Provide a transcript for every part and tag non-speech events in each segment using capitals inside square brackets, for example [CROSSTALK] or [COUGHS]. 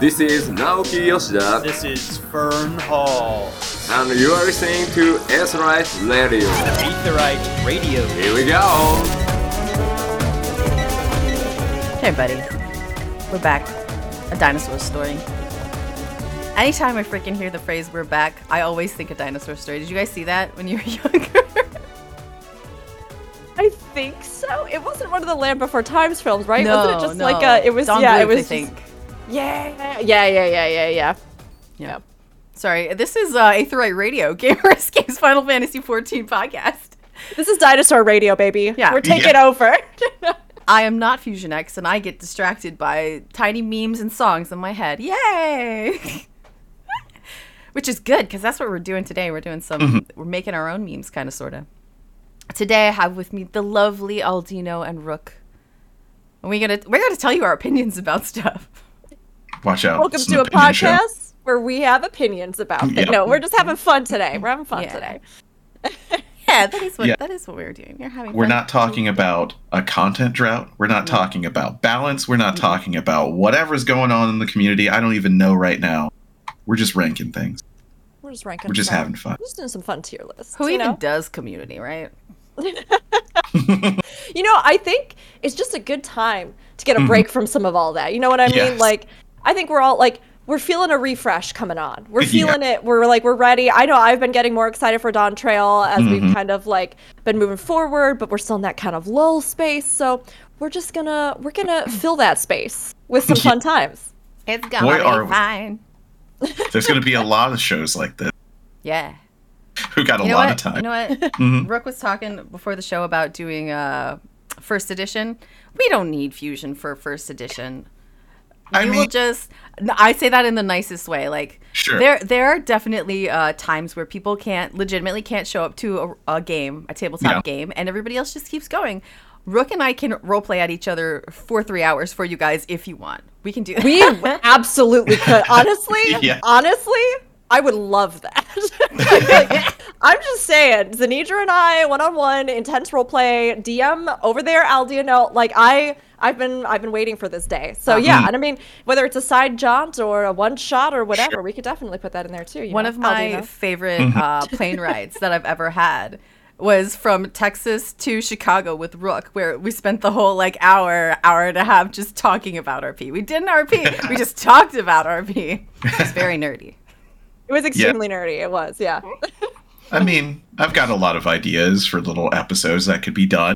This is Naoki Yoshida, This is Fern Hall. and you are listening to S-Right Radio. Aetheryte Radio. Here we go! Hey, buddy. We're back. A dinosaur story. Anytime I freaking hear the phrase "we're back," I always think a dinosaur story. Did you guys see that when you were [LAUGHS] younger? I think so. It wasn't one of the Land Before Times films, right? no, wasn't it just no. like a? It was Don yeah. Bluth, it was I just- think. Yeah, yeah, yeah, yeah, yeah, yeah. Yeah. Sorry, this is uh, Aetheryte Radio, [LAUGHS] Gamer Escapes Final Fantasy XIV podcast. This is Dinosaur Radio, baby. Yeah. we're taking over. [LAUGHS] I am not Fusion X, and I get distracted by tiny memes and songs in my head. Yay! [LAUGHS] Which is good because that's what we're doing today. We're doing some, we're making our own memes, kind of, sort of. Today I have with me the lovely Aldino and Rook. And we're gonna we're gonna tell you our opinions about stuff. Watch out. Welcome It's to a opinion show. podcast where we have opinions about [LAUGHS] things. Yeah. No, we're just having fun today. We're having fun Yeah. today. [LAUGHS] Yeah, that is what Yeah. that is what we're doing. You're having We're fun. not talking about a content drought. We're not talking about balance. We're not talking about whatever's going on in the community. I don't even know right now. We're just ranking things. We're just ranking. We're just some- having fun. We're just doing some fun tier lists. Who even know? does community, right? [LAUGHS] You know, I think it's just a good time to get a mm-hmm. break from some of all that. You know what I mean? Like, I think we're all like, we're feeling a refresh coming on. We're [LAUGHS] Yeah. feeling it. We're like, we're ready. I know I've been getting more excited for Dawntrail as we've kind of like been moving forward, but we're still in that kind of lull space. So we're just gonna, we're gonna [CLEARS THROAT] fill that space with some fun times. It's gonna Boy, be fine. There's going to be a lot of shows like this. Yeah. Who got a You know lot what? of time? You know what? [LAUGHS] Mhm. Rook was talking before the show about doing uh first edition. We don't need fusion for first edition. I we mean, will just I say that in the nicest way. Like Sure. there there are definitely uh times where people can't legitimately can't show up to a, a game, a tabletop Yeah. game, and everybody else just keeps going. Rook and I can roleplay at each other for three hours for you guys if you want. We can do that. We absolutely could. [LAUGHS] Honestly, [LAUGHS] Yeah. honestly, I would love that. [LAUGHS] I'm just saying, Zanidra and I, one on one, intense roleplay, DM over there, Aldianaux. Like I, I've been, I've been waiting for this day. So Uh-huh. yeah, and I mean, whether it's a side jaunt or a one shot or whatever, we could definitely put that in there too. you One know, of my Aldianaux. favorite uh, plane rides that I've ever had was from Texas to Chicago with Rook, where we spent the whole like hour, hour and a half just talking about RP. We didn't RP, we just [LAUGHS] talked about RP. It's very nerdy. It was extremely nerdy. It was, yeah. [LAUGHS] I mean, I've got a lot of ideas for little episodes that could be done.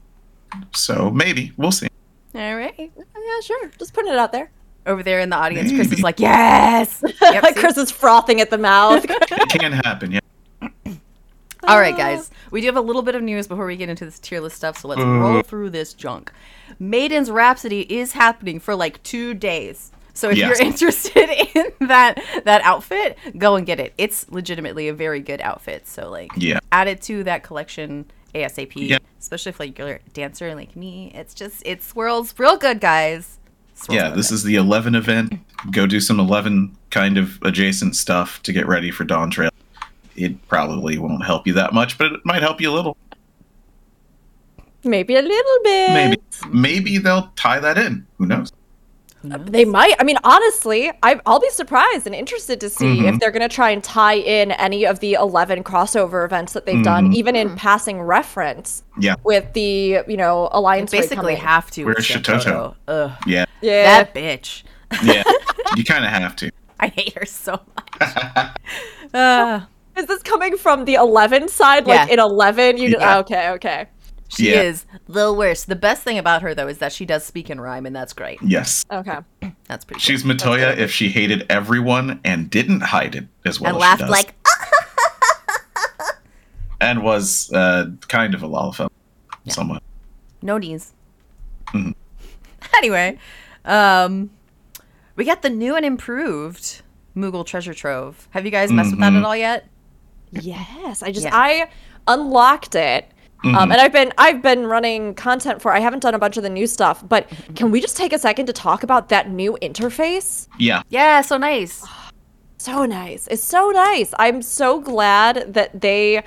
So maybe. We'll see. All right. yeah, sure. Just putting it out there. Over there in the audience, Chris is [CLEARS THROAT] like, yes. [LAUGHS] Yep, see? Chris is frothing at the mouth. [LAUGHS] It can happen, yeah. [CLEARS THROAT] All right, guys. We do have a little bit of news before we get into this tier list stuff, so let's roll uh. through this junk. Maiden's Rhapsody is happening for like two days. So if Yes. you're interested [LAUGHS] in that that outfit, go and get it. It's legitimately a very good outfit. So like Yeah. add it to that collection ASAP. Yeah. Especially if like you're a dancer like me. It's just it swirls real good, guys. Swirls Yeah, this good. is the 11 event. Go do some 11 kind of adjacent stuff to get ready for Dawntrail. It probably won't help you that much, but it might help you a little. Maybe a little bit. Maybe. Maybe they'll tie that in. Who knows? Who knows? They might. I mean, honestly, I, I'll be surprised and interested to see Mm-hmm. if they're going to try and tie in any of the 11 crossover events that they've done, even in passing reference Mm-hmm. Yeah. with the, you know, Alliance Raid basically coming. have to. with Where's Shantotto. Shantotto? Ugh. Yeah. Yeah. That bitch. Yeah. [LAUGHS] you kind of have to. I hate her so much. uh, [LAUGHS] Is this coming from the 11 side? Like Yeah. in 11? You Yeah. Okay, okay. She Yeah. is the worst. The best thing about her though is that she does speak in rhyme, and that's great. Yes. Okay. [CLEARS THROAT] That's pretty. She's Matoya if she hated everyone and didn't hide it as well and as she laughed does. like and was uh, kind of a lollipop. Somewhat. no knees. Mhm. [LAUGHS] Anyway, um, we got the new and improved Moogle Treasure Trove. Have you guys messed with that Mhm. at all yet? Yes, I just Yeah. I unlocked it. Mm-hmm. Um, and I've been I've been running content for I haven't done a bunch of the new stuff, but can we just take a second to talk about that new interface? Yeah. Yeah, so nice. [SIGHS] So nice. It's so nice. I'm so glad that they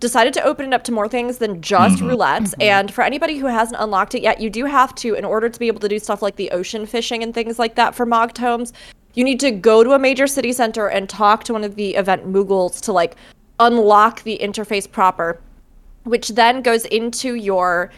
decided to open it up to more things than just Mm-hmm. roulettes. And for anybody who hasn't unlocked it yet, you do have to, in order to be able to do stuff like the ocean fishing and things like that for Mog Tomes, you need to go to a major city center and talk to one of the event moogles to like unlock the interface proper, which then goes into your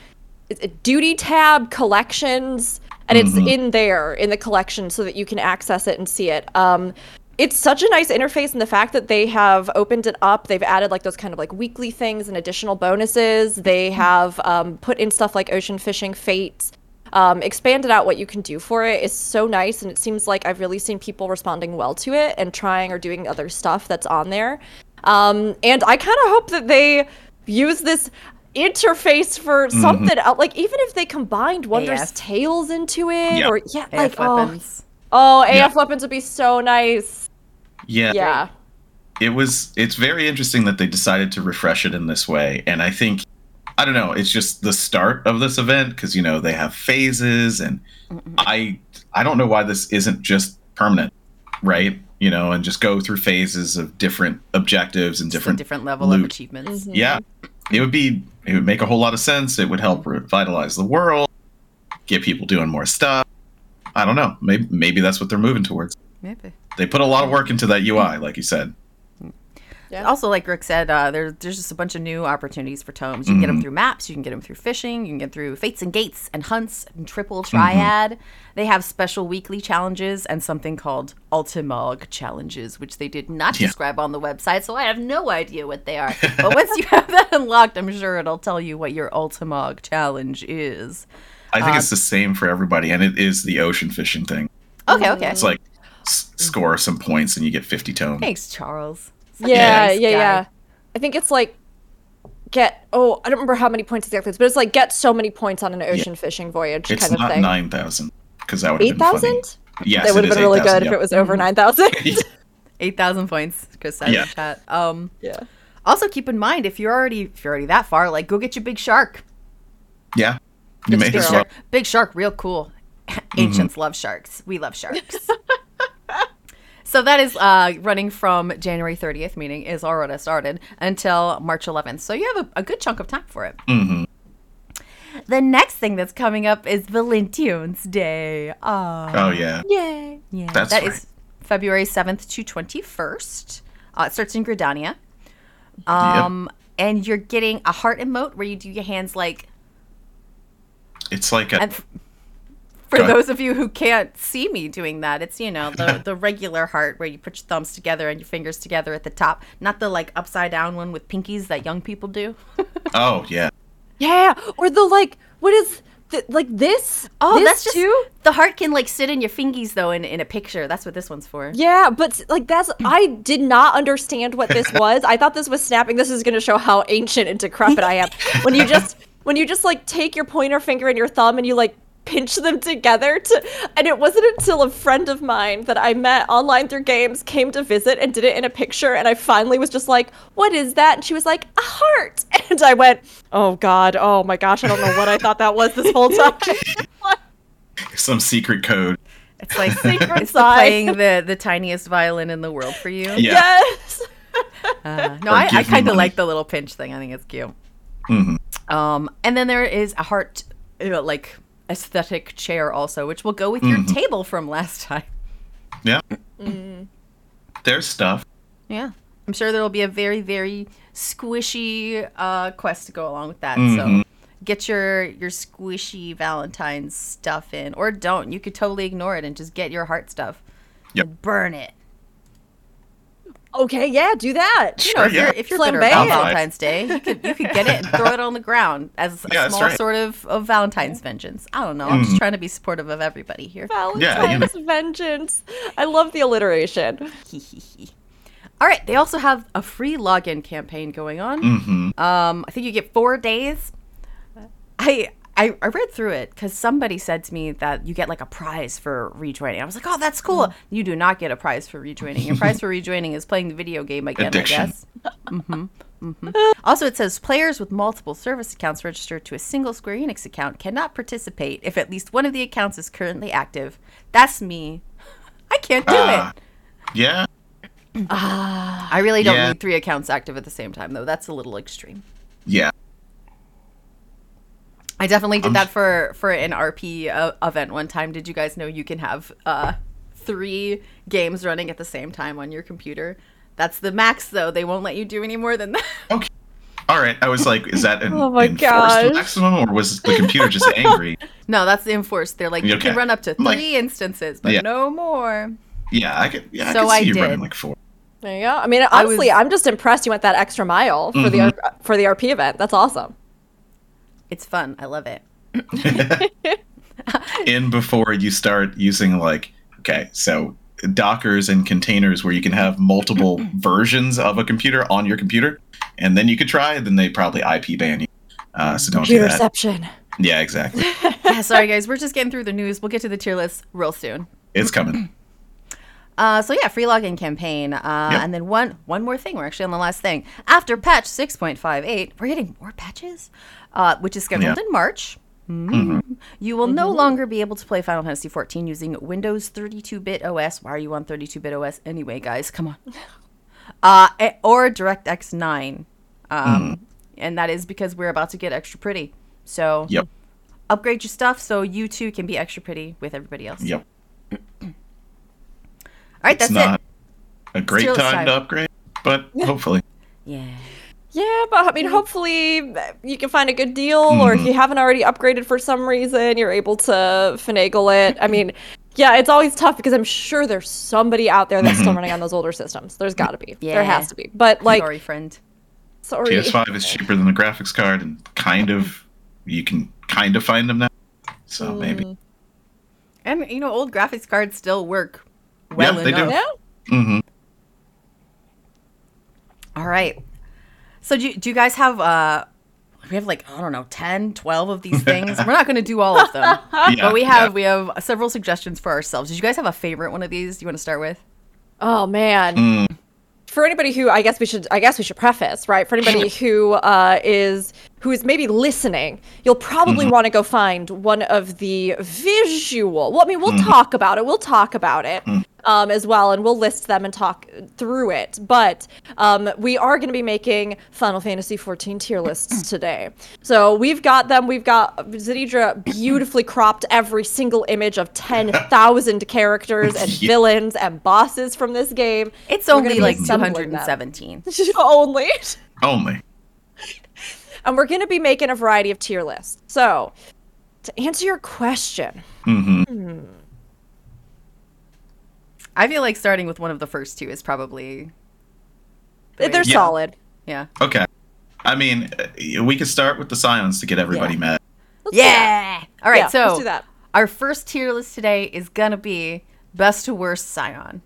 duty tab collections? And it's in there in the collection so that you can access it and see it. Um it's such a nice interface and the fact that they have opened it up. They've added like those kind of like weekly things and additional bonuses. They have um, put in stuff like ocean fishing fates um, expanded out what you can do for it. Is so nice and it seems like i've really seen people responding well to it and trying or doing other stuff that's on there. Um, and i kind of hope that they use this interface for mm-hmm. something else. Like even if they combined Wondrous AF. Tails into it, Yeah. or yeah, AF like oh, weapons. oh, AF Yeah. weapons would be so nice. Yeah. Yeah, it was it's very interesting that they decided to refresh it in this way and i think i don't know it's just the start of this event because you know they have phases and i i don't know why this isn't just permanent right you know and just go through phases of different objectives and different different level of loot. achievements. Mm-hmm. yeah it would be it would make a whole lot of sense. It would help revitalize the world get people doing more stuff. I don't know. Maybe maybe that's what they're moving towards. Maybe. they put a lot of work into that ui like you said Yeah. Also, like Rick said, uh, there, there's just a bunch of new opportunities for tomes. You can get them mm-hmm. through maps, you can get them through fishing, you can get through fates and gates and hunts and triple mm-hmm. triad. They have special weekly challenges and something called Ultimog challenges, which they did not Yeah. describe on the website, so I have no idea what they are. [LAUGHS] but once you have that unlocked, I'm sure it'll tell you what your Ultimog challenge is. I think it's um, the same for everybody, and it is the ocean fishing thing. Okay, okay. It's like s- mm-hmm. score some points and you get 50 tomes. Thanks, Charles. Such a yeah, nice yeah, guy. yeah. I think it's like get oh I don't remember how many points exactly, but it's like get so many points on an ocean fishing voyage It's kind of not thing. 9,000 because that would have been Yes, That would have been really 8,000, good if it was over nine thousand. [LAUGHS] 8,000 points, Chris said Yeah. in chat. Um, yeah. Also, keep in mind if you're already if you're already that far, like go get your big shark. yeah. You may Big as well. shark, big shark, real cool. [LAUGHS] Ancients love sharks. We love sharks. [LAUGHS] so that is uh, running from January 30th, meaning is already started, until March 11th. So you have a, a good chunk of time for it. Mhm. The next thing that's coming up is Valentine's Day. Oh, Oh, yeah. Yay. yeah. That's That right. is February 7th to 21st. Uh, it starts in Gridania. Um, And you're getting a heart emote where you do your hands like It's like a. F- for those of you who can't see me doing that, it's you know the [LAUGHS] the regular heart where you put your thumbs together and your fingers together at the top, not the like upside down one with pinkies that young people do. [LAUGHS] oh, yeah. Yeah. Or the like what is th- like this? Oh, This that's just too? the heart can like sit in your fingies though in, in a picture. That's what this one's for. Yeah, but like that's [CLEARS THROAT] I did not understand what this was. I thought this was snapping. This is going to show how ancient and decrepit I am. When you just [LAUGHS] when you just like take your pointer finger and your thumb and you like pinch them together to and it wasn't until a friend of mine that I met online through games came to visit and did it in a picture and I finally was just like, "What is that?" And she was like, "A heart." [LAUGHS] And I went, "Oh god. Oh my gosh. I don't know what I thought that was this whole [LAUGHS] time." [LAUGHS] Some secret code. It's like Secret it's playing the the tiniest violin in the world for you. Yeah. yes. Uh, no, Or I, I kind of like the little pinch thing. I think it's cute. hmm Um, and then there is a heart, uh, like aesthetic chair also, which will go with your Mhm. table from last time. Yeah. Mm-hmm. There's stuff. Yeah, I'm sure there will be a very very squishy uh, quest to go along with that. So Mhm. get your your squishy Valentine's stuff in, or don't. You could totally ignore it and just get your heart stuff. Yep. Burn it. Okay, yeah, do that. You know, Sure, if yeah. you're if you're bitter about Valentine's Day, you could you could get it and throw it on the ground as a [LAUGHS] Yeah, that's small right. sort of, of Valentine's vengeance. I don't know. I'm just trying to be supportive of everybody here. Valentine's vengeance. I love the alliteration. [LAUGHS] All right. They also have a free login campaign going on. hmm Um, I think you get four days. I I, I read through it because somebody said to me that you get like a prize for rejoining. I was like, oh, that's cool. You do not get a prize for rejoining. Your prize for [LAUGHS] rejoining is playing the video game again, Addiction. I guess. hmm hmm Also, it says players with multiple service accounts registered to a single Square Enix account cannot participate if at least one of the accounts is currently active. That's me. [LAUGHS] I can't do Ah. it. Yeah. I really don't Yeah. need three accounts active at the same time, though. That's a little extreme. Yeah. I definitely did I'm that for for an RP uh, event one time. Did you guys know you can have uh, three games running at the same time on your computer. That's the max, though. They won't let you do any more than that. [LAUGHS] Okay. All right. I was like, is that an [LAUGHS] Oh my enforced gosh. maximum, or was the computer just [LAUGHS] angry? No, that's the enforced. They're like, you Okay. can run up to I'm like- three instances, but Yeah. no more. Yeah, I could. Yeah, So I I could see you did. running like four. There you go. I mean, I honestly, was- I'm just impressed you went that extra mile for the Mm-hmm. R- for the RP event. That's awesome. It's fun. I love it. [LAUGHS] in before you start using like okay so dockers and containers where you can have multiple [CLEARS THROAT] versions of a computer on your computer and then you could try then they probably ip ban you uh, so don't do that reception. yeah exactly [LAUGHS] yeah, sorry, guys. We're just getting through the news. We'll get to the tier list real soon. it's coming [CLEARS THROAT] Uh, so yeah, free login campaign, uh, Yep. and then one one more thing. We're actually on the last thing. After patch six point five eight, we're getting more patches, uh, which is scheduled Yeah. in March. Mm. You will no longer be able to play Final Fantasy XIV using Windows 32-bit OS. Why are you on 32-bit OS anyway, guys? Come on. [LAUGHS] Uh, or DirectX 9, um, and that is because we're about to get extra pretty. So yep upgrade your stuff so you too can be extra pretty with everybody else. yep All right, that's it's not it. a great time time. to upgrade but hopefully [LAUGHS] Yeah. Yeah, but I mean, hopefully uh, you can find a good deal, or if you haven't already upgraded for some reason, you're able to finagle it. I mean, yeah, it's always tough because I'm sure there's somebody out there that's still [LAUGHS] running on those older systems. There's got to be. Yeah. There has to be. But like, Sorry, friend. sorry. ps5 is cheaper than the graphics card and kind of you can kind of find them now so maybe And you know, old graphics cards still work well Yeah, they do. enough. Yeah. hmm All right. So do you, do you guys have uh we have like I don't know 10, 12 of these things. We're not going to do all of them. [LAUGHS] yeah, but we have yeah. we have several suggestions for ourselves. Did you guys have a favorite one of these you want to start with? Oh man. Mm. For anybody who I guess we should I guess we should preface, right? For anybody who uh, is who is maybe listening, you'll probably Mm-hmm. want to go find one of the visual. Well, I mean, we'll Mm-hmm. talk about it. We'll talk about it Mm. Um, as well, and we'll list them and talk through it. But um, we are going to be making Final Fantasy 14 tier lists [CLEARS THROAT] today. So we've got them. We've got Zanidra beautifully cropped every single image of 10,000 characters and [LAUGHS] Yeah. villains and bosses from this game. It's We're only like 217. [LAUGHS] only. only And we're going to be making a variety of tier lists. So, to answer your question, hmm I feel like starting with one of the first two is probably the they're Yeah. solid. yeah. okay i mean uh, we could start with the scions to get everybody Yeah. mad Let's. Yeah. All right, Yeah, so let's do that. our first tier list today is gonna be best to worst Scion.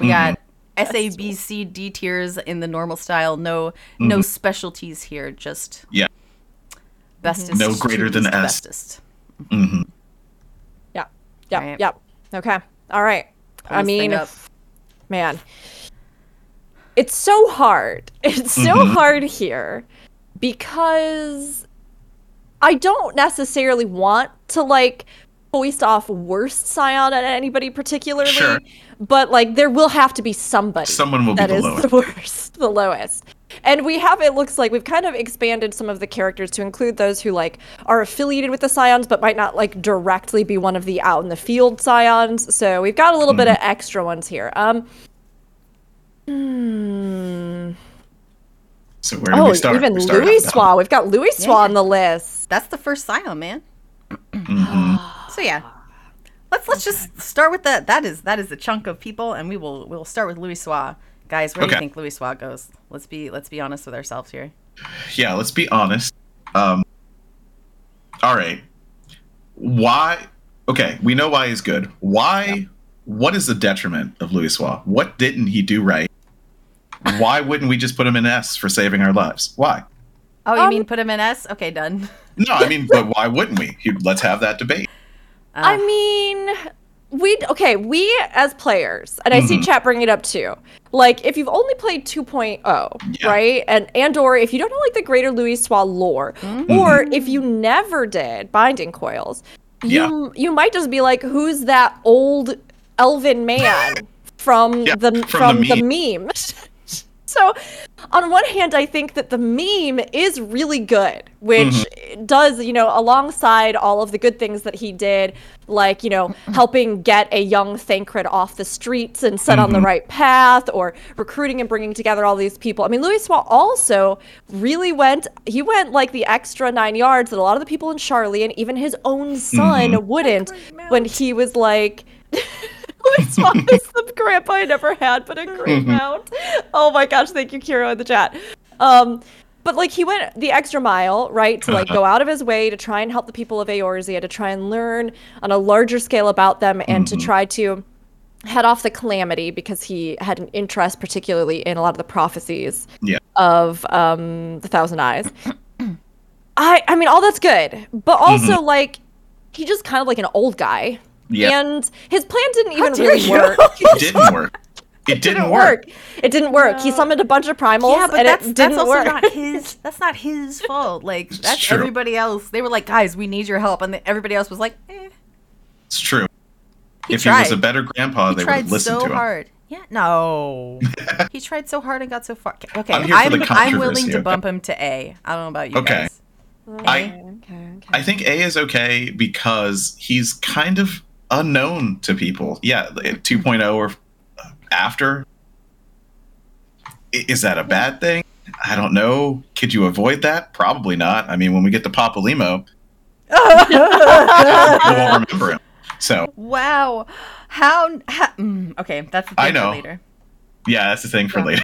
We Mm-hmm. got S A B C D tiers in the normal style. No, no specialties here. Just Mm-hmm. yeah bestest. No greater than least S. Bestest. hmm Yeah. Yep. Right. Yep. Okay. All right. I mean, up. man, it's so hard. [LAUGHS] It's so Mhm. hard here because I don't necessarily want to like foist off worst scion at anybody particularly, Sure. but like there will have to be somebody Someone will be the is lowest. the [LAUGHS] worst, the lowest. And we have it looks like we've kind of expanded some of the characters to include those who like are affiliated with the scions but might not like directly be one of the out in the field scions. So we've got a little bit of Mm-hmm. extra ones here. Um hmm. So where do Oh, we start? even We start Louis at Swa. We've got Louisoix Yeah. on the list. That's the first Scion, man. Mhm. [GASPS] So yeah, let's let's just start with that. That is that is the chunk of people, and we will we'll start with Louisoix. Guys, where do you think Louisoix goes? Let's be let's be honest with ourselves here. Yeah, let's be honest. Um, all right. Why? Okay, we know why he's good. Why? What is the detriment of Louisoix? What didn't he do right? Why wouldn't we just put him in S for saving our lives? Why? Oh, you Um, mean put him in S? Okay, done. No, I mean, but why wouldn't we? Let's have that debate. I Uh, mean, we okay. We as players, and I see Mhm. chat bringing it up too. Like, if you've only played 2.0, Yeah. right, and and or if you don't know like the Greater Louisoix lore, Mm-hmm. or if you never did Binding Coils, you you might just be like, who's that old elven man [LAUGHS] from Yeah, the from from, the the meme? [LAUGHS] So, on one hand, I think that the meme is really good, which Mm-hmm. does, you know, alongside all of the good things that he did, like, you know, helping get a young Thancred off the streets and set Mm-hmm. on the right path, or recruiting and bringing together all these people. I mean, Louisoix also really went, he went like the extra nine yards that a lot of the people in Sharlayan and even his own son Mm-hmm. wouldn't when he was like, [LAUGHS] [LAUGHS] Swan is the grandpa I never had, but a great mount. Oh my gosh, thank you, Kiro, in the chat. Um, but like he went the extra mile, right, to like go out of his way to try and help the people of Eorzea, to try and learn on a larger scale about them, and to try to head off the calamity because he had an interest, particularly in a lot of the prophecies Yeah. of um, the Thousand Eyes. I, I mean, all that's good, but also like he just kind of like an old guy. Yeah. And his plan didn't even really you. work. It didn't work. It didn't, work. It didn't work. He summoned a bunch of primals, Yeah, but and that's it that's didn't also work. not his. [LAUGHS] That's not his fault. Like that's true. everybody else. They were like, guys, we need your help, and then everybody else was like, eh. It's true. He if he was a better grandpa, He they would tried have listened so to him. hard. Yeah, no. [LAUGHS] he tried so hard and got so far. Okay, I'm here I'm, the I'm willing to okay? bump him to A. I don't know about you Okay. guys. I okay, okay. I think A is okay because he's kind of unknown to people. Yeah, like 2.0 or after. Is that a bad thing? I don't know. Could you avoid that? Probably not. I mean, when we get to Papalymo, we won't [LAUGHS] remember him. So, Wow. How? how mm, okay, that's the thing I for know. later. yeah, that's the thing for Yeah. later.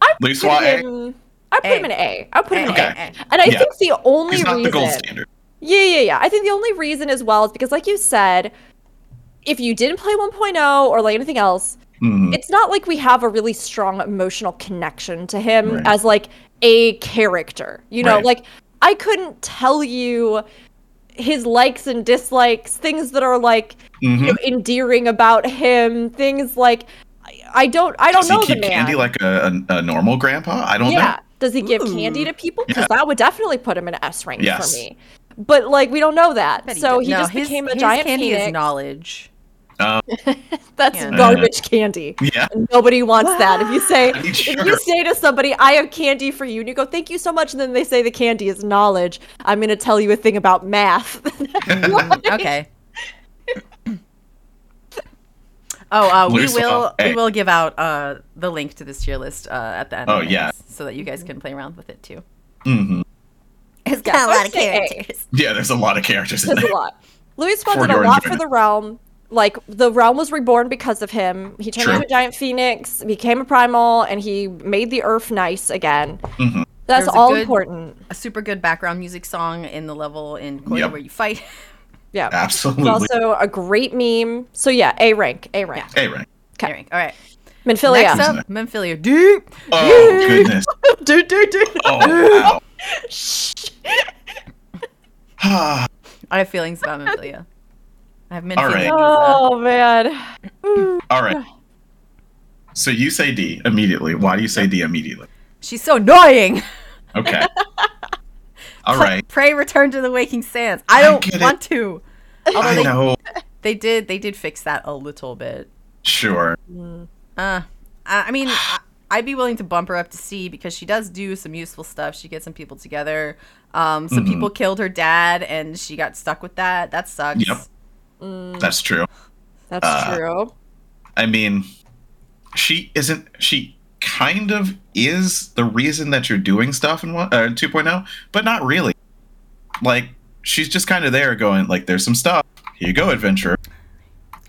I put Suarez- him. I put A. him in A. I put him in Okay. A. And I Yeah. think the only He's not reason. the gold standard. Yeah, yeah, yeah. I think the only reason as well is because, like you said, if you didn't play 1.0 or like anything else, Mhm. it's not like we have a really strong emotional connection to him Right. as like a character. You know, Right. like I couldn't tell you his likes and dislikes, things that are like you Mhm. know, endearing about him, things like I, don't I don't Does know he the keep man. candy like a, a, a normal grandpa? I don't yeah. know. Does he give Ooh. candy to people? Because Yeah. that would definitely put him in S rank Yes. for me. But like we don't know that. He so did. he No, just his- became a his giant candy phoenix. is knowledge. [LAUGHS] That's Yeah. garbage candy. Yeah. Nobody wants that. If you say I mean, if you say to somebody, "I have candy for you," and you go, "Thank you so much," and then they say the candy is knowledge, I'm going to tell you a thing about math. [LAUGHS] [LAUGHS] Okay. Oh, uh, we will off. we will give out uh, the link to this tier list uh, at the end. Oh, of yeah. this, so that you guys can play around with it too. hmm It's Yeah, so I'd say A. Yeah, there's a lot of characters in There's a lot. Louisoix did a lot for enjoyment. the realm. Like the realm was reborn because of him. He turned True. into a giant phoenix, became a primal, and he made the earth nice again. Mhm. That's There's a all good- important. A super good background music song in the level in Koya Yep. where you fight. [LAUGHS] Yeah. Absolutely. It's also a great meme. So yeah, A rank, A rank. A rank. Okay. Alright, All right. Minfilia. Next up, Minfilia. Deep. Oh, goodness. Dude, dude, dude. Oh, wow. [LAUGHS] I have feelings about Minfilia. I have Minfilia. All right. Oh man. [SIGHS] All right. So you say D immediately. Why do you say D immediately? She's so annoying. [LAUGHS] Okay. [LAUGHS] All right. Pray return to the waking sands. I I don't get it. want to. Although I they, know. they did they did fix that a little bit. Sure. Uh, I [SIGHS] I mean, I, I'd be willing to bump her up to C because she does do some useful stuff. She gets some people together. Um, some Mhm. people killed her dad, and she got stuck with that. That sucks. Yep. That's true. That's Uh, true. I mean, she isn't. She kind of is the reason that you're doing stuff in one, uh, 2.0, but not really. Like she's just kind of there, going like, "There's some stuff. Here you go, adventure."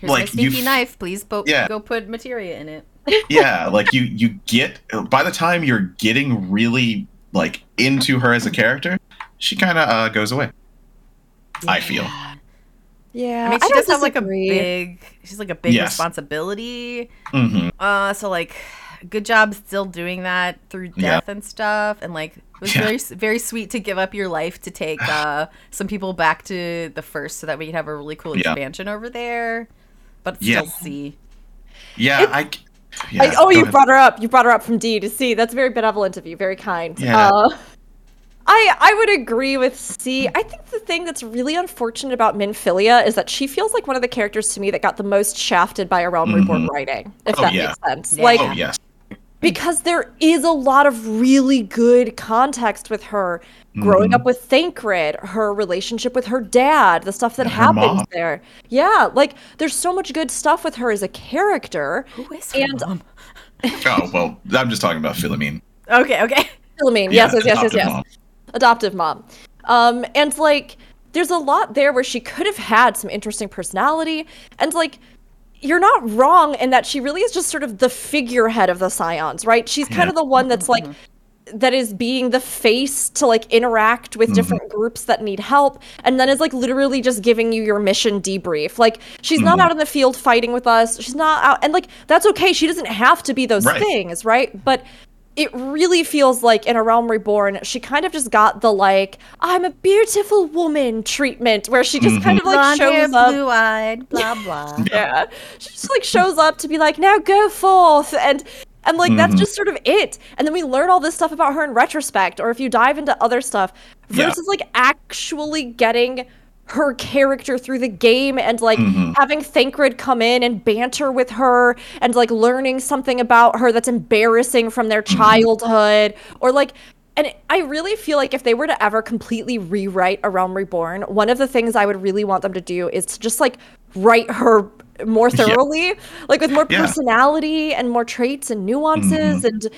Here's Like, my you sneaky f- knife. Please po- Yeah. go put materia in it. Yeah like you you get by the time you're getting really like into her as a character she kind of uh, goes away i feel Yeah. I mean, she don't does have like a big. She's like a big Yes. responsibility. hmm Uh, so like, good job still doing that through Yeah. death and stuff, and like it was Yeah. very very sweet to give up your life to take uh [SIGHS] some people back to the first, so that we could have a really cool Yeah. expansion over there. But it's Yeah. still C. yeah i c- yeah, I, oh, you ahead. brought her up. You brought her up from D to C. That's very benevolent of you. Very kind. Yeah. Uh, I I would agree with C. I think the thing that's really unfortunate about Minfilia is that she feels like one of the characters to me that got the most shafted by a Realm Reborn Mhm. writing. If Oh, that yeah. makes sense. Yeah. Like oh yes because there is a lot of really good context with her growing up with Thancred, her relationship with her dad, the stuff that And her happens there. Yeah, like there's so much good stuff with her as a character. Who is her And- mom? [LAUGHS] Oh well, I'm just talking about F'lhaminn. Okay, okay. [LAUGHS] F'lhaminn, Yeah, yes, yes, yes, yes, adoptive yes. mom. Adoptive mom. Um, and like, there's a lot there where she could have had some interesting personality, and like, you're not wrong in that she really is just sort of the figurehead of the Scions, right? She's kind Yeah. of the one that's like, that is being the face to like interact with mm-hmm. different groups that need help, and then is like literally just giving you your mission debrief. Like, she's not mm-hmm. out in the field fighting with us. She's not out, and like, that's okay. She doesn't have to be those Right. things, right? But it really feels like in a realm reborn she kind of just got the like i'm a beautiful woman treatment where she just kind mm-hmm. of like Blonde hair, shows up blue eyed, blah [LAUGHS] blah. yeah she just like shows up to be like now go forth and and like that's Mm-hmm. just sort of it and then we learn all this stuff about her in retrospect or if you dive into other stuff Yeah. versus like actually getting her character through the game and like Mm-hmm. having Thancred come in and banter with her and like learning something about her that's embarrassing from their Mm-hmm. childhood or like and I really feel like if they were to ever completely rewrite A Realm Reborn, one of the things I would really want them to do is to just like write her more Yeah. thoroughly, like with more Yeah. personality and more traits and nuances Mm-hmm. and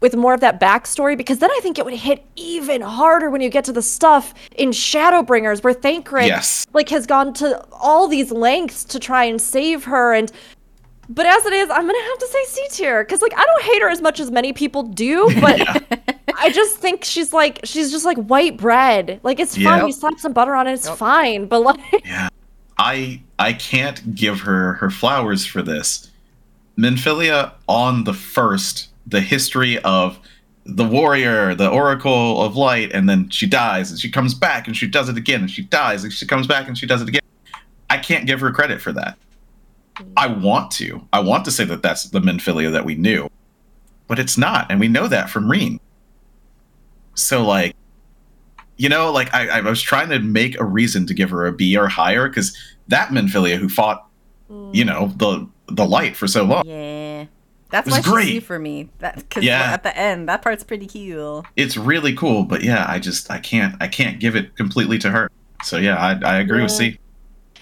with more of that backstory because then I think it would hit even harder when you get to the stuff in Shadowbringers where Thancred Yes. like has gone to all these lengths to try and save her and but as it is, I'm gonna have to say C tier because like I don't hate her as much as many people do, [LAUGHS] but I just think she's like she's just like white bread. Like it's Yeah. fine, you slap some butter on it, it's fine. But like Yeah. I I can't give her her flowers for this. Minfilia on the first, the history of the warrior, the oracle of light, and then she dies and she comes back and she does it again and she dies and she comes back and she does it again. I can't give her credit for that. I want to. I want to say that that's the Minfilia that we knew, but it's not, and we know that from Ryne. So like, you know, like I, I was trying to make a reason to give her a B or higher because that Minfilia who fought, you know, the the light for so long, Yeah. That's why was she's. C for me. That because Yeah. at the end, that part's pretty cool. it's really cool. But yeah, I just I can't I can't give it completely to her. So yeah, I, I agree with C.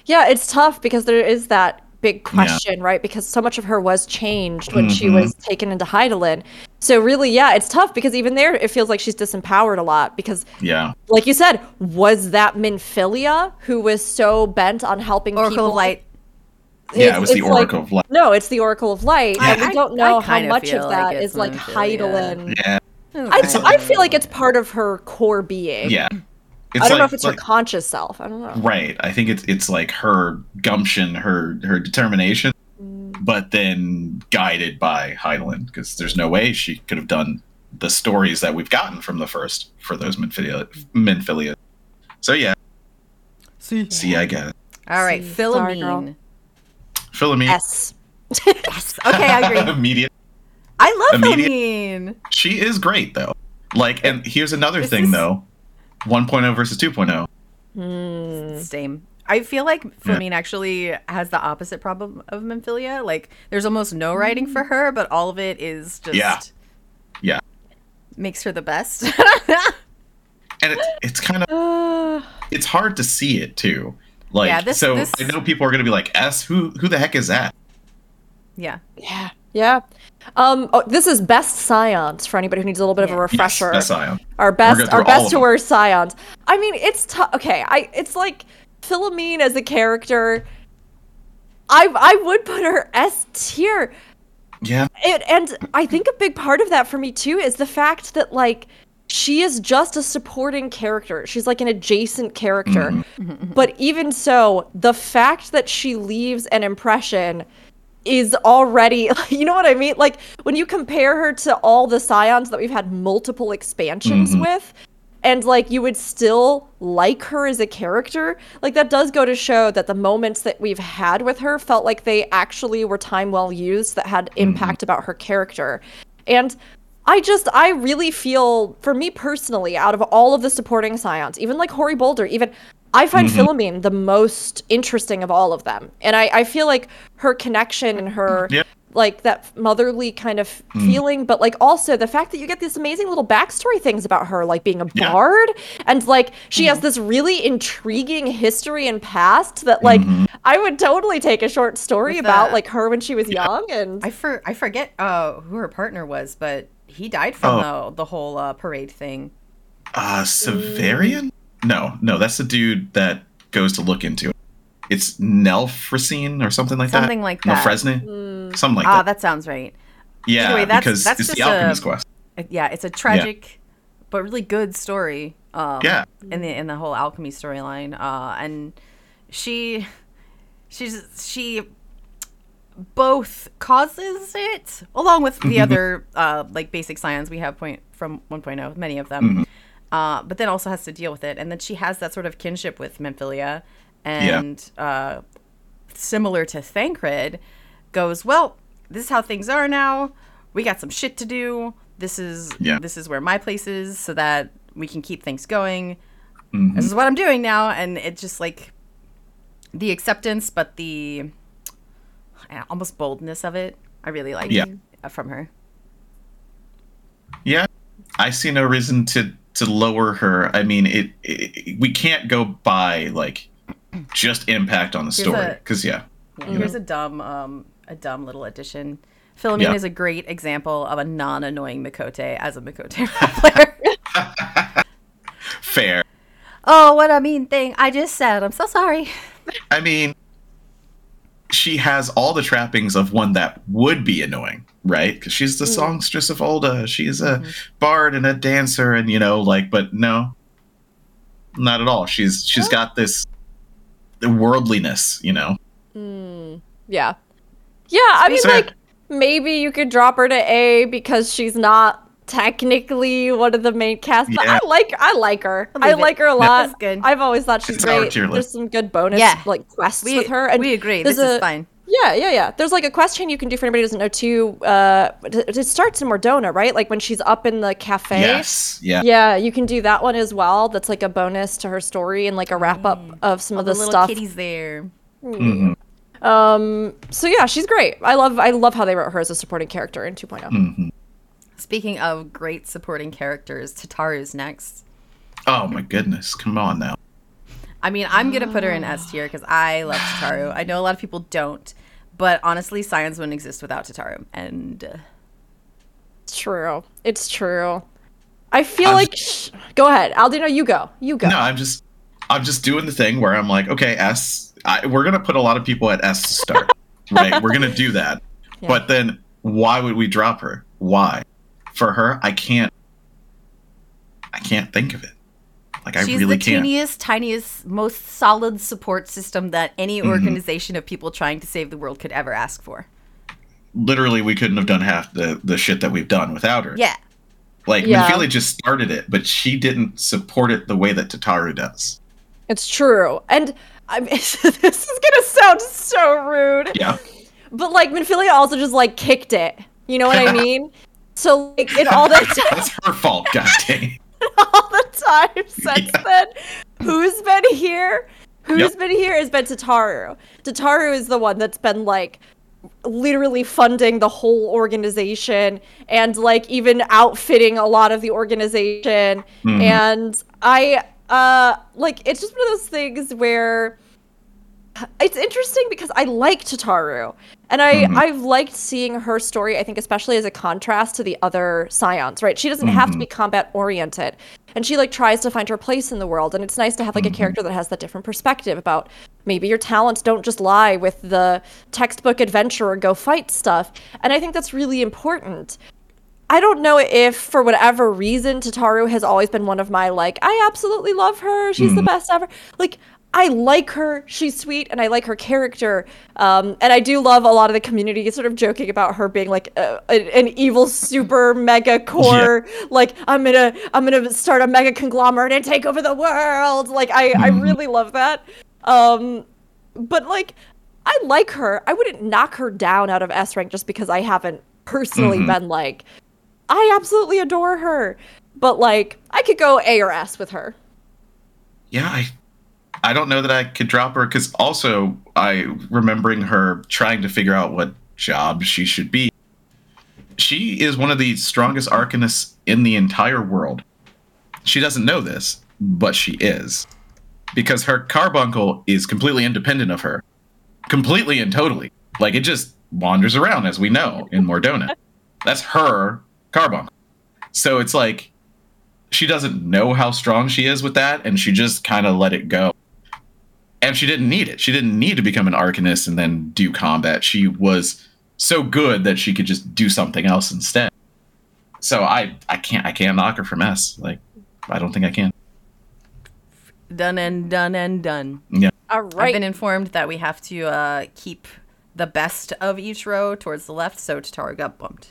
yeah, it's tough because there is that big question, right? Because so much of her was changed when she Mhm. was taken into Hydaelyn. So really, yeah, it's tough because even there it feels like she's disempowered a lot because Yeah, like you said, was that Minfilia who was so bent on helping Oracle people? of Light. yeah, it was the it's like- Oracle of Light. No, it's the Oracle of Light, and I- we don't I- I know how much of like that it's is like Minfilia. Hydaelyn. Yeah, I, It's a- I feel like it's part of her core being. yeah. It's I don't know if it's like- her conscious self. I don't know. Right. I think it's it's like her gumption, her her determination, Mm. but then guided by Hydaelyn because there's no way she could have done the stories that we've gotten from the first for those Minfilia. Minfilia. So yeah, See. see, I get it. All right, See. F'lhaminn. F'lhaminn. S. [LAUGHS] Yes. Okay, I agree. Immediate. I love Immediate- F'lhaminn. She is great though. Like, and here's another This thing is- though. 1.0 versus oh. 2.0. Hmm. Same. I feel like F'lhaminn actually has the opposite problem of Minfilia. Like, there's almost no writing for her, but all of it is just Yeah. Yeah. makes her the best. [LAUGHS] And it, it's kind of [SIGHS] it's hard to see it too. Like Yeah, this- so this- I know people are gonna be like, S, who who the heck is that? yeah. yeah. Yeah. Um, oh, this is best scions for anybody who needs a little bit of a refresher. Yes, Ion. our best our best to worst scions. I mean, it's tough. Okay, I it's like F'lhaminn as a character. I I would put her S tier. Yeah. It, and I think a big part of that for me too is the fact that like she is just a supporting character. She's like an adjacent character. but even so, the fact that she leaves an impression is already [LAUGHS] you know what I mean? Like when you compare her to all the scions that we've had multiple expansions mm-hmm. with and like you would still like her as a character like that does go to show that the moments that we've had with her felt like they actually were time well used that had mm-hmm. impact about her character. And i just i really feel for me personally out of all of the supporting scions even like Hoary Boulder even i find F'lhaminn the most interesting of all of them and i, I feel like her connection and her Yep. like that motherly kind of Mm. feeling, but like also the fact that you get these amazing little backstory things about her, like being a Yeah. bard, and like she Mm-hmm. has this really intriguing history and past that like Mhm. I would totally take a short story With about the- like her when she was young and I for I forget uh who her partner was, but he died from Oh. the the whole uh, parade thing. Uh, Severian? No, no, that's the dude that goes to look into it. It's Nelfracine or something like that? Something that. like that. Nelfresne? Something like ah, that. Ah, that sounds right. Yeah, that's- because that's it's the just a- quest. Yeah, it's a tragic but really good story. Um, Yeah. in the in the whole alchemy storyline, uh, and she she's she both causes it along with the other uh, like basic science we have point from 1.0 many of them uh, but then also has to deal with it and then she has that sort of kinship with Minfilia and uh, similar to Thancred goes well this is how things are now we got some shit to do this is Yeah. this is where my place is so that we can keep things going Mhm. this is what I'm doing now, and it's just like the acceptance, but the uh, almost boldness of it. I really like Yeah. from her. Yeah, I see no reason to to lower her. I mean, it, it we can't go by like just impact on the story because yeah, Yeah, Here's a dumb, um, a dumb little addition. F'lhaminn Yeah. is a great example of a non-annoying Miqo'te as a Miqo'te role [LAUGHS] player. [LAUGHS] fair. oh, what a mean thing! I just said. I'm so sorry. I mean, she has all the trappings of one that would be annoying, right? Because she's the mm. songstress of Ul'dah. She's a mm-hmm. bard and a dancer, and you know, like, but no, not at all. She's she's got this worldliness, you know. Mm. yeah. Yeah, I mean So, like maybe you could drop her to A because she's not technically one of the main cast, but Yeah. I like I like her. I'll I leave it. like her a lot. That's good. I've always thought she's It's our great. tier. There's some good bonus Yeah. like quests We with her. And we agree. there's This is fine. Yeah, yeah, yeah. There's like a question you can do for anybody who doesn't know too. Uh, it it starts in Mor Dhona, right? Like when she's up in the cafe. Yes, yeah, Yeah, you can do that one as well. That's like a bonus to her story and like a wrap up of some All of the the, little stuff. kitties there. Mhm. Um, so yeah, she's great. I love I love how they wrote her as a supporting character in 2.0. Mhm. Speaking of great supporting characters, Tataru's next. Oh my goodness, come on now. I mean, I'm gonna put her in S tier because I love Tataru. I know a lot of people don't, but honestly, Scions wouldn't exist without Tataru. And uh, It's true. It's true. I feel I'm like sh- go ahead, Aldino. You go. You go. No, I'm just I'm just doing the thing where I'm like, okay, S. I, we're gonna put a lot of people at S to start, [LAUGHS] right? We're gonna do that, Yeah. but then why would we drop her? Why? For her, I can't. I can't think of it. Like I she's really the can't. teeniest, tiniest, most solid support system that any Mm-hmm. organization of people trying to save the world could ever ask for. Literally, we couldn't have done half the the shit that we've done without her. Yeah. Like Yeah. Minfilia just started it, but she didn't support it the way that Tataru does. It's true. And I mean, [LAUGHS] this is gonna sound so rude, Yeah. but like Minfilia also just like kicked it. You know what I [LAUGHS] mean? So like in all [LAUGHS] that time, That's her fault. God dang. [LAUGHS] all the time [LAUGHS] since Yeah. then, who's been here? Who's Yep. been here has been Tataru. Tataru is the one that's been like literally funding the whole organization and like even outfitting a lot of the organization Mhm. and i uh like it's just one of those things where it's interesting because I like Tataru, and I Mhm. I've liked seeing her story. I think especially as a contrast to the other Scions, right? She doesn't have to Mhm. be combat oriented, and she like tries to find her place in the world. And it's nice to have like a character that has that different perspective about maybe your talents don't just lie with the textbook adventure or go fight stuff. And I think that's really important. I don't know if, for whatever reason, Tataru has always been one of my like, I absolutely love her. She's the best ever. Like, I like her. She's sweet, and I like her character. Um, and I do love a lot of the community sort of joking about her being like a, a- an evil super [LAUGHS] mega core. Like, I'm gonna, I'm gonna start a mega conglomerate and take over the world. Like, I, I really love that. Um, but like, I like her. I wouldn't knock her down out of S rank just because I haven't personally Mhm. been like, I absolutely adore her. But like, I could go A or S with her. Yeah, I I don't know that I could drop her because also I remembering her trying to figure out what job she should be. She is one of the strongest arcanists in the entire world. She doesn't know this, but she is. Because her carbuncle is completely independent of her. Completely and totally. Like it just wanders around, as we know, in Mor Dhona. That's her carbuncle. So it's like she doesn't know how strong she is with that, and she just kind of let it go. And she didn't need it. She didn't need to become an arcanist and then do combat. She was so good that she could just do something else instead. So I I can't I can't knock her for mess. Like I don't think I can. Done and done and done. Yeah. All I've been informed that we have to uh, keep the best of each row towards the left, so Tataru got bumped.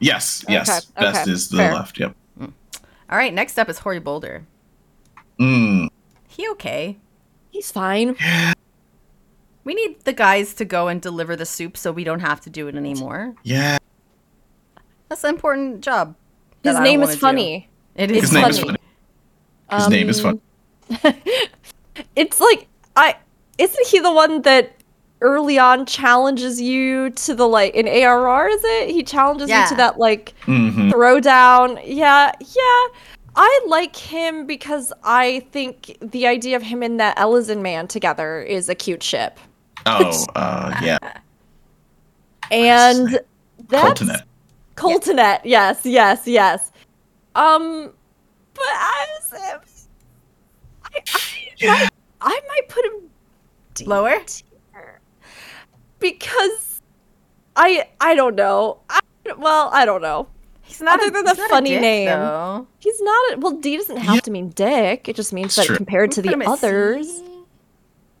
Yes, yes. Okay, Best okay, is the fair. left. Yep. All right, next up is Hoary Boulder. Mm. He okay? He's fine. [GASPS] We need the guys to go and deliver the soup so we don't have to do it anymore. Yeah. That's an important job. His name wanna is do. funny. It is His name is funny. funny. His name is Um, fun. [LAUGHS] It's like I isn't he the one that early on challenges you to the like in ARR is it? He challenges you to that like hmm throwdown. Yeah, yeah. I like him because I think the idea of him and that Ellison man together is a cute ship. Oh, uh, yeah. And that's Coultenet. Coultenet. Yes, yes, yes. Um, but I was, I, I, I might put him Lower? because I I don't know. I, well, I don't know. He's not Other a, than the he's a funny dick, name. though. He's not. A, well, D doesn't have Yeah. to mean dick. It just means It's that true. compared to the others, C.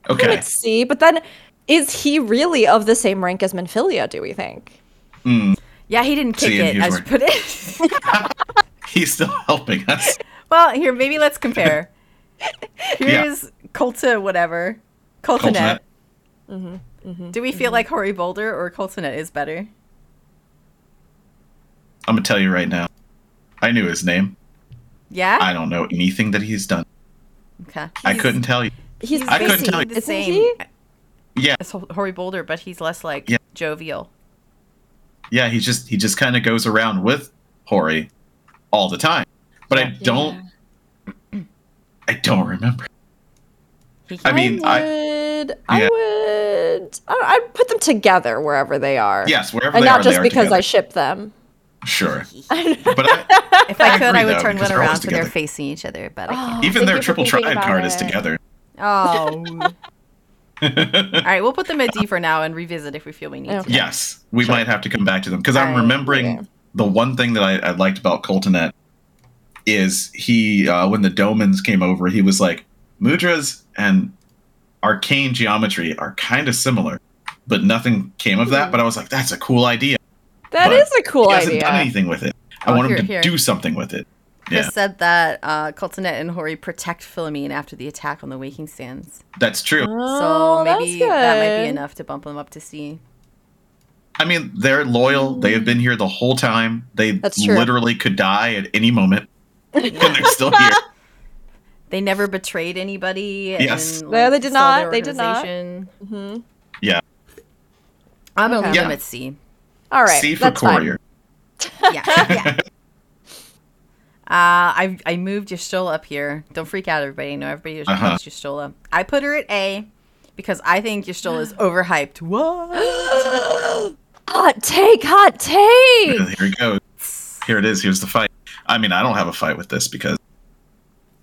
put him Okay. at C. But then, is he really of the same rank as Minfilia? Do we think? Mm. Yeah, he didn't kick See, it, here's as you put it. [LAUGHS] He's still helping us. [LAUGHS] well, here, maybe let's compare. [LAUGHS] Here's Colta whatever. Coultenet. Coultenet. Mm-hmm, mm-hmm, do we feel mm-hmm. like Hoary Boulder or Coultenet is better? I'm gonna tell you right now. I knew his name. Yeah? I don't know anything that he's done. okay. I couldn't tell you. He's I couldn't tell you. the Isn't same he? Yeah, It's Ho- Hoary Boulder, but he's less like Yeah. jovial. yeah. He just he just kind of goes around with Hoary all the time. But I don't. I don't remember. I mean, I would. I Yeah. would. I, I'd put them together wherever they are. yes, wherever and they not are, just they are because I together. ship them. Sure, [LAUGHS] but I, [LAUGHS] if I, I could, I would though, turn one around so they're facing each other, but I can't. even their triple thinking triad card is together. Oh. [LAUGHS] All right, we'll put them at D for now and revisit if we feel we need Okay. to. Yes, we might have to come back to them because I'm remembering okay. the one thing that I, I liked about Coultenet is he uh, when the Domans came over, he was like mudras and arcane geometry are kind of similar, but nothing came of that. But I was like, that's a cool idea. That But is a cool he hasn't idea. done anything with it. I Oh, want him to here. do something with it. Chris Yeah, said that uh, Coultenet and Hoary protect Philomene after the attack on the Waking Sands. that's true. So Oh, that's maybe that might be enough to bump them up to C. I mean, they're loyal. They have been here the whole time. They literally could die at any moment, and they're still here. [LAUGHS] They never betrayed anybody. Yes. And, No, they did not. They did not. organization. hmm Yeah. I'm gonna Okay. leave them Yeah. at C. All right. C for that's fine. courier. Yeah. yeah. [LAUGHS] Uh, I I moved Y'shtola up here. Don't freak out, everybody. I know everybody Uh-huh. loves Y'shtola. I put her at A because I think Y'shtola is [GASPS] overhyped. What? [GASPS] Hot take, hot take. Here it goes. Here it is. Here's the fight. I mean, I don't have a fight with this because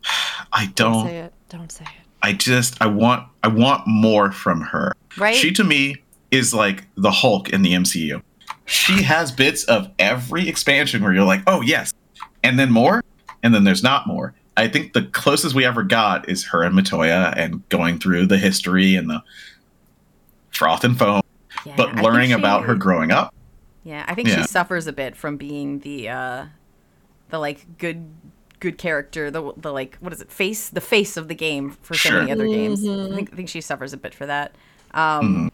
[SIGHS] I Don't don't. say it. Don't say it. I just I want I want more from her. Right? She to me is like the Hulk in the MCU. She has bits of every expansion where you're like, oh yes, and then more, and then there's not more. I think the closest we ever got is her and Matoya and going through the history and the froth and foam, Yeah, but learning she- about her growing up. Yeah, I think Yeah. she suffers a bit from being the uh the like good good character, the the like what is it, face the face of the game for so many other games. Mhm. I think I think she suffers a bit for that. Um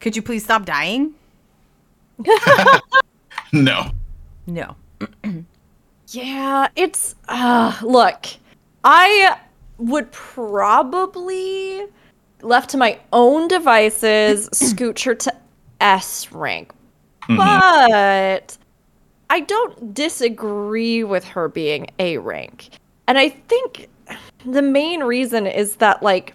could you please stop dying? [LAUGHS] No. No. [CLEARS THROAT] Yeah, it's uh look. I would probably left to my own devices [CLEARS THROAT] scooch her to S rank. Mhm. but I don't disagree with her being A rank. And I think the main reason is that like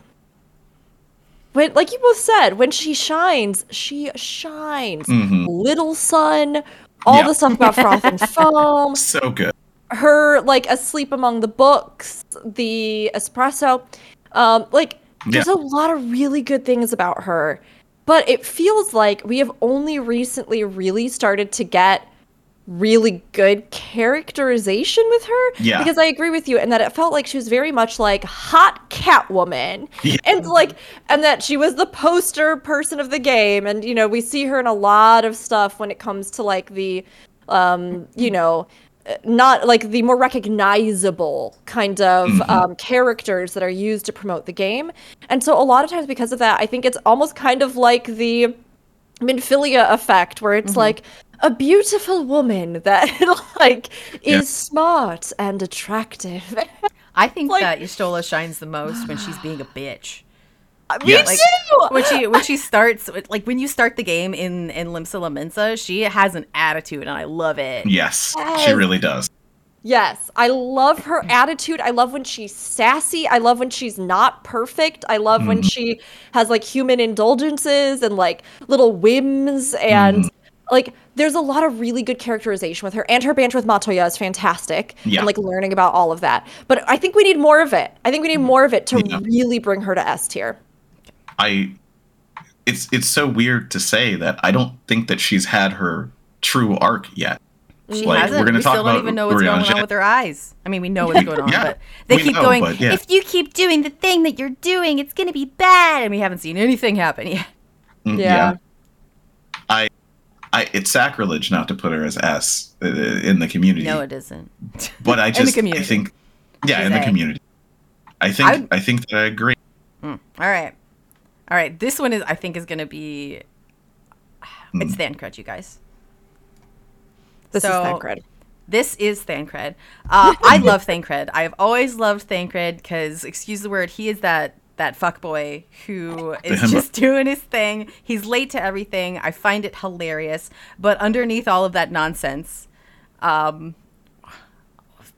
when like you both said, when she shines, she shines. Mhm. Little Sun, all Yeah. the stuff about froth and [LAUGHS] foam, So good. her like asleep among the books, the espresso. Um, like there's Yeah. a lot of really good things about her, but it feels like we have only recently really started to get really good characterization with her. Yeah. Because I agree with you and that it felt like she was very much like hot Catwoman. Yeah. And like and that she was the poster person of the game. And you know, we see her in a lot of stuff when it comes to like the um, you know, not like the more recognizable kind of Mm-hmm. um, characters that are used to promote the game. And so a lot of times because of that, I think it's almost kind of like the Minfilia effect where it's like a beautiful woman that [LAUGHS] like Yeah. is smart and attractive. I think Like- that Y'shtola shines the most when she's being a bitch. Uh, me Yes. Like too. when she when she [LAUGHS] starts like when you start the game in in Limsa Lominsa, she has an attitude and I love it. Yes, she really does. Yes, I love her [CLEARS THROAT] attitude. I love when she's sassy. I love when she's not perfect. I love when mm-hmm. she has like human indulgences and like little whims and mm-hmm. Like there's a lot of really good characterization with her and her banter with Matoya is fantastic Yeah. and like learning about all of that. But I think we need more of it. I think we need more of it to Yeah. really bring her to S tier. I it's it's so weird to say that I don't think that she's had her true arc yet. She Like, hasn't. we're gonna we talk still don't about even know what's Rihanna going on with her eyes. I mean, we know what's going on, Yeah, but they keep know, going. but yeah. If you keep doing the thing that you're doing, it's gonna be bad, and we haven't seen anything happen yet. Mm, Yeah. I I it's sacrilege not to put her as S uh, in the community. No, it isn't. [LAUGHS] but I the just I think yeah, She's in the A. community. I think I- I, think that I agree. All right, all right. This one is, I think, is gonna be. [SIGHS] Hmm. It's Thancred, you guys. This So- is Thancred. This is Thancred. Uh, I [LAUGHS] love Thancred. I have always loved Thancred because, excuse the word, he is that that fuckboy who [LAUGHS] is himbo. just doing his thing. He's late to everything. I find it hilarious. But underneath all of that nonsense, um,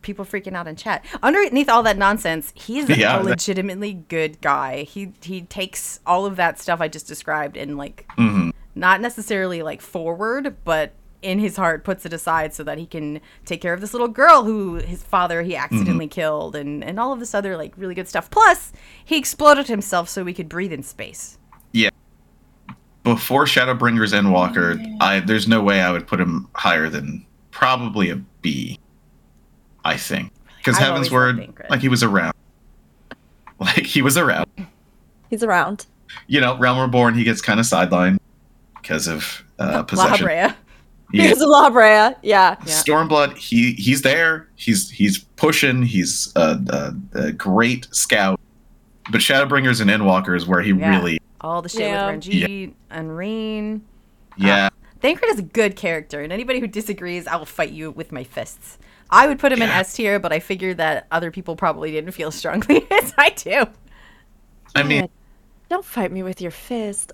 people freaking out in chat. Underneath all that nonsense, he's [LAUGHS] Yeah, a that- legitimately good guy. He he takes all of that stuff I just described and like Mhm. not necessarily like forward, but in his heart puts it aside so that he can take care of this little girl who his father he accidentally killed and and all of this other like really good stuff. Plus, he exploded himself so we could breathe in space. Yeah. Before Shadowbringers Endwalker, I there's no way I would put him higher than probably a B. I think because Heavensward, like he was around, [LAUGHS] like he was around. He's around. You know, Realm Reborn, he gets kind of sidelined because of uh, [LAUGHS] La possession. Brea. Yeah. He's a La Brea. Yeah. Yeah. Stormblood, he he's there. He's he's pushing. He's a, a, a great scout. But Shadowbringers and Endwalker is where he Yeah. really, All the shit Yeah. with Ranjit and Ryne. yeah, uh, Thancred is a good character, and anybody who disagrees, I will fight you with my fists. I would put him in S tier, but I figured that other people probably didn't feel [LAUGHS] strongly as I do. I mean, Don't fight me with your fist.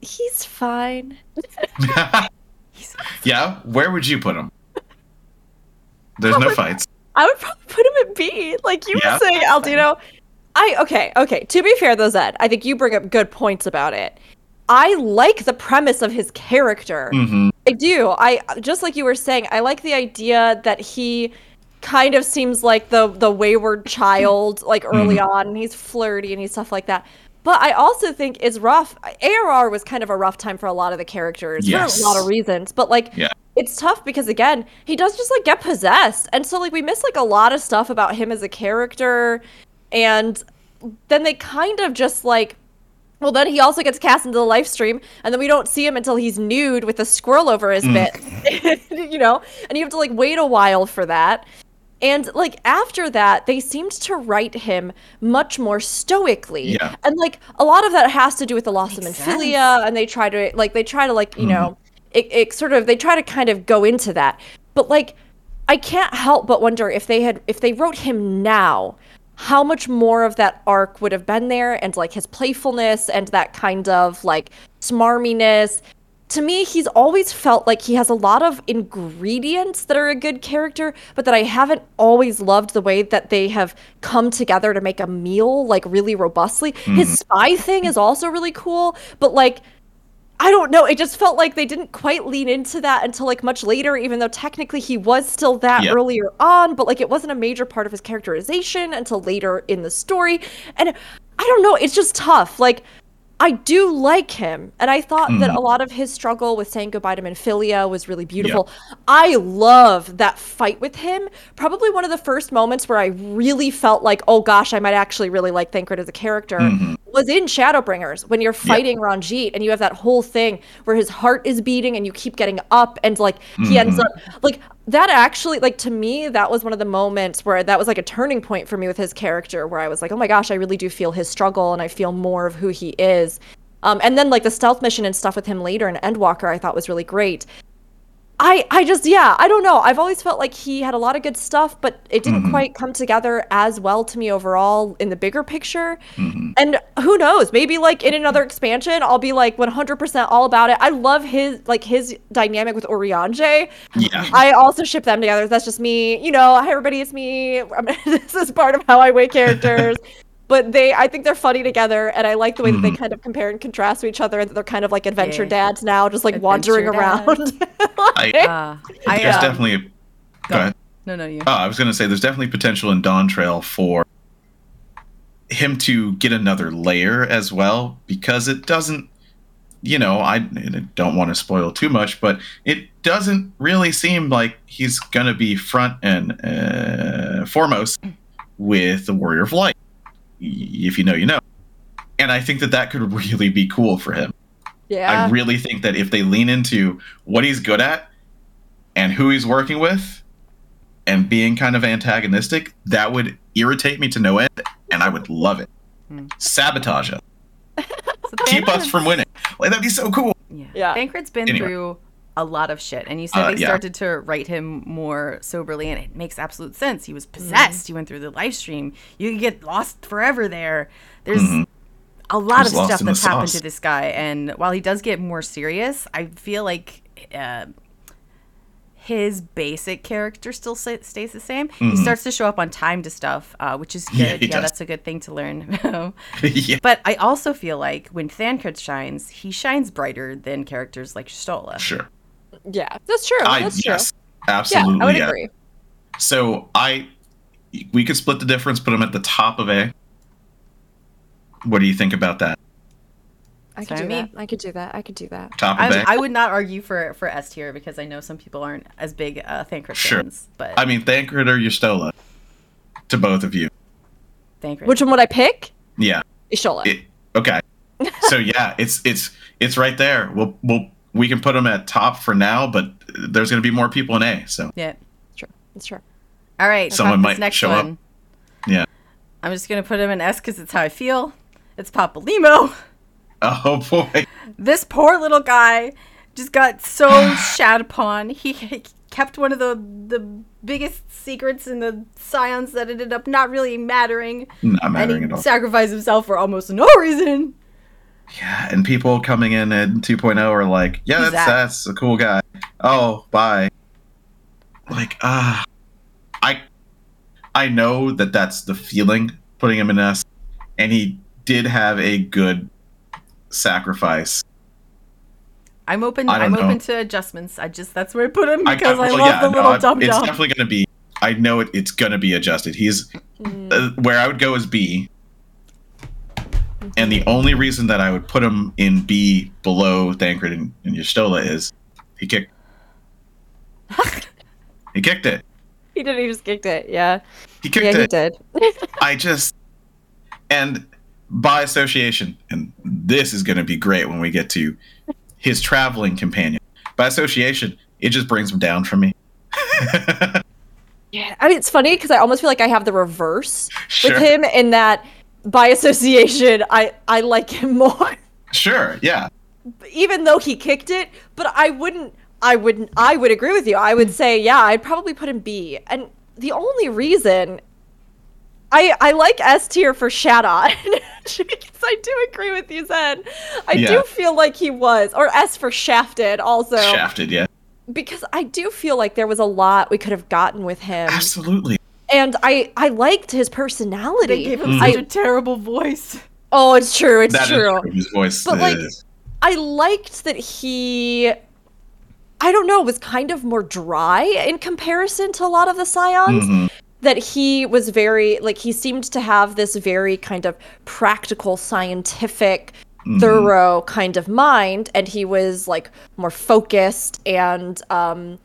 He's fine. [LAUGHS] yeah. Where would you put him? There's no fights. I would probably put him at B. Like you Yeah. were saying, Aldianaux. I okay, okay. To be fair though, Zed, I think you bring up good points about it. I like the premise of his character. hmm I do. I just like you were saying, I like the idea that he kind of seems like the the wayward child like early on and he's flirty and he's stuff like that. But I also think it's rough. ARR was kind of a rough time for a lot of the characters Yes. for a lot of reasons. But like Yeah. it's tough because again, he does just like get possessed. And so like we miss like a lot of stuff about him as a character and then they kind of just like well, then he also gets cast into the Lifestream, and then we don't see him until he's nude with a squirrel over his mm. bit, [LAUGHS] you know? And you have to like wait a while for that. And like after that, they seemed to write him much more stoically. Yeah. And like a lot of that has to do with the loss Makes of Minfilia, and they try to like they try to like, you Mhm. know, it, it sort of they try to kind of go into that. But like I can't help but wonder if they had if they wrote him now, how much more of that arc would have been there and like his playfulness and that kind of like smarminess to me, he's always felt like he has a lot of ingredients that are a good character, but that I haven't always loved the way that they have come together to make a meal like really robustly. His mm-hmm. spy thing is also really cool, but like I don't know, it just felt like they didn't quite lean into that until like much later, even though technically he was still that Yeah. earlier on, but like it wasn't a major part of his characterization until later in the story. And I don't know, it's just tough. Like I do like him, and I thought that mm-hmm. a lot of his struggle with saying goodbye to Minfilia was really beautiful. I love that fight with him. Probably one of the first moments where I really felt like, oh gosh, I might actually really like Thancred as a character mm-hmm. Was in Shadowbringers when you're fighting Ranjit and you have that whole thing where his heart is beating and you keep getting up and like he ends up like that actually like to me that was one of the moments where that was like a turning point for me with his character where I was like, oh my gosh, I really do feel his struggle and I feel more of who he is. Um, and then like the stealth mission and stuff with him later in Endwalker I thought was really great. I I just yeah, I don't know. I've always felt like he had a lot of good stuff, but it didn't mm-hmm. quite come together as well to me overall in the bigger picture. Mm-hmm. And who knows, maybe like in another expansion, I'll be like 100% all about it. I love his like his dynamic with Urianger. Yeah. I also ship them together. That's just me. You know, hi everybody, it's me. [LAUGHS] This is part of how I weigh characters. [LAUGHS] But they, I think they're funny together, and I like the way that they kind of compare and contrast to each other. And that they're kind of like adventure Yeah. dads now, just like wandering Adventure around. [LAUGHS] [LAUGHS] I, Uh, I, there's uh, definitely. A, go ahead. no, no, you. Oh, I was going to say there's definitely potential in Dawntrail for him to get another layer as well because it doesn't you know I, I don't want to spoil too much but it doesn't really seem like he's going to be front and uh, foremost with the Warrior of Light if you know you know and I think that that could really be cool for him yeah. I really think that if they lean into what he's good at and who he's working with and being kind of antagonistic, that would irritate me to no end and I would love it. Hmm. Sabotage us. [LAUGHS] So Keep us from winning. Like that'd be so cool. Yeah. Yeah. Thancred's been Anyway. through a lot of shit. And you said Uh, they yeah. started to write him more soberly, and it makes absolute sense. He was possessed. He went through the Lifestream. You could get lost forever there. There's a lot of stuff that's happened to this guy. And while he does get more serious, I feel like uh, his basic character still sa- stays the same. He starts to show up on time to stuff, uh, which is [LAUGHS] good. Yeah, Yeah, that's a good thing to learn. [LAUGHS] [LAUGHS] yeah. But I also feel like when Thancred shines, he shines brighter than characters like Stola. Sure. Yeah, that's true. I That's true. yes. Yeah, Absolutely. I would yeah. agree. So I we could split the difference, put him at the top of A. What do you think about that? I could Sorry, do me? that. I could do that. I could do that. Top of I, A? I would not argue for for S tier because I know some people aren't as big uh, Thancred Sure. fans, but I mean Thancred or Y'shtola? To both of you. Thancred. Which one would I pick? Yeah. Y'shtola. It, okay. so yeah, it's it's it's right there. We'll we'll we can put them at top for now, but there's going to be more people in A. So yeah. true. That's true. All right. Someone might next show up. one. yeah. I'm just gonna put him in S because it's how I feel. It's Papalymo. [LAUGHS] Oh boy. This poor little guy just got so [SIGHS] shat upon. He, he kept one of the the biggest secrets in the Scions that ended up not really mattering. Not mattering and at he all. sacrificed himself for almost no reason. Yeah, and people coming in in 2.0 are like, yeah, that's that? that's a cool guy. Oh, bye. Like, ah, I I know that that's the feeling putting him in S, and he did have a good sacrifice. I'm open. I I'm know. open to adjustments. I just that's where I put him I- because I, well, love yeah, the little I- dum It's definitely going to be. I know it, it's going to be adjusted. He's uh, where I would go is B, and the only reason that I would put him in B below Thancred and, and Y'shtola is he kicked. [LAUGHS] he kicked it. He did. He just kicked it. Yeah. He kicked Yeah, he it. did. [LAUGHS] I just and by association, and this is going to be great when we get to his traveling companion. By association, it just brings him down for me. [LAUGHS] Yeah. I mean, it's funny because I almost feel like I have the reverse Sure. with him in that by association, I I like him [LAUGHS] more, Sure, yeah. even though he kicked it. But I wouldn't. I wouldn't. I would agree with you. I would say, yeah, I'd probably put him B. And the only reason I, I like S tier for [LAUGHS] because I do agree with you, Xen. I Yeah. do feel like he was, or S for Shafted also, Shafted, yeah. because I do feel like there was a lot we could have gotten with him, Absolutely. And I I liked his personality. They gave him I- such a terrible voice. oh, it's true, it's That is true. true. His voice But, like, is. I liked that he I don't know, was kind of more dry in comparison to a lot of the Scions. Mhm. That he was very like he seemed to have this very kind of practical, scientific, Mhm. thorough kind of mind, and he was like more focused and um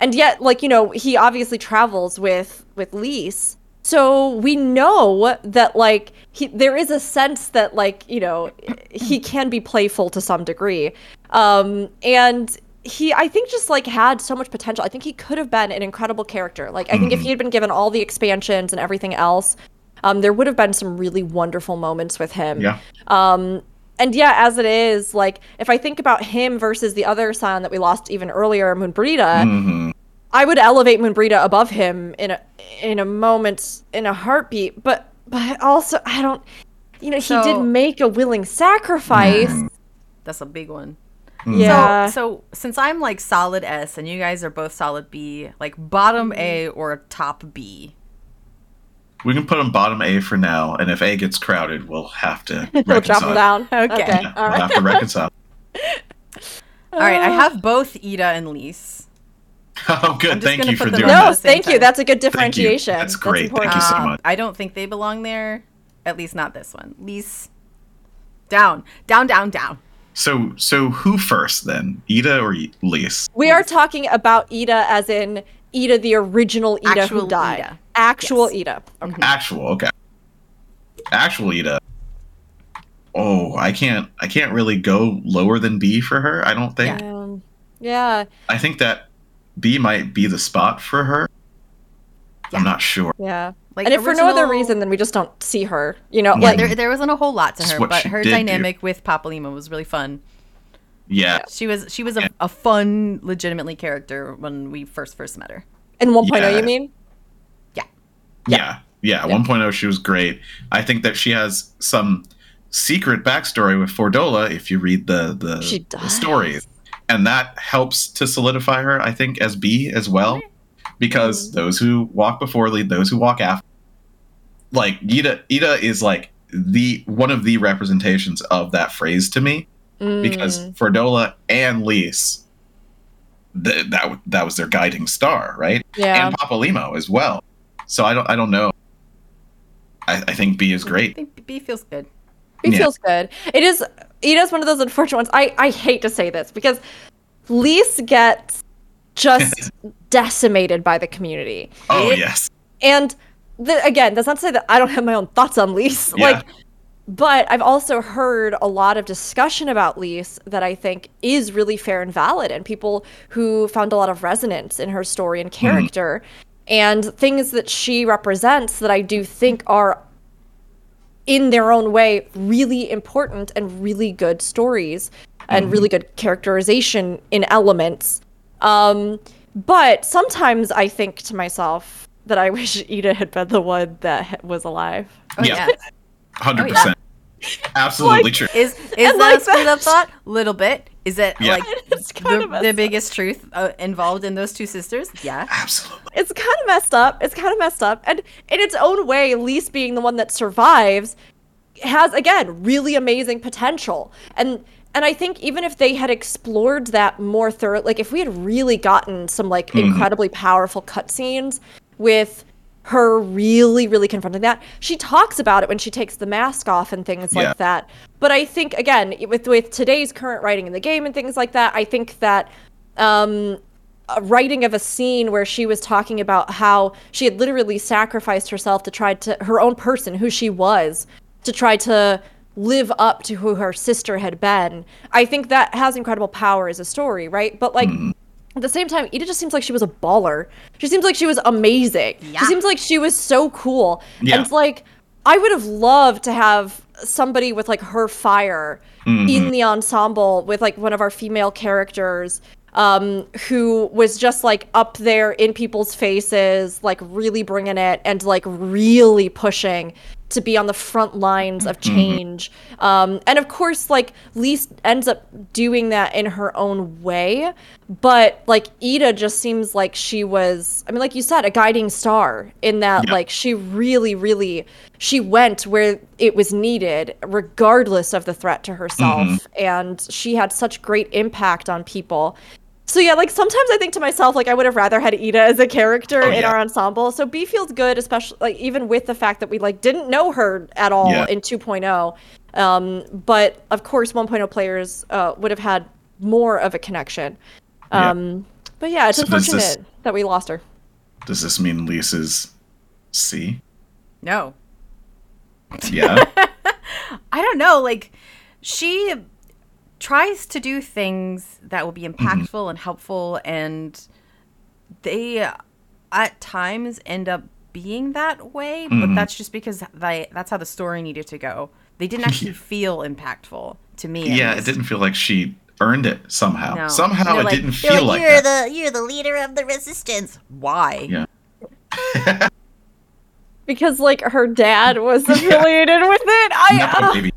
and yet like you know he obviously travels with with Lyse. So we know that like he there is a sense that like you know he can be playful to some degree. Um and he i think just like had so much potential. I think he could have been an incredible character. Like i think if he had been given all the expansions and everything else um there would have been some really wonderful moments with him. Yeah. um, and yeah, as it is, like if I think about him versus the other son that we lost even earlier, Moenbryda, Mhm. I would elevate Moenbryda above him in a in a moment, in a heartbeat. But but also I don't, you know, he did make a willing sacrifice. That's a big one. Yeah. So, so since I'm like solid S and you guys are both solid B, like bottom A or top B. We can put him bottom A for now, and if A gets crowded, we'll have to [LAUGHS] We'll reconcile. drop him down. Okay. Yeah, All we'll right. have to reconcile. [LAUGHS] All right, I have both Yda and Lyse. [LAUGHS] Oh, good. Thank you for doing on No, that. thank you. time. That's a good differentiation. That's great. important. Thank you so Um, much. I don't think they belong there. At least not this one. Lyse. Down, down, down, down. So, so who first then? Yda or Y- Lyse? We are talking about Yda as in Yda, the original Yda Actual who died. Yda. Actual Yes. Yda. Okay. Actual, okay. Actual Yda. Oh, I can't. I can't really go lower than B for her. I don't think. Um, yeah. I think that B might be the spot for her. I'm not sure. Yeah. Like and if for no other reason than we just don't see her. You know, Yeah, like There, there wasn't a whole lot to her, but her did do. dynamic with Papalymo was really fun. Yeah, She was she was a, a fun, legitimately character when we first first met her. in 1.0, Yeah. you mean? Yeah, yeah. 1.0, she was great. I think that she has some secret backstory with Fordola if you read the the, the stories, and that helps to solidify her. I think as B as well, because those who walk before lead those who walk after. Like Yda, Yda is like the one of the representations of that phrase to me because Mm. Fordola and Lyse, th- that that was their guiding star, right? Yeah. And Papalymo as well. So I don't I don't know. I, I think B is mm, great. I think B feels good. It Yeah. feels good. It is. Yda's one of those unfortunate ones. I I hate to say this because Lyse gets just [LAUGHS] decimated by the community, Oh It- yes. and the, again, that's not to say that I don't have my own thoughts on Lyse. Yeah. Like, but I've also heard a lot of discussion about Lyse that I think is really fair and valid, and people who found a lot of resonance in her story and mm-hmm. character, and things that she represents that I do think are in their own way really important and really good stories and really good characterization in elements um but sometimes i think to myself that i [LAUGHS] wish Yda had been the one that was alive Oh Yeah. yeah. Hundred Oh, yeah. percent. [LAUGHS] Absolutely true. Is is And that like a screwed up thought? Little bit. Is it Yeah. like [LAUGHS] It's kind the, of messed the up. biggest truth uh, involved in those two sisters? Yeah. Absolutely. it's kind of messed up it's kind of messed up and in its own way Lyse being the one that survives has again really amazing potential and and i think even if they had explored that more thoroughly like if we had really gotten some like incredibly powerful cutscenes with her really really confronting that. She talks about it when she takes the mask off and things Yeah. like that. But i think again with with today's current writing in the game and things like that i think that um a writing of a scene where she was talking about how she had literally sacrificed herself to try to her own person who she was to try to live up to who her sister had been. I think that has incredible power as a story right? But like at the same time Yda just seems like she was a baller she seems like she was amazing Yeah. she seems like she was so cool Yeah. and it's like i would have loved to have somebody with like her fire in the ensemble with like one of our female characters um, who was just like up there in people's faces, like really bringing it and like really pushing to be on the front lines of change. Um, and of course, like Lyse ends up doing that in her own way. But like Yda just seems like she was, I mean, like you said, a guiding star in that, like she really, really, she went where it was needed, regardless of the threat to herself. And she had such great impact on people. So yeah, like sometimes I think to myself, like I would have rather had Yda as a character Oh, in yeah. our ensemble. So B feels good, especially like even with the fact that we like didn't know her at all Yeah. in 2.0. Um, but of course, 1.0 players uh, would have had more of a connection. Yeah. Um, But yeah, it's So unfortunate this- that we lost her. Does this mean Lisa's C? No. Yeah. [LAUGHS] I don't know. Like, she tries to do things that will be impactful and helpful, and they, at times, end up being that way. But that's just because they, that's how the story needed to go. They didn't [LAUGHS] actually feel impactful to me. at yeah, it didn't feel like she earned it somehow. No. Somehow it like- didn't feel like, you're that. the you're the leader of the resistance. Why? Yeah. [LAUGHS] Because like her dad was affiliated with it. I No, uh,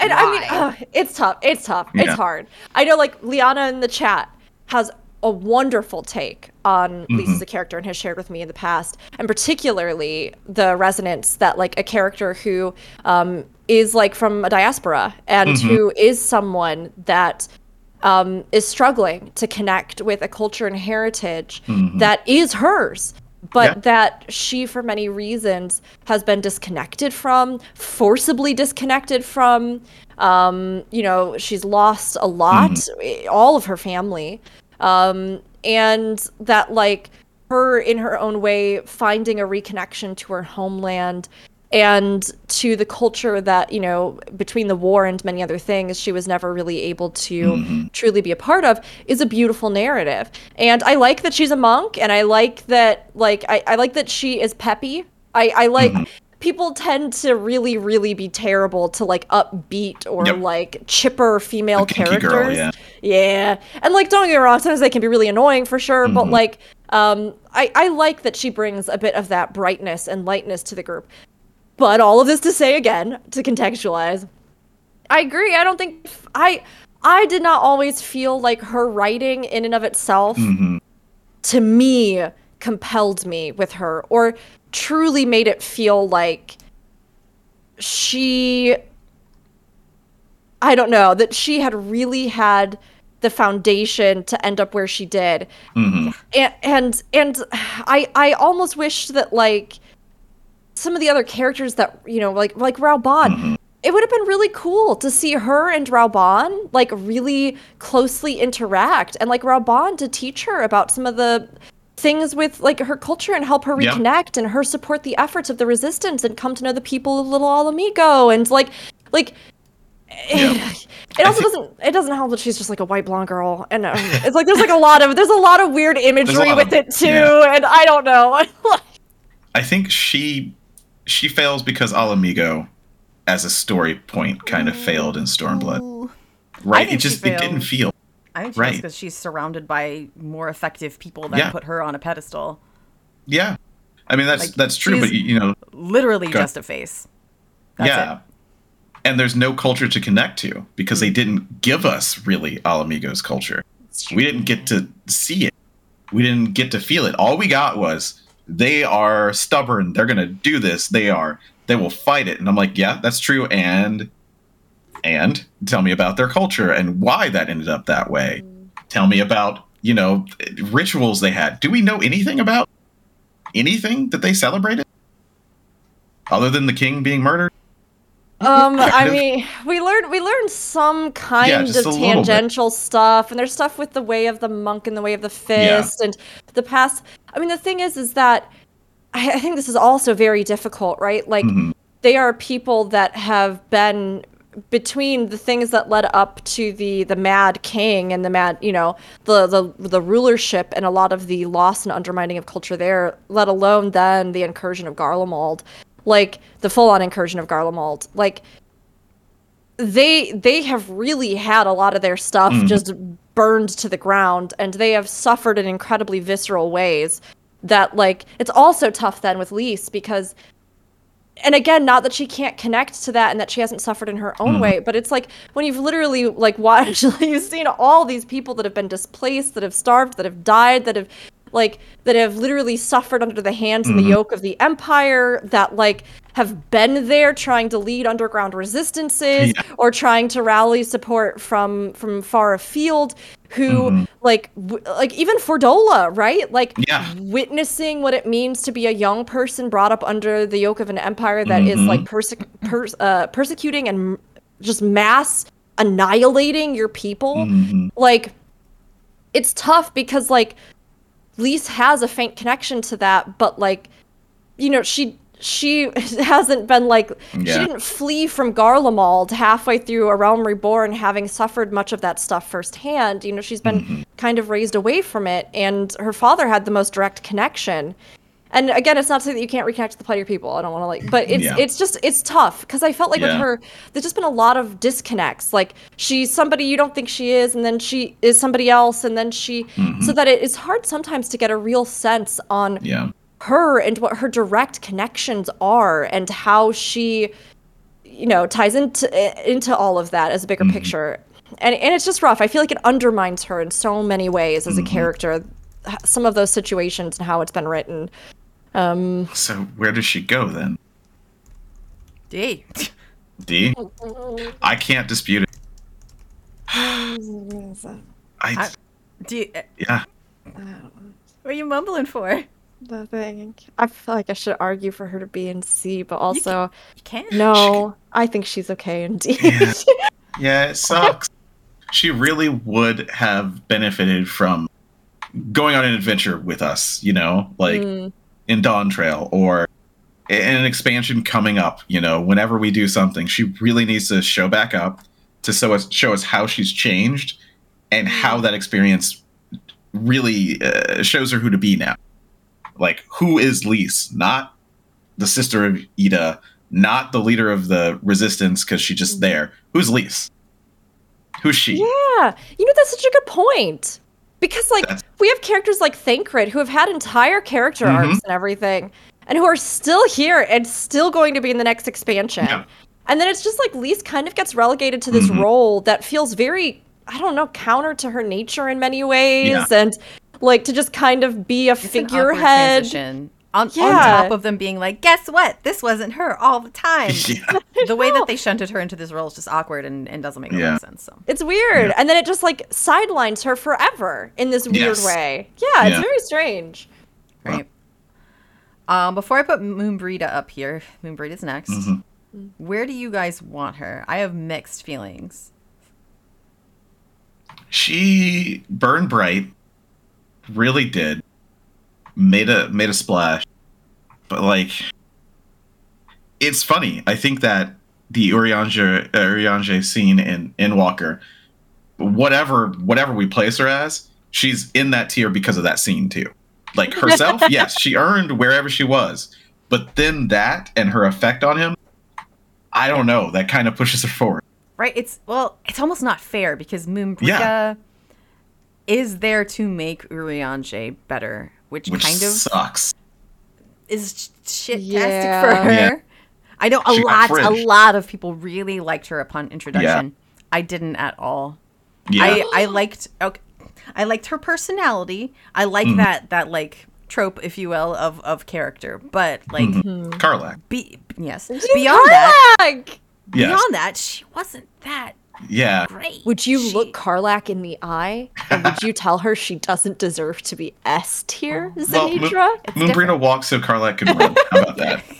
And I mean, Why? it's tough. It's tough. Yeah. It's hard. I know, like Liana in the chat has a wonderful take on Mm-hmm. Lisa as a character and has shared with me in the past, and particularly the resonance that like a character who um, is like from a diaspora and Mm-hmm. who is someone that um, is struggling to connect with a culture and heritage that is hers, but Mm-hmm. Yeah. that she, for many reasons, has been disconnected from, forcibly disconnected from. Um, you know, she's lost a lot, eh, all of her family. Um, and that, like, her in her own way finding a reconnection to her homeland and to the culture that you know between the war and many other things she was never really able to truly be a part of is a beautiful narrative and i like that she's a monk and i like that like i, I like that she is peppy i, I like people tend to really really be terrible to like upbeat or Yep. like chipper female characters girl, yeah. yeah. And like don't get me wrong, sometimes they can be really annoying for sure, but Mm-hmm. like um I, I like that she brings a bit of that brightness and lightness to the group. But all of this to say again, to contextualize, I agree. I don't think I I did not always feel like her writing in and of itself Mm-hmm. to me compelled me with her or truly made it feel like she I don't know, that she had really had the foundation to end up where she did. Mm-hmm. And and and I I almost wish that like some of the other characters that you know like like Raubahn it would have been really cool to see her and Raubahn like really closely interact. And like Raubahn to teach her about some of the things with like her culture and help her Yeah. reconnect and her support the efforts of the resistance and come to know the people of little Ala Mhigo and like like [LAUGHS] it also think- doesn't it doesn't help that she's just like a white blonde girl. And uh, it's like there's like a lot of there's a lot of weird imagery with of- it too. Yeah. and I don't know. [LAUGHS] I think she she fails because Ala Mhigo as a story point kind of failed in Stormblood. Right? It just it didn't feel I think she Right. because she's surrounded by more effective people that Yeah. put her on a pedestal. Yeah. I mean that's Like, that's true, but you, you know, Literally Go. just a face. That's yeah. it. And there's no culture to connect to because they didn't give us really Ala Mhigo's culture. We didn't get to see it. We didn't get to feel it. All we got was they are stubborn. They're going to do this. They are they will fight it. And I'm like, yeah, that's true and and tell me about their culture and why that ended up that way. Tell me about, you know, rituals they had. Do we know anything about anything that they celebrated? Other than the king being murdered? Um, [LAUGHS] I mean, we learned we learned some kind Yeah, of just a little bit. tangential stuff, and there's stuff with the way of the monk and the way of the fist, and the past. I mean, the thing is, is that I, I think this is also very difficult, right? Like, Mm-hmm. they are people that have been between the things that led up to the the mad king and the mad you know the the the rulership and a lot of the loss and undermining of culture there let alone then the incursion of garlemald like the full-on incursion of garlemald. Like they they have really had a lot of their stuff mm. just burned to the ground and they have suffered in incredibly visceral ways that like it's also tough then with Lyse because and again not that she can't connect to that and that she hasn't suffered in her own mm. way but it's like when you've literally like [LAUGHS] watched you've seen all these people that have been displaced that have starved that have died that have like that have literally suffered under the hands and the mm-hmm. yoke of the empire that like have been there trying to lead underground resistances Yeah. or trying to rally support from from far afield who mm-hmm. like w- like even Fordola right? Like Yeah. witnessing what it means to be a young person brought up under the yoke of an empire that is like mm-hmm. perse- pers- uh, persecuting and just mass annihilating your people. Like it's tough because like Lyse has a faint connection to that, but like, you know, she she [LAUGHS] hasn't been like she didn't flee from Garlemald halfway through A Realm Reborn, having suffered much of that stuff firsthand. You know, she's been mm-hmm. kind of raised away from it, and her father had the most direct connection. And again, it's not to say that you can't reconnect to the your people. I don't want to like, but it's Yeah. it's just it's tough because I felt like with her, there's just been a lot of disconnects. Like she's somebody you don't think she is, and then she is somebody else, and then she, mm-hmm. so that it is hard sometimes to get a real sense on Yeah. her and what her direct connections are and how she you know ties into eh, into all of that as a bigger mm-hmm. picture and and it's just rough i feel like it undermines her in so many ways as a mm-hmm. character some of those situations and how it's been written um So where does she go then? D. D? I can't dispute it. I, Do you, uh, yeah. what are you mumbling for? the thing i feel like i should argue for her to be in c but also You can't. no i think she's okay in d Yeah. [LAUGHS] Yeah, it sucks. She really would have benefited from going on an adventure with us, you know, like in Dawntrail or in an expansion coming up, you know, whenever we do something, she really needs to show back up to show us show us how she's changed and how that experience really uh, shows her who to be now. Like who is Lyse, not the sister of Yda, not the leader of the resistance because she's just there. Who's Lyse? Who's she? Yeah, you know that's such a good point. Because like we have characters like Thancred who have had entire character Mhm. arcs and everything, and who are still here and still going to be in the next expansion. Yeah. And then it's just like Lyse kind of gets relegated to this Mhm. role that feels very, I don't know, counter to her nature in many ways, Yeah. and like to just kind of be a It's an figurehead. Transition. On, on top of them being like, guess what? This wasn't her all the time. [LAUGHS] Yeah. the way that they shunted her into this role is just awkward and, and doesn't make Yeah. of sense. So It's weird, Yeah. and then it just like sidelines her forever in this weird Yes. way. Yeah, it's Yeah. very strange. right. Um, before I put Moenbryda up here, Moenbryda's next. Mhm. Where do you guys want her? I have mixed feelings. She burned bright, really did. Made a made a splash. But like it's funny. I think that the uh, Urianger scene in in Walker, whatever whatever we place her as, she's in that tier because of that scene too. Like [LAUGHS] herself, yes, she earned wherever she was. But then that and her effect on him, I don't know. That kind of pushes her forward. Right? It's well, it's almost not fair because Moenbryda Yeah. is there to make Urianger better, which, Which kind of sucks. is shit Yeah. for her. Yeah. I know a She lot, a lot of people really liked her upon introduction. I didn't at all. Yeah. I, I liked okay, I liked her personality. I like Mm-hmm. that that like trope, if you will, of of character. But like, Mm-hmm. Karlach. be yes, beyond that, Yes. beyond that, she wasn't that Yeah. great. Would you She- look Karlach in the eye and would you tell her she doesn't deserve to be S tier, Well, Zanidra? Moenbryda walks so Karlach can run. How about that? [LAUGHS]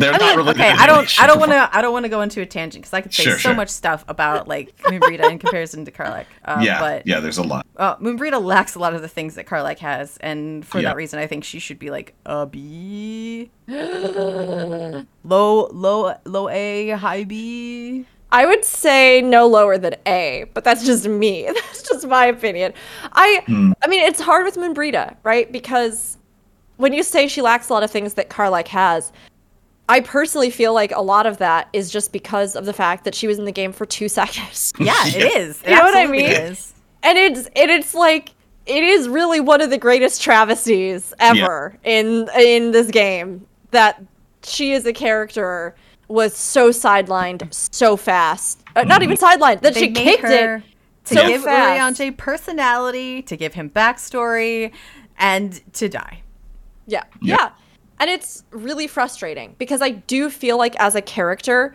They're I not related. okay, I don't, I don't want to, I don't want to go into a tangent because I could say Sure, so sure. much stuff about like Moenbryda in comparison to Karlach. Uh, Yeah, but yeah. There's a lot. uh, Moenbryda lacks a lot of the things that Karlach has, and for Yeah. that reason, I think she should be like a B, [GASPS] low, low, low A, high B. I would say no lower than A, but that's just me. [LAUGHS] That's just my opinion. I Hmm. I mean, it's hard with Moenbryda, right? Because when you say she lacks a lot of things that Karlach has, I personally feel like a lot of that is just because of the fact that she was in the game for two [LAUGHS] seconds. Yeah, [LAUGHS] Yeah. it is. It You know what I mean? is. and it's and it's like it is really one of the greatest travesties ever in in this game that she is a character was so sidelined so fast. Uh, not even sidelined. That They she made kicked her it. to so give fast. Urianger personality, to give him backstory, and to die. Yeah. Yeah. Yeah. And it's really frustrating because I do feel like as a character,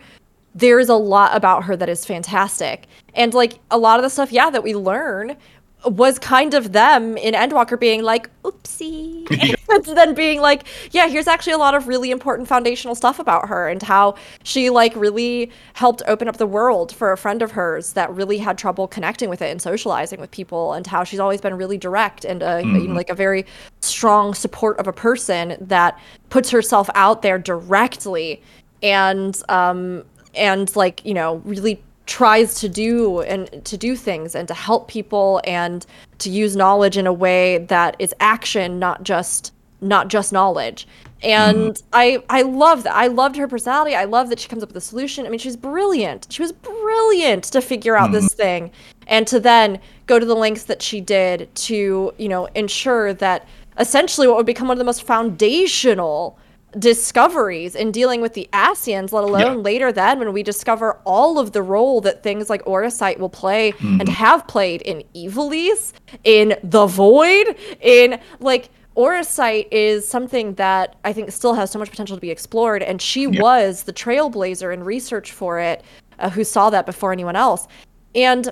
there's a lot about her that is fantastic. And like a lot of the stuff, yeah, that we learn was kind of them in Endwalker being like, oopsie. [LAUGHS] [LAUGHS] and then being like, yeah, here's actually a lot of really important foundational stuff about her and how she like really helped open up the world for a friend of hers that really had trouble connecting with it and socializing with people and how she's always been really direct and uh, you know, like a very strong support of a person that puts herself out there directly and um and like you know really tries to do and to do things and to help people and to use knowledge in a way that is action not just not just knowledge. And mm-hmm. i i love that. I loved her personality. I love that she comes up with a solution. I mean she's brilliant. She was brilliant to figure out this mm-hmm. thing and to then go to the lengths that she did to you know ensure that essentially what would become one of the most foundational discoveries in dealing with the Ascians, let alone Yeah. later then when we discover all of the role that things like auracite will play and have played in Evilise, in The Void, in like auracite is something that I think still has so much potential to be explored, and she was the trailblazer in research for it, uh, who saw that before anyone else. And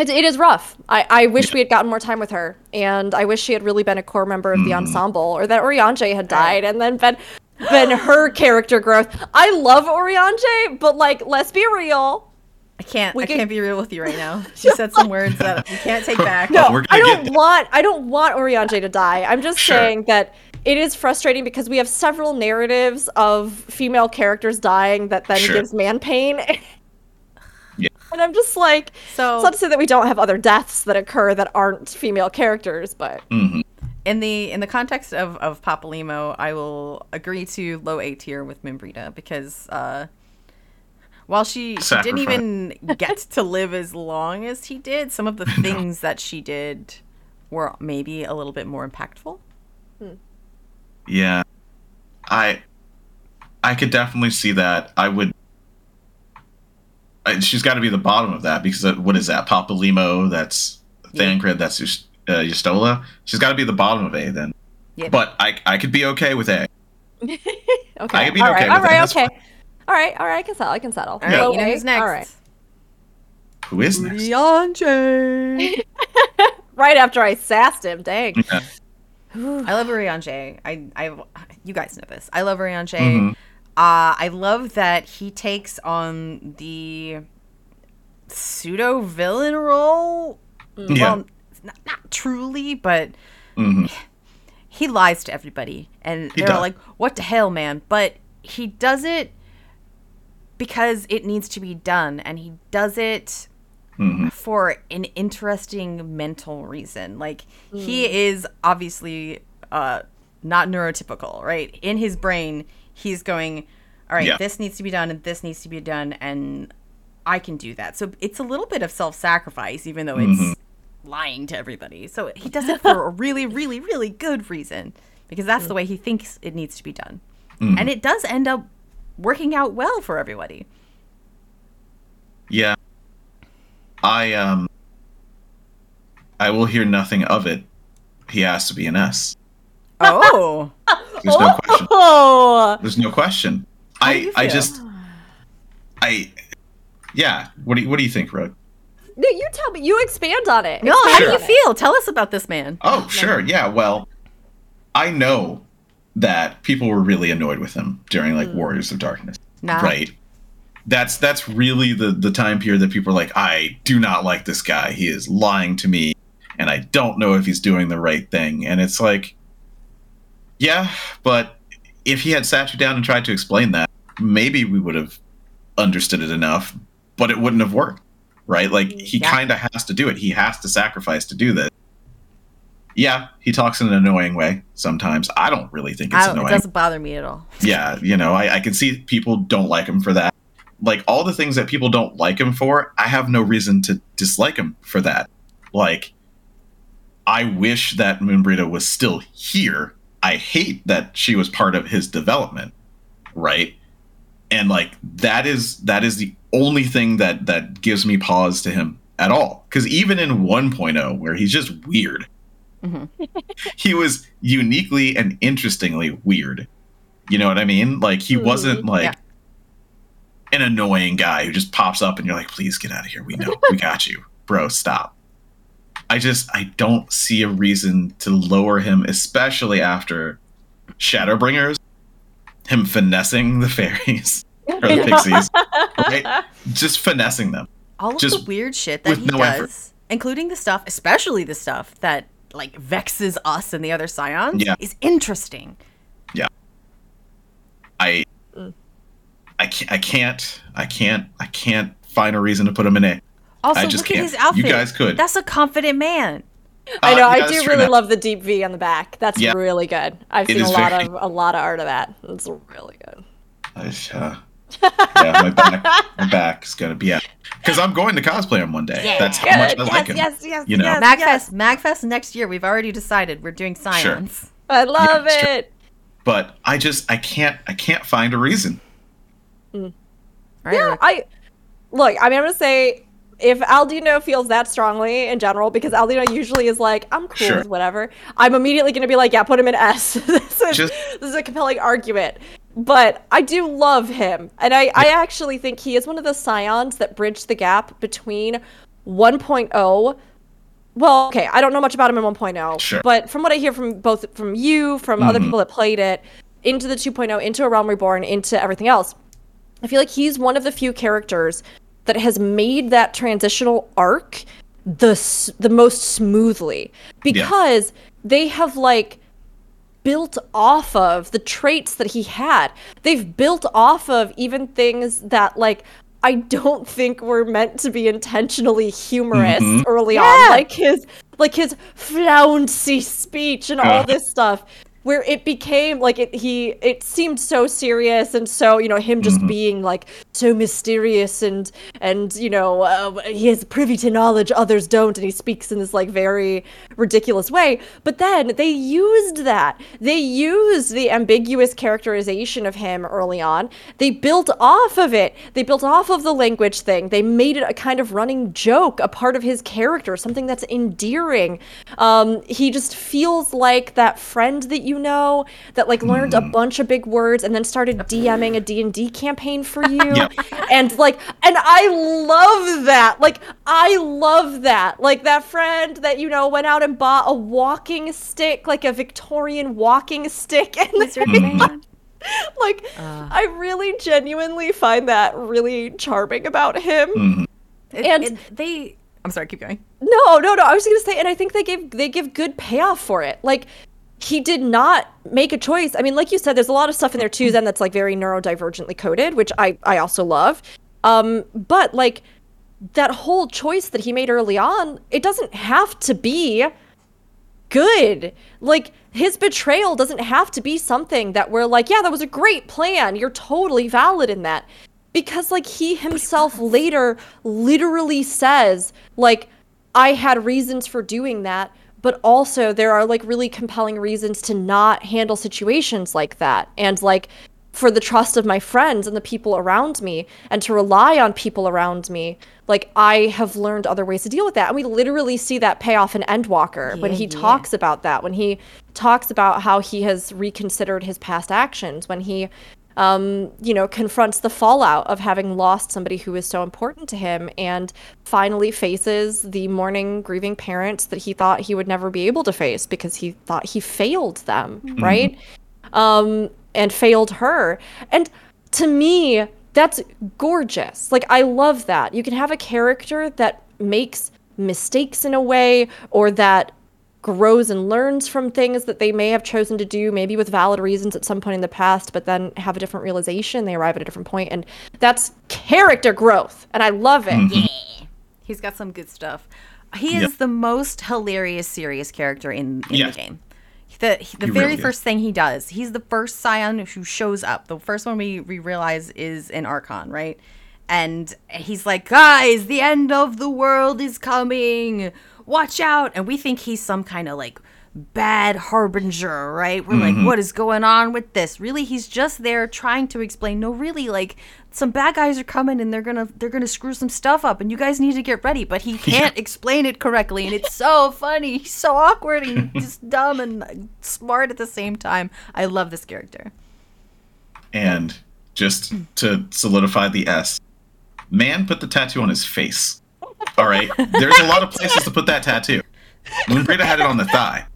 it, it is rough. I, I wish we had gotten more time with her, and I wish she had really been a core member of the mm. ensemble, or that Urianger had died, and then been been her [GASPS] character growth. I love Urianger, but like, let's be real. I can't. We I could- can't be real with you right now. [LAUGHS] She said some words that we can't take [LAUGHS] back. No, I don't want I don't want Urianger to die. I'm just Sure. saying that it is frustrating because we have several narratives of female characters dying that then Sure. gives man pain. [LAUGHS] Yeah. And I'm just like, So- it's not to say that we don't have other deaths that occur that aren't female characters, but Mhm. In the in the context of of Papalymo, I will agree to low A tier with Moenbryda because uh, while she, she didn't even get to live as long as he did, some of the [LAUGHS] things that she did were maybe a little bit more impactful. Yeah. I I could definitely see that. I would I, she's got to be the bottom of that because uh, what is that? Papalymo, that's Thancred, that's Yus- uh, Y'shtola. She's got to be the bottom of A then. Yeah. But I I could be okay with A. [LAUGHS] okay. I could be all okay right, with all it, that's okay. fine. All right, all right, I can settle. I can settle. All right, Low you know who's next? All right. Who is next? Urianger. [LAUGHS] Right after I sassed him, dang. Yeah. I love Urianger. I, I, you guys know this. I love Urianger. Mhm. Uh, I love that he takes on the pseudo villain role. Yeah. Well, not, not truly, but Mhm. he lies to everybody, and He they're does. like, "What the hell, man?" But he does it because it needs to be done, and he does it Mhm. for an interesting mental reason. Like he is obviously uh not neurotypical, right? In his brain, he's going, "All right, Yeah. this needs to be done and this needs to be done and I can do that." So it's a little bit of self-sacrifice even though it's Mhm. lying to everybody. So he does it for a [LAUGHS] really really really good reason because that's the way he thinks it needs to be done. And it does end up working out well for everybody. Yeah. I um I will hear nothing of it. He has to be an S. Oh. [LAUGHS] There's no question. Oh, There's no question. do I I just I yeah. What do you what do you think, Rogue? no, you tell me. You expand on it. No, how do you Expand it. feel? Tell us about this man. Oh, sure. Yeah. Well, I know that people were really annoyed with him during like hmm. Warriors of Darkness. Nah. Right. That's that's really the the time period that people are like, I do not like this guy. He is lying to me, and I don't know if he's doing the right thing. And it's like, yeah, but if he had sat you down and tried to explain that, maybe we would have understood it enough, but it wouldn't have worked. Right? Like mm, he Yeah. kind of has to do it. He has to sacrifice to do this. Yeah, he talks in an annoying way sometimes. I don't really think it's annoying. it doesn't bother me at all. yeah, you know, I, I can see people don't like him for that. Like all the things that people don't like him for, I have no reason to dislike him for that. Like, I wish that Moenbryda was still here. I hate that she was part of his development, right? And like that is that is the only thing that that gives me pause to him at all. Because even in 1.0, where he's just weird, mm-hmm. [LAUGHS] he was uniquely and interestingly weird. You know what I mean? Like he wasn't mm-hmm. like Yeah. an annoying guy who just pops up and you're like, please get out of here. We know. We got you. Bro, stop. I just I don't see a reason to lower him, especially after Shadowbringers, him finessing the fairies [LAUGHS] or the pixies. Right? Just finessing them. All of the weird shit that he no does, effort. including the stuff, especially the stuff that like vexes us and the other scions, Yeah. is interesting. I I can't I can't I can't I can't find a reason to put him in A. Also, I just look at can't. his outfit. You guys could. That's a confident man. I Uh, know. I do really now. love the deep V on the back. That's Yeah. really good. I've It seen a lot very- of a lot of art of that. It's really good. I, uh, yeah, my back, my back is gonna be out because I'm going to cosplay him one day. That's how much I Good. like yes, him. yes, yes, you know. yes, Magfest, yes. Magfest next year. We've already decided we're doing scions. I love it's true. it. But I just I can't I can't find a reason. Right? Yeah, I look. I mean, I'm gonna say if Aldianaux feels that strongly in general, because Aldianaux usually is like, I'm cool Sure. with whatever. I'm immediately gonna be like, yeah, put him in S. [LAUGHS] this, is, Just- this is a compelling argument. But I do love him, and I, I actually think he is one of the scions that bridged the gap between 1.0 well, okay, I don't know much about him in 1.0, Sure. but from what I hear from both from you, from other Mhm. people that played it, into the 2.0, into A Realm Reborn, into everything else, I feel like he's one of the few characters that has made that transitional arc the the most smoothly because they have like built off of the traits that he had. They've built off of even things that like I don't think were meant to be intentionally humorous Mhm. early Yeah. on, like his like his flouncy speech and all Ugh. this stuff. Where it became like it, he, it seemed so serious and so you know him just being like so mysterious and and you know uh, he is privy to knowledge others don't and he speaks in this like very ridiculous way. But then they used that. They used the ambiguous characterization of him early on. They built off of it. They built off of the language thing. They made it a kind of running joke, a part of his character, something that's endearing. Um, he just feels like that friend that you know that like learned a hmm. bunch of big words and then started DMing a D&D campaign for [LAUGHS] you. Yep. And like and I love that. Like I love that. Like that friend that you know went out and bought a walking stick, like a Victorian walking stick [LAUGHS] and Wizard man. like ah. I really genuinely find that really charming about him. Mm-hmm. It- And- it- they. I'm sorry. Keep going. No, no, no. I was gonna say, and I think they give they give good payoff for it. Like he did not make a choice. I mean, like you said, there's a lot of stuff in there too. Then that's like very neurodivergently coded, which I I also love. Um, but like that whole choice that he made early on, it doesn't have to be good. Like his betrayal doesn't have to be something that we're like, yeah, that was a great plan. You're totally valid in that. Because like he himself later literally says like I had reasons for doing that, but also there are like really compelling reasons to not handle situations like that. And like for the trust of my friends and the people around me and to rely on people around me like i have learned other ways to deal with that and we literally see that payoff in endwalker when he yeah. talks about that when he talks about how he has reconsidered his past actions when he um, you know confronts the fallout of having lost somebody who is so important to him and finally faces the mourning grieving parents that he thought he would never be able to face because he thought he failed them right um, and failed her. And to me, that's gorgeous. Like, I love that. You can have a character that makes mistakes in a way or that grows and learns from things that they may have chosen to do, maybe with valid reasons at some point in the past, but then have a different realization. They arrive at a different point, And that's character growth. And I love it. Mm-hmm. He's got some good stuff. He is Yeah. the most hilarious, serious character in, in Yeah. the game. The the He very really is. first thing he does, he's the first Scion who shows up. The first one we, we realize is an Archon, right? And he's like, guys, the end of the world is coming. Watch out. And we think he's some kind of like bad harbinger, right? We're Mm-hmm. like, what is going on with this? Really, he's just there trying to explain. No, really, like some bad guys are coming and they're gonna they're gonna screw some stuff up, and you guys need to get ready. But he [LAUGHS] can't explain it correctly, and it's so funny. He's so awkward and just [LAUGHS] dumb and smart at the same time. I love this character. And just to solidify the S, man put the tattoo on his face. All right. There's a lot of places to put that tattoo. Moenbryda had it on the thigh.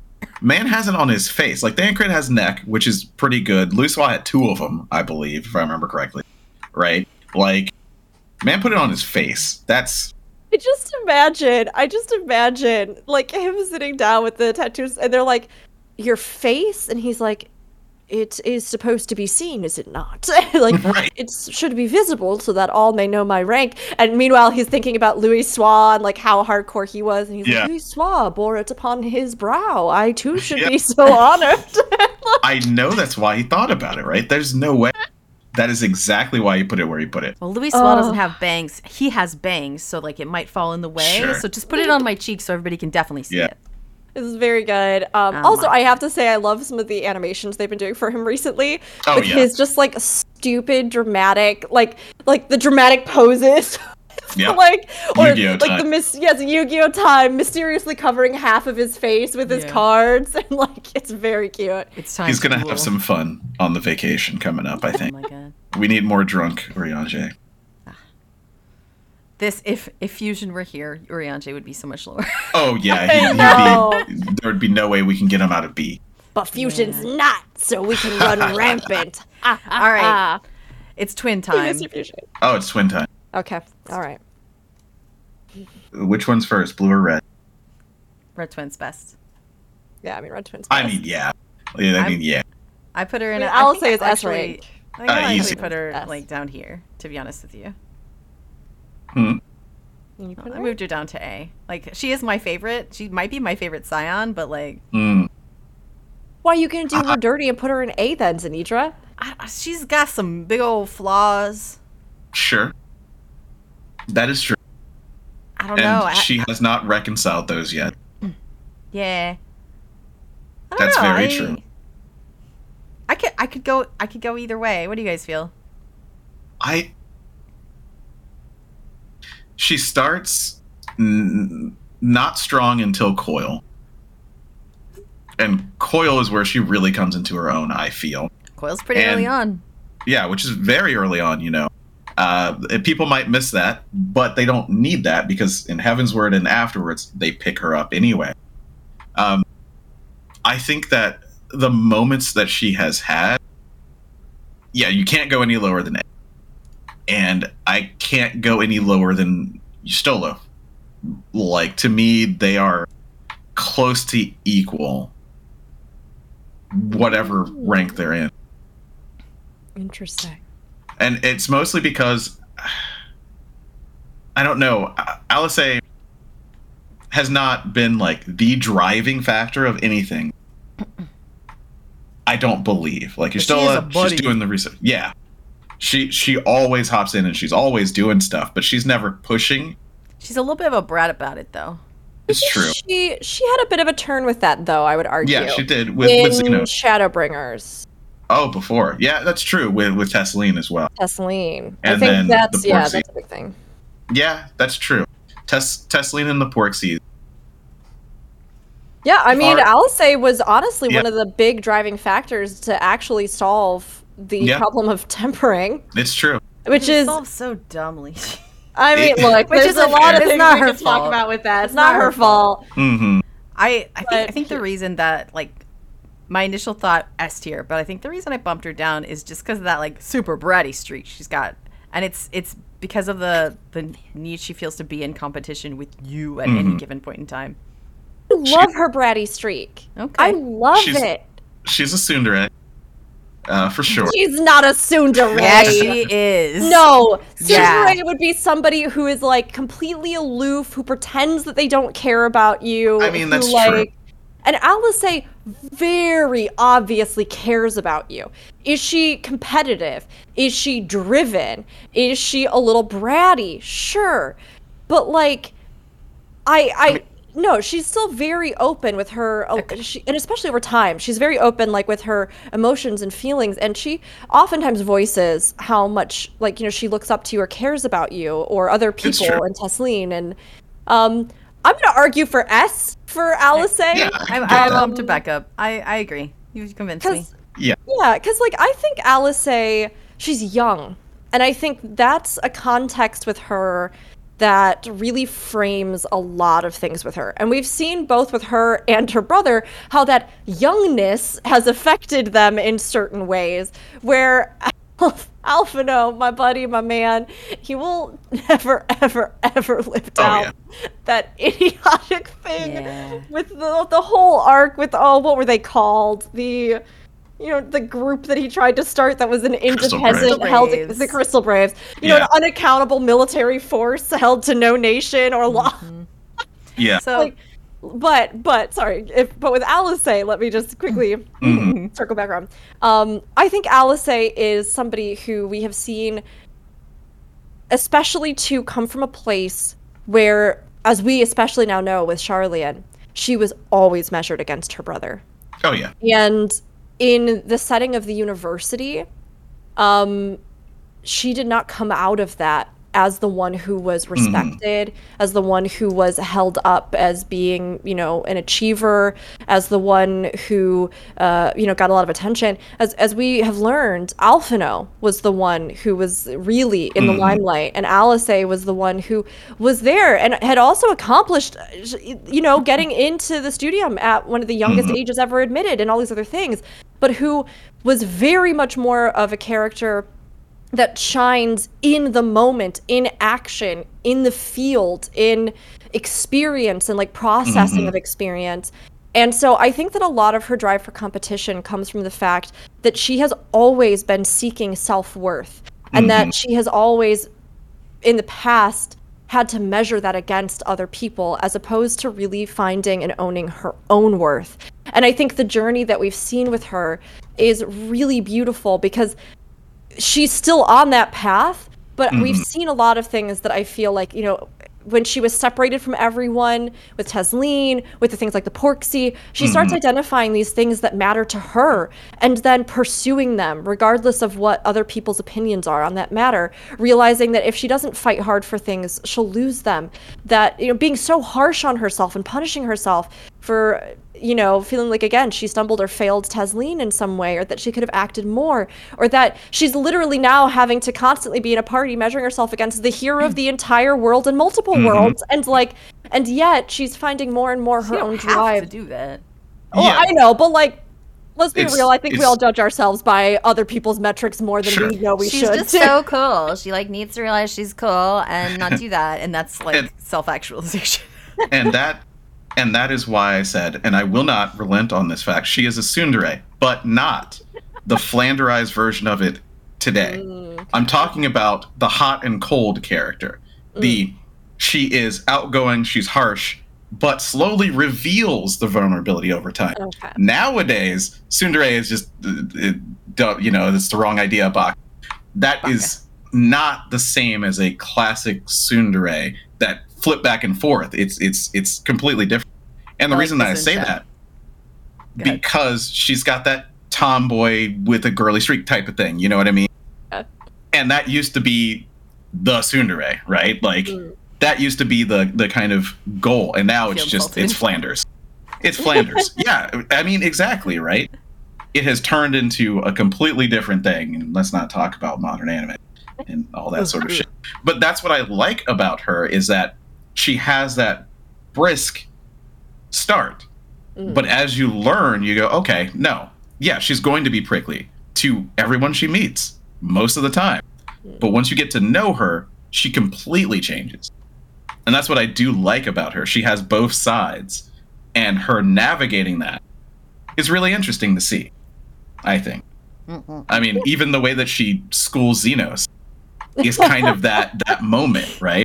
Man has it on his face. Like Thancred has neck, which is pretty good. Louisoix had two of them, I believe, if I remember correctly. Right? Like, man put it on his face. That's I just imagine, I just imagine like him sitting down with the tattoos and they're like, Your face? And he's like, It is supposed to be seen, is it not? [LAUGHS] like [LAUGHS] Right. it should be visible so that all may know my rank. And meanwhile he's thinking about Louisoix, like how hardcore he was, and he's Yeah. like, Louisoix bore it upon his brow. I too should Yeah. be so [LAUGHS] honored. I know that's why he thought about it, right? There's no way. That is exactly why he put it where he put it. Well, Louisoix doesn't have bangs. He has bangs, so like it might fall in the way. Sure. So just put it on my cheek so everybody can definitely see Yeah. it. This is very good. Um, Oh also, my I have to say, I love some of the animations they've been doing for him recently. Oh, with yeah. his just like stupid, dramatic, like like the dramatic poses. [LAUGHS] Yeah. like or Yu-Gi-Oh like time. the mis- yes Yu-Gi-Oh time mysteriously covering half of his face with his Yeah. cards [LAUGHS] and like it's very cute. It's time. He's gonna to have some fun on the vacation coming up, I think. Oh think. my god. We need more drunk Urianger. This if if Fusion were here, Urianger would be so much lower. [LAUGHS] Oh yeah, [LAUGHS] I he'd, he'd be, there would be no way we can get him out of B. But fusion's not, so we can run [LAUGHS] rampant. All right. it's twin time. fusion. Oh, it's twin time. Okay, all right. Which one's first, blue or red? Red twins best. Yeah, I mean red twins. I mean, yeah. Yeah, I I'm- mean, yeah. I put her I in. mean, a- I'll think say I it's s rank I think Uh, I actually easy. put her S. like down here. To be honest with you, Hmm. You put I moved her down to A. Like she is my favorite. She might be my favorite Scion, but like Mm. Why are you gonna do her dirty and put her in A then, Zanidra? I, she's got some big old flaws. Sure. That is true. I don't And know. I, she has not reconciled those yet. [CLEARS THROAT] yeah. I don't That's know, very I- true. I could I could go I could go either way. What do you guys feel? I. She starts n- not strong until Coil. And Coil is where she really comes into her own, I feel. Coil's pretty And- early on. Yeah, which is very early on, you know. Uh, people might miss that, but they don't need that because in Heavensward and afterwards, they pick her up anyway. Um, I think that the moments that she has had, yeah, you can't go any lower than A. And I can't go any lower than Stolo. Like, to me, they are close to equal, whatever rank they're in Interesting. and it's mostly because I don't know. Alisaie has not been like the driving factor of anything. I don't believe. Like you're still is a buddy. she's doing the research. Yeah, she she always hops in and she's always doing stuff, but she's never pushing. She's a little bit of a brat about it though. It's true. She she had a bit of a turn with that though. I would argue. Yeah, she did with in with Zenos. Shadowbringers, Oh, before. Yeah, that's true with with Tesleen as well. Tesleen. I And think then that's the yeah, that's a big thing. Yeah, that's true. Tess Tesseline and the Porksy. Yeah, I mean, Are- Alisaie was honestly Yeah. one of the big driving factors to actually solve the Yeah. problem of tempering, It's true. which It is, solved so dumbly. I mean, It- look, [LAUGHS] Which there's isn't a lot fair. of It's things not we her could talk fault. about with that. It's, It's not, not her her fault. hmm I I think I think the [LAUGHS] reason that like my initial thought S tier, but I think the reason I bumped her down is just because of that like super bratty streak she's got, and it's it's because of the the need she feels to be in competition with you at any Mhm. given point in time. I love her bratty streak. Okay. I love She's- it. She's a tsundere. Uh, for sure. She's not a tsundere. Yeah, she is. No, Yeah. would be somebody who is like completely aloof, who pretends that they don't care about you. I mean, who, that's like, true. And Alisaie very obviously cares about you. Is she competitive? Is she driven? Is she a little bratty? Sure. But like I I, no, she's still very open with her oh, she, and especially over time. She's very open like with her emotions and feelings and she oftentimes voices how much like you know she looks up to you or cares about you or other people and Tesleen and um I'm going to argue for S for Alisaie. Yeah, I, I I get that. want to back up. I, I agree. You've convinced me. Yeah. yeah, because like I think Alisaie, she's young, and I think that's a context with her that really frames a lot of things with her. And we've seen both with her and her brother how that youngness has affected them in certain ways. Where [LAUGHS] Alf- Alphinaud, my buddy, my man, he will never, ever, ever live Oh, down that [LAUGHS] idiotic thing Yeah. with the the whole arc with oh what were they called the you know the group that he tried to start that was an independent held the Crystal Braves you know an unaccountable military force held to no nation or law. Yeah. so, like but but sorry if but with Alisaie let me just quickly Mhm. [LAUGHS] circle back around. Um I think Alisaie is somebody who we have seen especially to come from a place where as we especially now know with Sharlayan she was always measured against her brother. Oh yeah. and in the setting of the university um she did not come out of that as the one who was mm-hmm. respected as the one who was held up as being you know an achiever as the one who uh, you know got a lot of attention. As as we have learned Alphinaud was the one who was really in the mm-hmm. limelight and Alisaie was the one who was there and had also accomplished you know getting into the studium at one of the youngest mm-hmm. ages ever admitted and all these other things. But who was very much more of a character that shines in the moment, in action, in the field, in experience and like processing mm-hmm. of experience. And so I think that a lot of her drive for competition comes from the fact that she has always been seeking self worth and that mm-hmm. she has always, in the past, had to measure that against other people as opposed to really finding and owning her own worth. And I think the journey that we've seen with her is really beautiful because she's still on that path, but mm-hmm. we've seen a lot of things that I feel like, you know, when she was separated from everyone with Tesleen, with the things like the Porksy, she starts mm-hmm. identifying these things that matter to her and then pursuing them, regardless of what other people's opinions are on that matter, realizing that if she doesn't fight hard for things, she'll lose them. That, you know, being so harsh on herself and punishing herself for you know, feeling like again she stumbled or failed Tesleen in some way, or that she could have acted more, or that she's literally now having to constantly be in a party measuring herself against the hero of the entire world and multiple mm-hmm. worlds, and like, and yet she's finding more and more her you own don't have drive. to do that. Oh, Yeah. I know, but like, let's be It's- real. I think we all judge ourselves by other people's metrics more than Sure. we know we she's should. just so [LAUGHS] cool. She like needs to realize she's cool and not do that, and that's like self-actualization. and that and that is why I said, and I will not relent on this fact, she is a tsundere, but not the flanderized version of it today. Mm. I'm talking about the hot and cold character. The she is outgoing, she's harsh, but slowly reveals the vulnerability over time. Okay. Nowadays, tsundere is just, it, don't- you know, it's the wrong idea, Bach. That is not the same as a classic tsundere that flip back and forth. It's it's it's completely different. And the like reason that I say that because she's got that tomboy with a girly streak type of thing. You know what I mean? Yeah. And that used to be the tsundere, right? Like Mm. that used to be the the kind of goal, and now it's just it's [LAUGHS] Flanders. It's Flanders. [LAUGHS] yeah, I mean exactly right. It has turned into a completely different thing, and let's not talk about modern anime and all that sort of shit. But that's what I like about her is that she has that brisk start. Mm. But as you learn, you go, okay, no, yeah, she's going to be prickly to everyone she meets most of the time. But once you get to know her, she completely changes. And that's what I do like about her. She has both sides, and her navigating that is really interesting to see, I think. I mean, even the way that she schools Zenos is kind of that that moment, right?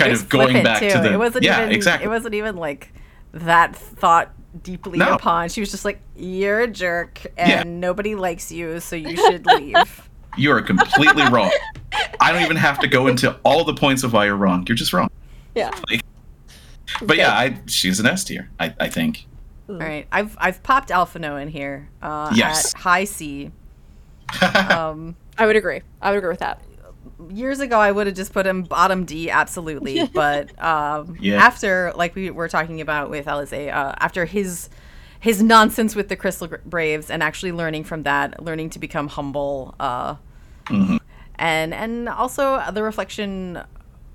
Kind was of going back too. to the It wasn't yeah, even. exactly. It wasn't even like that thought deeply No. upon. She was just like, "You're a jerk, Yeah. and nobody likes you, so you should leave." [LAUGHS] You are completely wrong. I don't even have to go into all the points of why you're wrong. You're just wrong. Yeah. But yeah, I, she's an S tier. I, I think. All right, I've I've popped Alphinaud in here. Uh, Yes. At high C. [LAUGHS] Um, I would agree. I would agree with that. Years ago, I would have just put him bottom D, absolutely. [LAUGHS] But um, Yeah. after, like we were talking about with Alisaie, uh, after his his nonsense with the Crystal Braves and actually learning from that, learning to become humble, uh, Mhm. and and also the reflection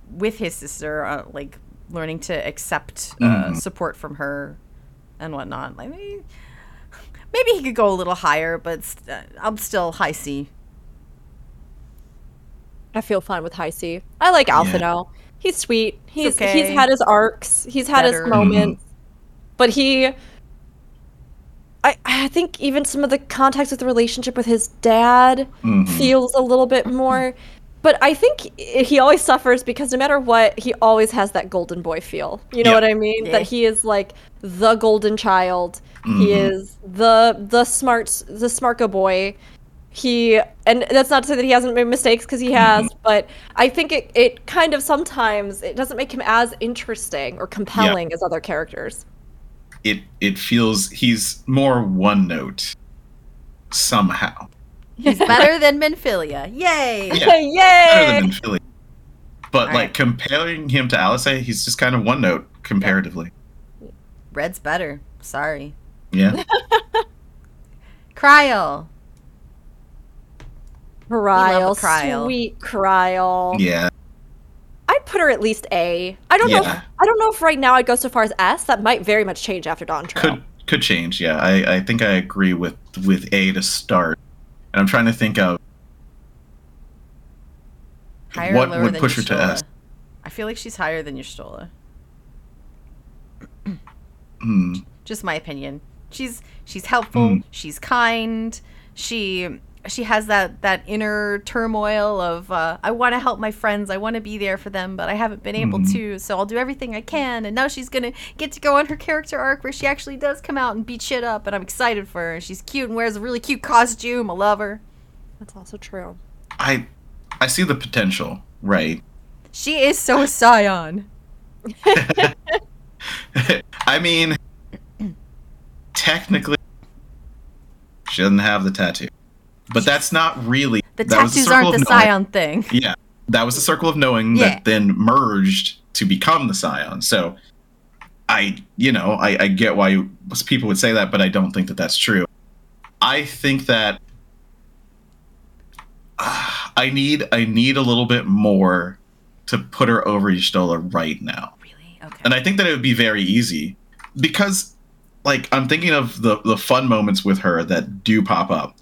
with his sister, uh, like learning to accept uh, Mhm. support from her and whatnot. Like maybe, maybe he could go a little higher, but st- uh, I'm still high C. I feel fine with High C. I like Yeah. Alphinaud. He's sweet. He's okay. he's had his arcs. He's had Better. his moments. But he I I think even some of the context with the relationship with his dad Mhm. feels a little bit more but I think he always suffers because no matter what, he always has that golden boy feel. You know Yeah. what I mean? Yeah. That he is like the golden child. He Mhm. is the the smart the smarka boy he and that's not to say that he hasn't made mistakes because he mm-hmm. has but i think it, it kind of sometimes it doesn't make him as interesting or compelling as other characters It it feels he's more one note somehow. He's [LAUGHS] better than Minfilia. Yay! Yeah. [LAUGHS] Better than Philly. But All like right. comparing him to Alisaie, he's just kind of one note comparatively. Red's better. Sorry. Yeah. [LAUGHS] Cryo. Krile, Krile. sweet Krile. Yeah. I'd put her at least A. I don't know. If, I don't know if right now I'd go so far as S. That might very much change after Dawntrail. Could could change. Yeah. I, I think I agree with with A to start. And I'm trying to think of Higher what or lower would than push her to S. I feel like she's higher than Y'shtola. [CLEARS THROAT] Hmm. Just my opinion. She's she's helpful. Mm. She's kind. She she has that that inner turmoil of uh, I want to help my friends. I want to be there for them, but I haven't been able Mhm. to. So I'll do everything I can. And now she's gonna get to go on her character arc where she actually does come out and beat shit up. And I'm excited for her. She's cute and wears a really cute costume. I love her. That's also true. I I see the potential, right? She is so a scion. [LAUGHS] I mean, technically, she doesn't have the tattoo, but that's not really. The tattoos aren't the scion thing. [LAUGHS] Yeah, that was the circle of knowing Yeah. that then merged to become the scion. So, I, you know, I, I get why people would say that, but I don't think that that's true. I think that uh, I need I need a little bit more to put her over Y'shtola right now. Really? Okay. And I think that it would be very easy because, like, I'm thinking of the the fun moments with her that do pop up.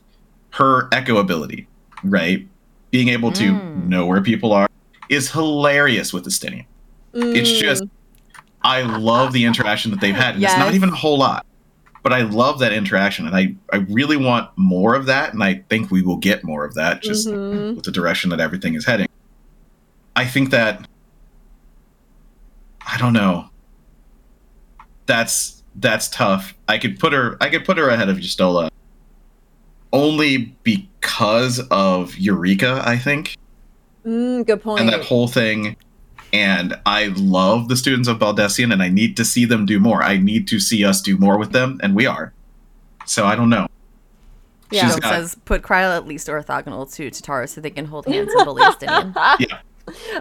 Her echo ability, right? Being able to Mm. know where people are is hilarious with Estinian. It's Mm. just, I love the interaction that they've had. And It's not even a whole lot, but I love that interaction, and I I really want more of that, and I think we will get more of that just Mhm. with the direction that everything is heading. I think that I don't know. That's that's tough. I could put her I could put her ahead of Y'shtola only because of Eureka, I think, Mm, good point. and that whole thing. And I love the students of Baldesion, and I need to see them do more. I need to see us do more with them, and we are. So I don't know. Yeah. She's It got- says put Krile at least orthogonal to Tataru so they can hold hands and bully [LAUGHS] Estinian. Yeah.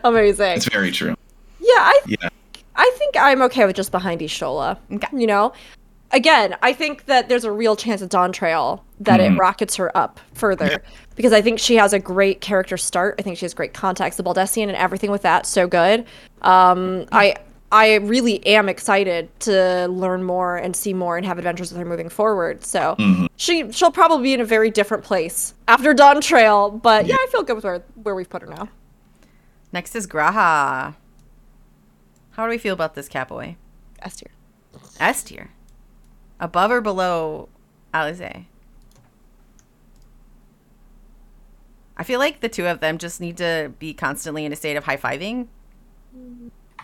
Amazing. It's very true. Yeah, I Yeah. I think I'm okay with just behind Y'shtola. Okay. You know? Again, I think that there's a real chance at Dawntrail that it Mhm. rockets her up further. Yeah. Because I think she has a great character start. I think she has great context. The Baldesion and everything with that, so good. Um, I I really am excited to learn more and see more and have adventures with her moving forward. So Mhm. she she'll probably be in a very different place after Dawntrail, but yeah, Yeah. I feel good with where where we've put her now. Next is G'raha. How do we feel about this catboy? S tier. S tier. Above or below Alisaie? I feel like the two of them just need to be constantly in a state of high fiving.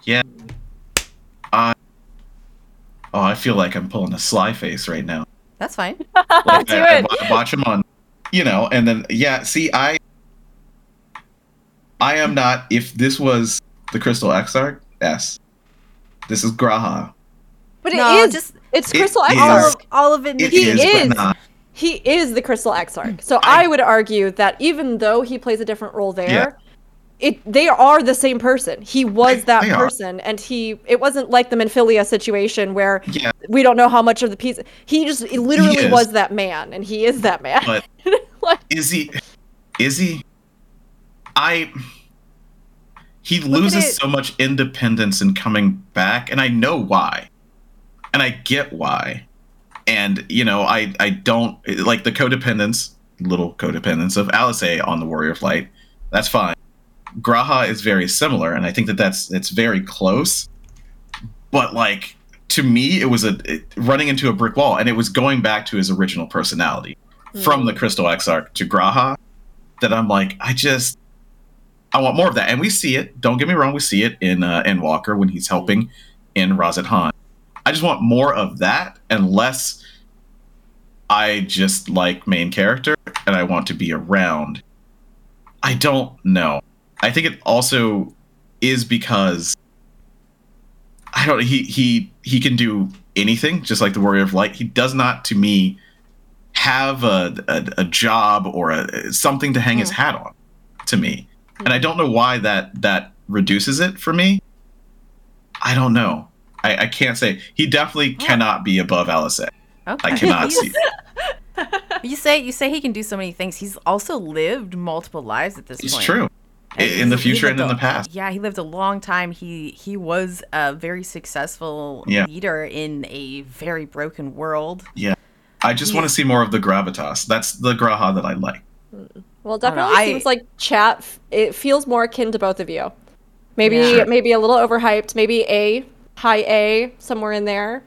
Yeah. I. Oh, I feel like I'm pulling a sly face right now. That's fine. [LAUGHS] Like, Do I, I it. watch him on, you know, and then yeah. See, I. I am not. If this was the Crystal Exarch, yes. This is G'raha. But it is No, just- it's It Crystal is. all Exarch. of all of it. It He is, is. He is the Crystal Exarch. Mm. So I- I, would argue that even though he plays a different role there, Yeah. it they are the same person. He was They- that they are. person, and he it wasn't like the Minfilia situation where Yeah. we don't know how much of the piece. He just he literally is. was that man, and he is that man. But [LAUGHS] Like, is he? Is he? I. He loses so much independence in coming back, and I know why, and I get why, and you know I I don't like the codependence, little codependence of Alisaie on the Warrior Flight. That's fine. G'raha is very similar, and I think that that's it's very close. But like to me, it was a it, running into a brick wall, and it was going back to his original personality from the Crystal Exarch to G'raha. That I'm like, I just I want more of that, and we see it. Don't get me wrong, we see it in uh, in Walker when he's helping in Radz-at-Han. I just want more of that and less. I just like main character, and I want to be around. I don't know. I think it also is because I don't. He he he can do anything, just like the Warrior of Light. He does not, to me, have a a, a job or a something to hang his mm. hat on. To me, and I mm. don't know why that that reduces it for me. I don't know. I, I can't say. He definitely oh. cannot be above Alisaie. Okay. I cannot [LAUGHS] see. You say you say he can do so many things. He's also lived multiple lives at this It's point. true. And In the future and in a- the past. Yeah, he lived a long time. He he was a very successful Yeah. leader in a very broken world. Yeah. I just want to see more of the gravitas. That's the G'raha that I like. well, I it know, definitely I- seems like chat. It feels more akin to both of you. Maybe Yeah. Sure. maybe a little overhyped. Maybe A high A somewhere in there.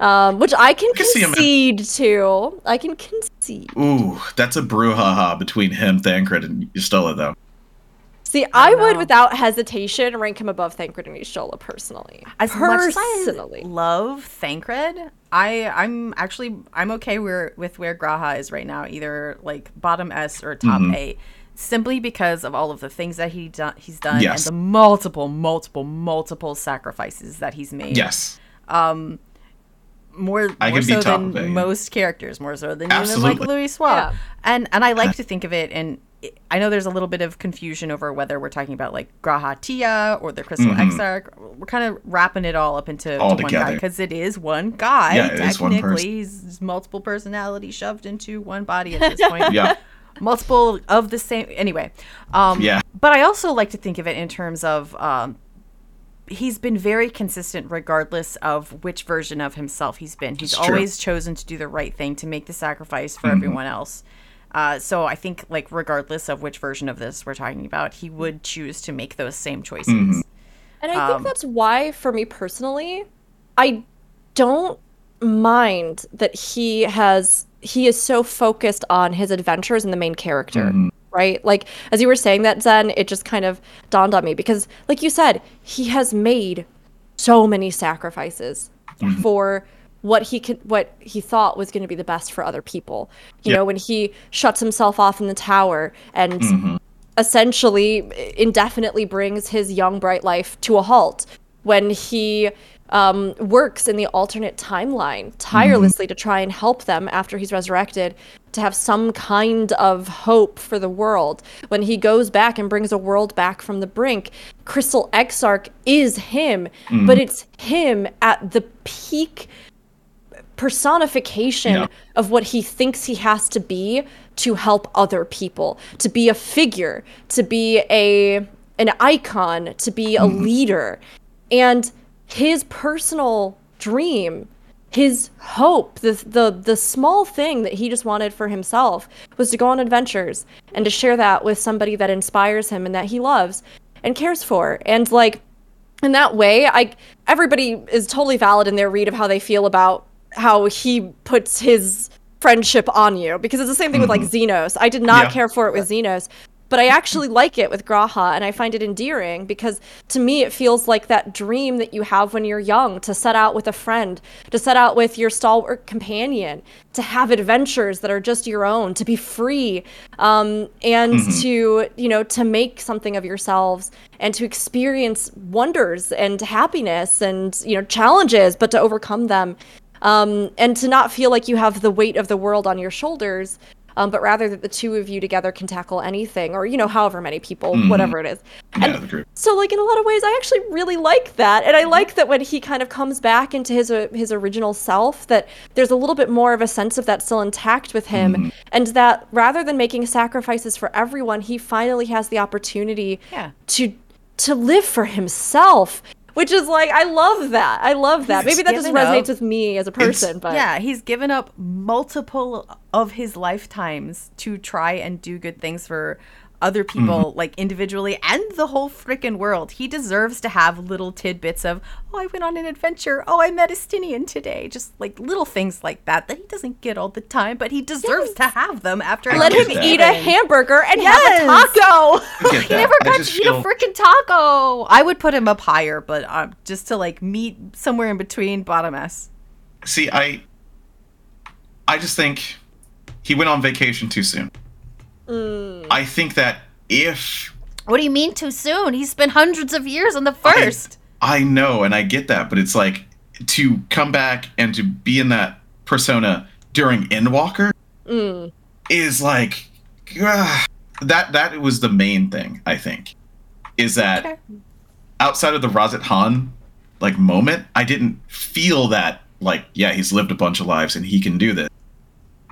Um, which I can can see him concede to. I can concede. Ooh, that's a brouhaha between him, Thancred, and Y'shtola, though. See, I, would, know. without hesitation, rank him above Thancred and Y'shtola personally. As much as personally. I love Thancred, I I'm actually I'm okay where with where G'raha is right now, either like bottom S or top Mm-hmm. A, simply because of all of the things that he done he's done Yes. and the multiple multiple multiple sacrifices that he's made. Yes. more, I more could be so than of it, yeah. most characters, more so than Absolutely. even like Louisoix. Yeah. And and I like to think of it, and I know there's a little bit of confusion over whether we're talking about like G'raha Tia or the Crystal Exarch. We're kind of wrapping it all up into Mm-hmm. All one guy together. because it is one guy. Yeah, it is one technically, person. he's multiple personalities shoved into one body at this [LAUGHS] point. Yeah. Multiple of the same. Anyway, um, Yeah. but I also like to think of it in terms of um, he's been very consistent regardless of which version of himself he's been. He's It's true. always chosen to do the right thing to make the sacrifice for Mm-hmm. everyone else. Uh, so I think, like, regardless of which version of this we're talking about, he would choose to make those same choices. Mm-hmm. And I think Um, that's why, for me personally, I don't mind that he has he is so focused on his adventures and the main character. Mm-hmm. Right? Like as you were saying that, Xen, it just kind of dawned on me because like you said, he has made so many sacrifices Mm-hmm. for what he could what he thought was going to be the best for other people. You Yeah. know, when he shuts himself off in the tower and Mm-hmm. essentially indefinitely brings his young bright life to a halt when he um, works in the alternate timeline tirelessly mm-hmm. to try and help them after he's resurrected to have some kind of hope for the world when he goes back and brings a world back from the brink crystal exarch is him mm. but it's him at the peak personification Yeah. of what he thinks he has to be to help other people, to be a figure, to be a an icon, to be a mm-hmm. leader. And his personal dream, his hope, the the the small thing that he just wanted for himself was to go on adventures and to share that with somebody that inspires him and that he loves and cares for. And like in that way, I everybody is totally valid in their read of how they feel about how he puts his friendship on you because it's the same thing with like mm-hmm. Zenos. I did not Yeah. care for it with Zenos, but I actually like it with G'raha and I find it endearing because to me it feels like that dream that you have when you're young to set out with a friend, to set out with your stalwart companion, to have adventures that are just your own, to be free, um, and to you know to make something of yourselves and to experience wonders and happiness and you know challenges, but to overcome them. Um, and to not feel like you have the weight of the world on your shoulders, um, but rather that the two of you together can tackle anything, or you know, however many people, whatever it is. Yeah, the. So, like in a lot of ways, I actually really like that, and I like that when he kind of comes back into his uh, his original self, that there's a little bit more of a sense of that still intact with him, and that rather than making sacrifices for everyone, he finally has the opportunity Yeah. to to live for himself. Which is like I love that. I love that. He's Maybe that just resonates up. with me as a person, but yeah, he's given up multiple of his lifetimes to try and do good things for other people, like individually and the whole freaking world. He deserves to have little tidbits of, oh, I went on an adventure. Oh, I met Estinian today. Just like little things like that that he doesn't get all the time, but he deserves to have them after. let him that. eat a hamburger and Yes. have a taco. I [LAUGHS] He never got just to eat a freaking taco. I would put him up higher, but um, just to like meet somewhere in between, bottom S. See, I I just think he went on vacation too soon. Mm. I think that if What do you mean too soon? He spent hundreds of years on the first. I know and I get that, but it's like to come back and to be in that persona during Endwalker Mm. is like ah, that that was the main thing, I think. Is that Okay. outside of the Radz-at-Han like moment, I didn't feel that like, yeah, he's lived a bunch of lives and he can do this.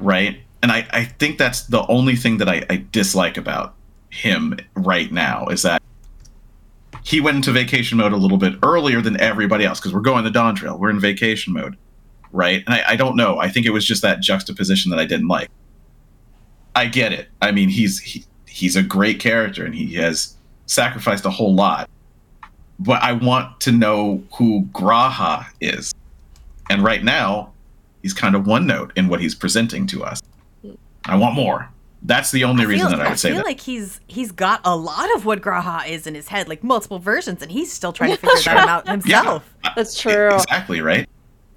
Right? And I, I think that's the only thing that I, I dislike about him right now is that he went into vacation mode a little bit earlier than everybody else because we're going the Dawntrail. We're in vacation mode. Right? And I, I don't know. I think it was just that juxtaposition that I didn't like. I get it. I mean, he's he, he's a great character and he has sacrificed a whole lot. But I want to know who G'raha is. And right now, he's kind of one note in what he's presenting to us. I want more. That's the only reason that I would say that. I feel that. like he's he's got a lot of what G'raha is in his head, like multiple versions, and he's still trying to figure that out himself. Yeah, That's true. exactly right.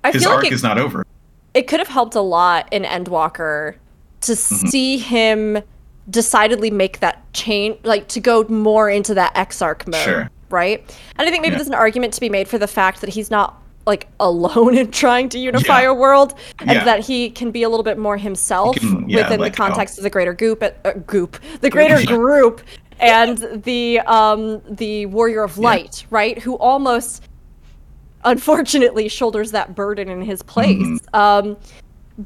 I His feel arc like it, is not over. it could have helped a lot in Endwalker to Mm-hmm. see him decidedly make that change, like to go more into that Exarch mode, Sure. right? And I think maybe Yeah. there's an argument to be made for the fact that he's not like alone [LAUGHS] in trying to unify Yeah. a world, and Yeah. that he can be a little bit more himself can- yeah, within like the how- context of the greater group, uh, group, the greater [LAUGHS] group, and the um the warrior of light, right? Who almost unfortunately shoulders that burden in his place. Mm-hmm. Um,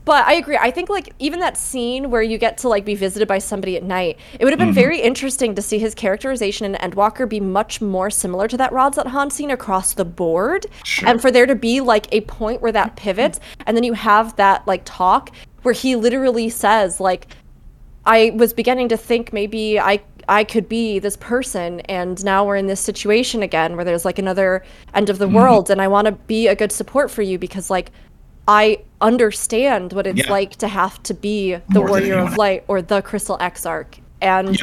but I agree. I think like even that scene where you get to like be visited by somebody at night, it would have Mm-hmm. been very interesting to see his characterization in Endwalker be much more similar to that Radz-at-Han scene across the board, Sure. and for there to be like a point where that pivots, and then you have that like talk where he literally says like, I was beginning to think maybe I I could be this person and now we're in this situation again where there's like another end of the Mm-hmm. world and I want to be a good support for you because like I understand what it's Yeah. like to have to be the More warrior of light or the crystal exarch and Yeah.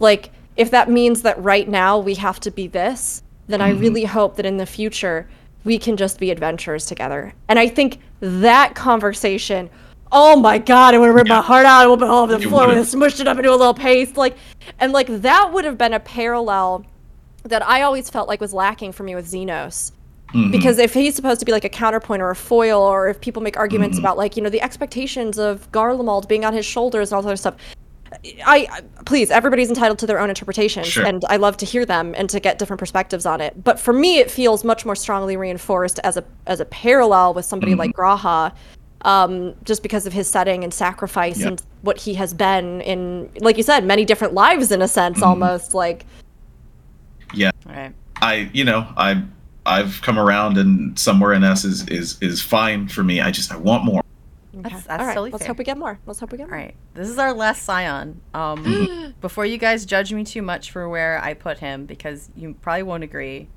like if that means that right now we have to be this then Mm-hmm. I really hope that in the future we can just be adventurers together and I think that conversation oh my god, I would have ripped my heart out. I would have been all over the You floor and would've. smushed it up into a little paste. Like, and like that would have been a parallel that I always felt like was lacking for me with Zenos. Mm-hmm. Because if he's supposed to be like a counterpoint or a foil, or if people make arguments Mm-hmm. about like you know the expectations of Garlemald being on his shoulders and all that other stuff, I I- please everybody's entitled to their own interpretations, Sure. and I love to hear them and to get different perspectives on it. But for me, it feels much more strongly reinforced as a as a parallel with somebody like G'raha, um, just because of his setting and sacrifice Yeah. and what he has been in, like you said, many different lives in a sense, almost like. Yeah. Right. I you know I I've come around and somewhere in us is is is fine for me. I just I want more. That's, that's All right, totally let's fair. hope we get more. Let's hope we get more. All right. this is our last Scion. Um, [GASPS] before you guys judge me too much for where I put him, because you probably won't agree,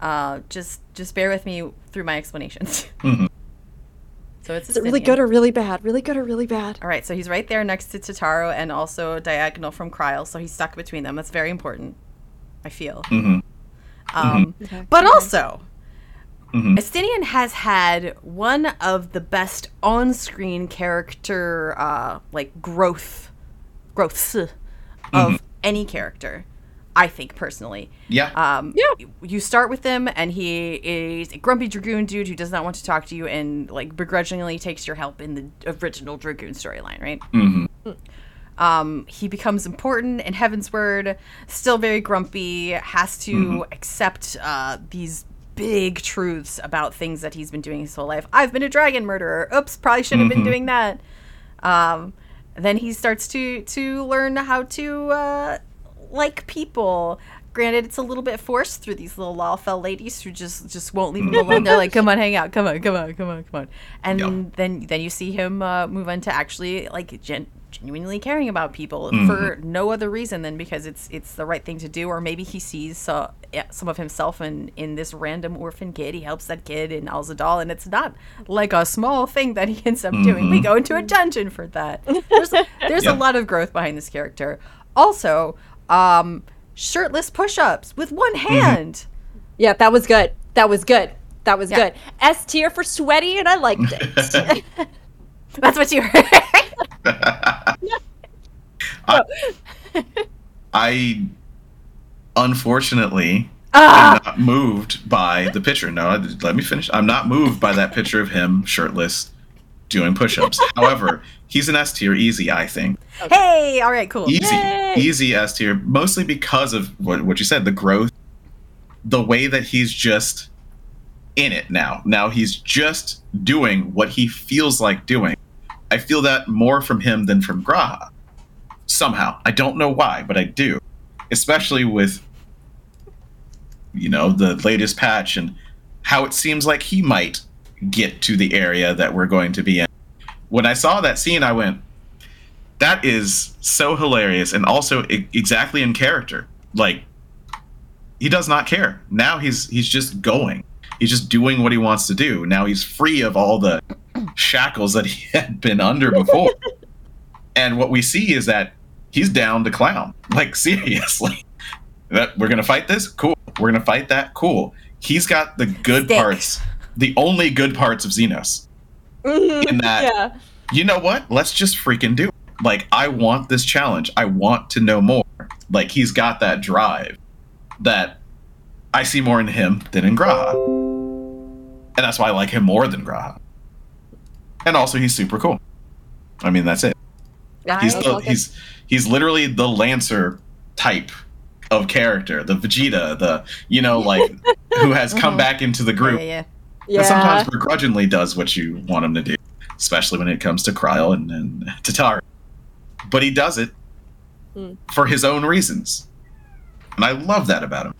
uh, just just bear with me through my explanations. [LAUGHS] Mhm. So it's Is it really good or really bad? Really good or really bad? All right, so he's right there next to Tataru and also diagonal from Krile, so he's stuck between them. That's very important, I feel. Mhm. Um, Okay, But okay. also. Estinian has had one of the best on-screen character uh, like growth growths of any character. I think personally. Yeah. Um, Yeah. You start with him, and he is a grumpy dragoon dude who does not want to talk to you, and like begrudgingly takes your help in the original dragoon storyline, right? Mhm. Um, he becomes important in Heavensward, still very grumpy, has to accept uh, these big truths about things that he's been doing his whole life. I've been a dragon murderer. Oops, probably shouldn't have been doing that. Um, then he starts to to learn how to uh, like people. Granted, it's a little bit forced through these little Lalafell ladies who just just won't leave him alone. They're like, "Come on, hang out. Come on, come on, come on, come on." And then then you see him uh, move on to actually like gen- genuinely caring about people Mm-hmm. for no other reason than because it's it's the right thing to do, or maybe he sees uh, yeah, some of himself in in this random orphan kid. He helps that kid in Alzadaal, and it's not like a small thing that he ends up doing. We go into a dungeon for that. There's [LAUGHS] there's a Mm-hmm. Lot of growth behind this character. Also, um, shirtless push-ups with one Mm-hmm. hand. Yeah, that was good. That was good. That was Yeah. good. S tier for sweaty, and I liked it. [LAUGHS] That's what you heard. [LAUGHS] I unfortunately Ah! am not moved by the picture. No, let me finish. I'm not moved by that picture of him shirtless doing push-ups. [LAUGHS] However, he's an S tier easy, I think. hey, all right, cool. Easy, Yay! easy S tier, mostly because of what what you said, the growth, the way that he's just in it now. Now he's just doing what he feels like doing. I feel that more from him than from G'raha. Somehow. I don't know why, but I do. Especially with you know, the latest patch and how it seems like he might get to the area that we're going to be in. When I saw that scene, I went, that is so hilarious and also e- exactly in character. Like, he does not care. Now he's he's just going. He's just doing what he wants to do. Now he's free of all the shackles that he [LAUGHS] had been under before. [LAUGHS] and what we see is that he's down to clown. Like [LAUGHS] seriously. That we're gonna fight this? Cool. We're gonna fight that? Cool. He's got the good Stick. parts, the only good parts of Zenos. Mhm. In that yeah. you know what? Let's just freaking do it. Like, I want this challenge. I want to know more. Like, he's got that drive that I see more in him than in G'raha. And that's why I like him more than G'raha. And also, he's super cool. I mean, that's it. He's the, he's he's literally the Lancer type of character, the Vegeta, the you know like [LAUGHS] who has come Mhm. back into the group yeah, yeah. Yeah. sometimes begrudgingly does what you want him to do, especially when it comes to Krile and, and Tatar. But he does it Hmm. for his own reasons. And I love that about him.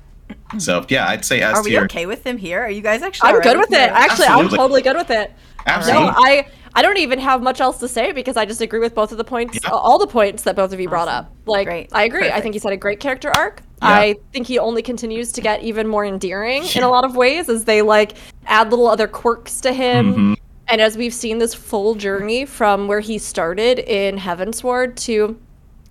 So yeah, I'd say S Are we tier. okay with him here? Are you guys actually? I'm alright good with it. him? Actually, Absolutely. I'm totally good with it. Absolutely. No, I I don't even have much else to say because I just agree with both of the points, Yeah. all the points that both of you brought up. Like, Great. I agree. I think he's had a great character arc. Yeah. I think he only continues to get even more endearing in a lot of ways as they like add little other quirks to him. Mhm. And as we've seen this full journey from where he started in Heavensward to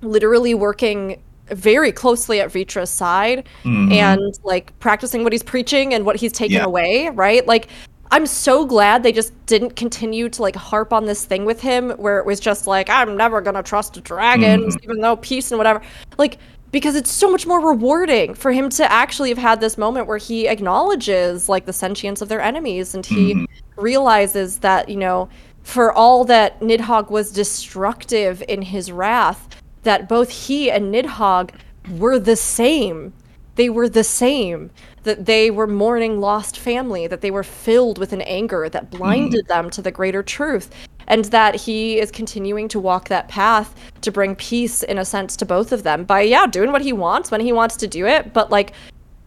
literally working very closely at Vrtra's side Mhm. and like practicing what he's preaching and what he's taken Yeah. away, right? Like I'm so glad they just didn't continue to like harp on this thing with him where it was just like I'm never going to trust dragons even though peace and whatever. Like because it's so much more rewarding for him to actually have had this moment where he acknowledges like the sentience of their enemies and he Mhm. realizes that, you know, for all that Nidhogg was destructive in his wrath, that both he and Nidhogg were the same. They were the same. That they were mourning lost family, that they were filled with an anger that blinded them to the greater truth, and that he is continuing to walk that path to bring peace, in a sense, to both of them by, yeah, doing what he wants when he wants to do it, but like,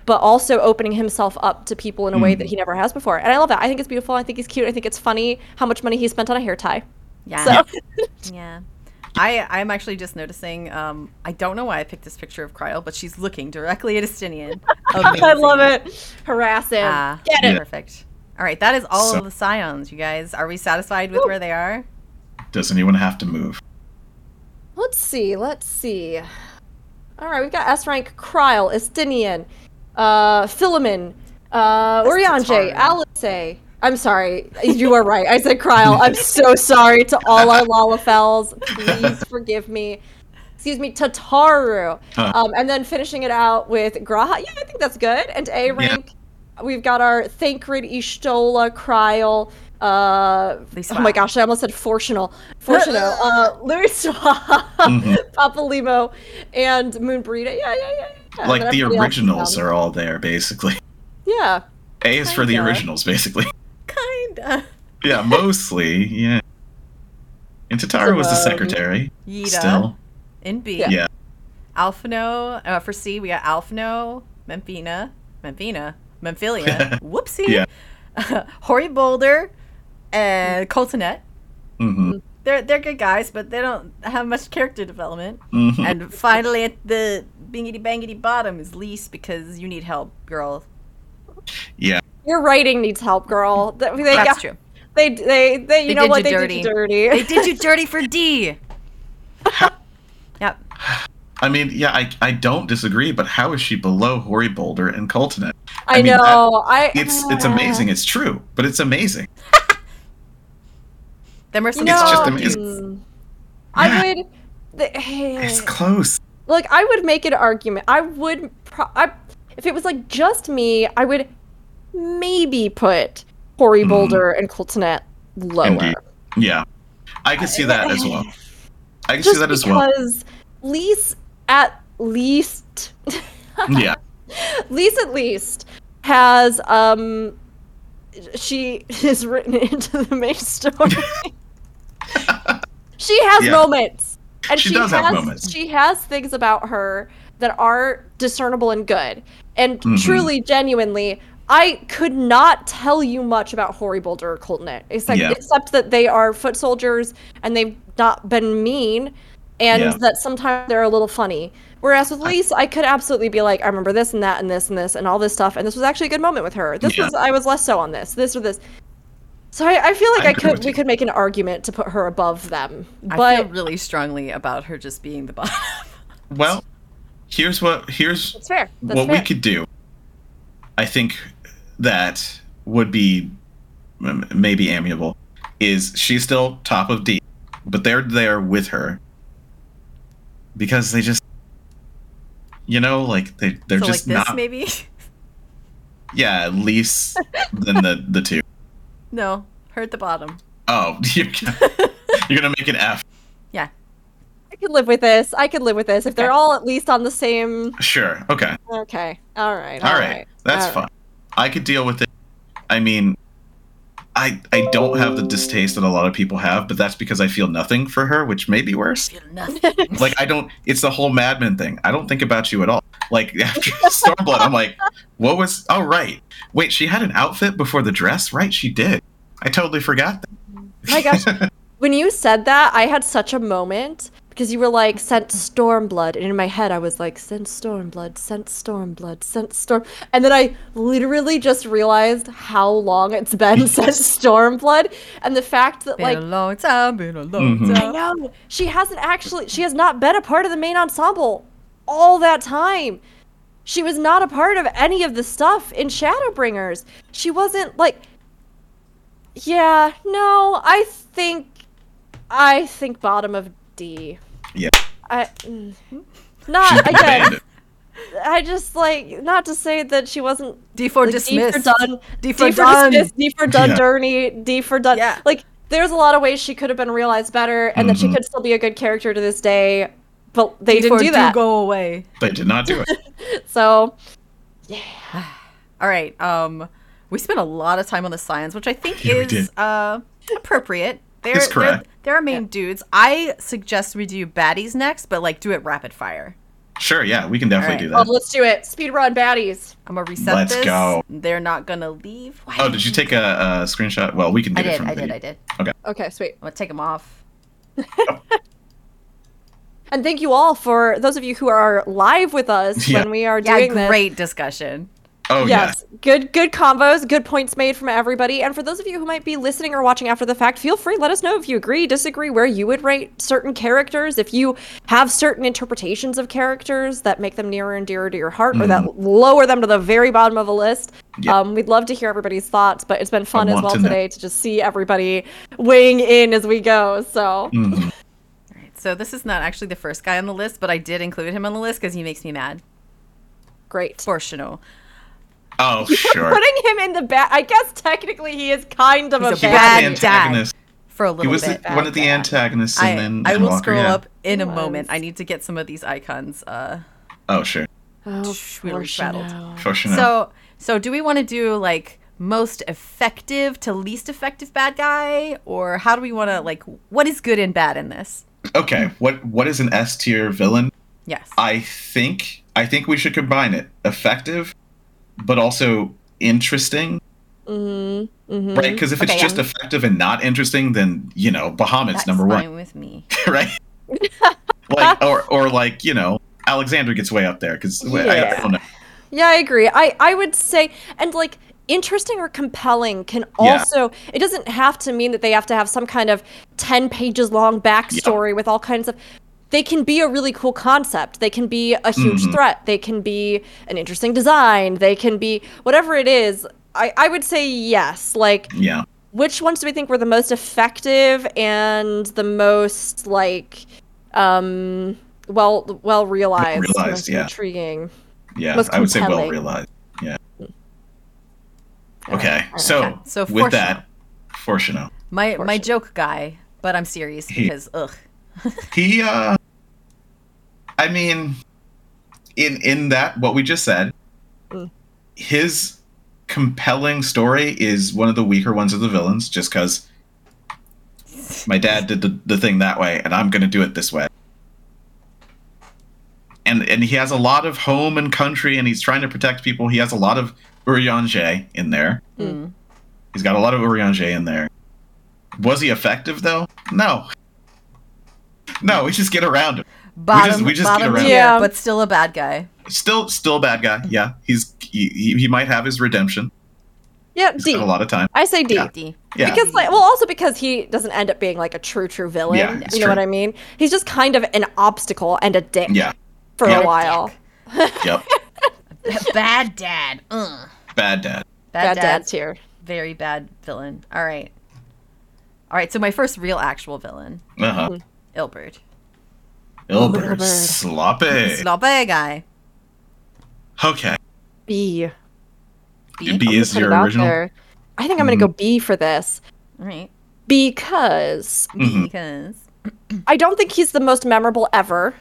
but also opening himself up to people in a way hmm. that he never has before. And I love that. I think it's beautiful. I think he's cute. I think it's funny how much money he spent on a hair tie. Yeah. So, [LAUGHS] Yeah. I, I'm actually just noticing. Um, I don't know why I picked this picture of Krile, but she's looking directly at Estinian. [LAUGHS] I love it. Harass him. Ah, Get it. Perfect. All right, that is all So- of the scions, you guys. Are we satisfied with where they are? Does anyone have to move? Let's see. Let's see. All right, we've got S rank Krile, Estinian, uh, F'lhaminn, uh, Urianger, Alice. I'm sorry. You are right. I said Krile. I'm [LAUGHS] so sorry to all our Lalafels. Please forgive me. Excuse me, Tataru. Huh. Um, and then finishing it out with G'raha. Yeah, I think that's good. And A rank, we've got our Thancred, Y'shtola, Krile. Uh, oh my gosh, I almost said Fortunal. Fortunal. [LAUGHS] uh, Louisoix, Mhm. [LAUGHS] Papalymo, and Moon Yeah, yeah, yeah. yeah. like the everybody else is originals are all there, basically. Yeah. A is for the originals, basically. Kinda. Yeah, mostly. Yeah. And Tataru was the secretary. Yda Still. in B. Yeah. Yeah. Alphinaud uh, for C. We got Alphinaud, Memphina, Memphina, Memphilia. [LAUGHS] Whoopsie. Yeah. [LAUGHS] Hoary Boulder and Coultenet. hmm They're they're good guys, but they don't have much character development. Mm-hmm. and finally, at the bingity bangity bottom is Lyse because you need help, girl. Yeah. Your writing needs help, girl. Th- They, That's got- true. They, they, they, you They know what? you they dirty. did you dirty. They did you dirty for D. [LAUGHS] yep. I mean, yeah, I, I don't disagree, but how is she below Hoary Boulder and Coultenet? I, mean, know. I. It's [SIGHS] it's amazing. It's true, but it's amazing. [LAUGHS] Them are You know, It's just amazing. mm, I Yeah. would. The, It's close. like I would make an argument. I would. Pro- I, if it was like just me, I would maybe put Hoary Mhm. Boulder and Coultenet lower. Indeed. Yeah. I can see that as well. I can Just see that as well. because Lyse at least [LAUGHS] Yeah. Lyse at least has um she is written [LAUGHS] into the main story. [LAUGHS] she has Yeah. moments. And She she, does has have moments. she has things about her that are discernible and good. And Mhm. truly, genuinely, I could not tell you much about Hoary Boulder or Coultenet, except Yeah. except that they are foot soldiers and they've not been mean, and Yeah. that sometimes they're a little funny. Whereas with Lyse, I could absolutely be like, I remember this and that and this and this and all this stuff, and this was actually a good moment with her. This Yeah. was I was less so on this, this or this. So I, I feel like I I, could we you. could make an argument to put her above them, I but feel really strongly about her just being the bottom. Well, here's what here's it's fair. That's what fair. we could do. I think that would be maybe amiable. Is she's still top of D, but they're there with her because they just, you know, like they they're so like just this, not. maybe. [LAUGHS] Yeah, at least than the the two. [LAUGHS] no, hurt the bottom. Oh, [LAUGHS] you're gonna, you're gonna make an F. Yeah. I could live with this. I could live with this if they're all at least on the same. Sure. Okay. Okay. All right. All right. That's all right. Fine. I could deal with it. I mean, I I don't have the distaste that a lot of people have, but that's because I feel nothing for her, which may be worse. Feel nothing. Like I don't. It's the whole madman thing. I don't think about you at all. Like [LAUGHS] after Stormblood, I'm like, what was? Oh right. Wait, she had an outfit before the dress, right? She did. I totally forgot that. my gosh. [LAUGHS] When you said that, I had such a moment because you were like, sent Stormblood. And in my head, I was like, sent Stormblood, sent Stormblood, sent Storm. And then I literally just realized how long it's [LAUGHS] been since Stormblood. And the fact that, been like, a long time. Been a long Mhm. I time. know she hasn't actually, she has not been a part of the main ensemble all that time. She was not a part of any of the stuff in Shadowbringers. She wasn't like, yeah, no, I think, I think bottom of D. Yeah. I, mm, not She's again. I just like not to say that she wasn't D for like, dismissed. D for done. D for D for done. dismissed. D for done Yeah. dirty. D for done. Yeah. Like there's a lot of ways she could have been realized better, and that she Mhm. could still be a good character to this day. But they D didn't do that. go away. They did not do it. [LAUGHS] So yeah. [SIGHS] All right. Um, we spent a lot of time on the Scions, which I think Yeah, is uh appropriate. They're, It's they're correct. they're our main dudes. I suggest we do baddies next, but like do it rapid fire. Sure. Yeah, we can definitely Alright. do oh, that. let's do it. Speed run baddies. I'm gonna reset Let's this. go. They're not gonna leave. Why Oh, did you take a, a screenshot? Well, we can do I it did. from I the did. video. I did. Okay. Okay, sweet. I'm gonna take them off. [LAUGHS] And thank you all for those of you who are live with us [LAUGHS] Yeah. when we are Yeah, doing this. great discussion. Oh yes, good good combos, good points made from everybody. And for those of you who might be listening or watching after the fact, feel free let us know if you agree, disagree, where you would rate certain characters, if you have certain interpretations of characters that make them nearer and dearer to your heart, or that lower them to the very bottom of a list. Yeah. Um, we'd love to hear everybody's thoughts, but it's been fun as well to know. today to just see everybody weighing in as we go. So [LAUGHS] Mhm. So this is not actually the first guy on the list, but I did include him on the list because he makes me mad. great. Fourchenault. Oh, [LAUGHS] sure. Putting him in the back, I guess technically he is kind of He's a, a he was bad the dad. antagonist. For a He little was bit. the, one of the bad. antagonists, and I, then I will Endwalker, scroll yeah. up in a He moment. I need to get some of these icons. Uh, Oh, sure. Oh, [TSK] really Fourchenault. rattled. So, so do we want to do like most effective to least effective bad guy, or how do we want to like what is good and bad in this? okay, what what is an S tier villain? Yes. I think I think we should combine it. Effective, but also interesting, Mm-hmm. Mm-hmm. right? Because if it's Okay, just yeah. effective and not interesting, then you know Bahamut's That's number fine one, with me. [LAUGHS] right? [LAUGHS] like or or like you know Alexander gets way up there because I, I Yeah. don't know. Yeah, I agree. I I would say and like interesting or compelling can Yeah. also it doesn't have to mean that they have to have some kind of 10 pages long backstory with all kinds of they can be a really cool concept. They can be a huge Mhm. threat. They can be an interesting design. They can be whatever it is. I, I would say yes. Like Yeah, which ones do we think were the most effective and the most like um well well realized, realized, yeah. intriguing yeah. Most I would say well realized. Yeah. Okay, so Okay, so with Fourchenault. that, Fourchenault. My my joke guy, but I'm serious He- because ugh. He uh I mean in in that what we just said Mm. his compelling story is one of the weaker ones of the villains just cuz my dad did the, the thing that way and I'm going to do it this way. And and he has a lot of home and country and he's trying to protect people. He has a lot of Urianger in there. Mm. He's got a lot of Urianger in there. Was he effective though? No. No, we just get around him. Bottom, we just get bottom around tier, Yeah. but still a bad guy. Still, still a bad guy. Yeah, he's he, he, he might have his redemption. yeah He's d got a lot of time. i say d Yeah. D. Yeah, because like well also because he doesn't end up being like a true true villain Yeah, you it's know what i mean he's just kind of an obstacle and a dick yeah, for Yeah. a while [LAUGHS] yep. bad dad. Ugh. Bad dad. Bad, bad dad's dad's here very bad villain. All right. All right, so my first real actual villain, Uh huh. Ilberd. Ilberd, Ilberd. sloppy. Sloppy guy. Okay, b B. B is your original. there. i think i'm gonna go b for this All right. because Mhm. Because i don't think he's the most memorable ever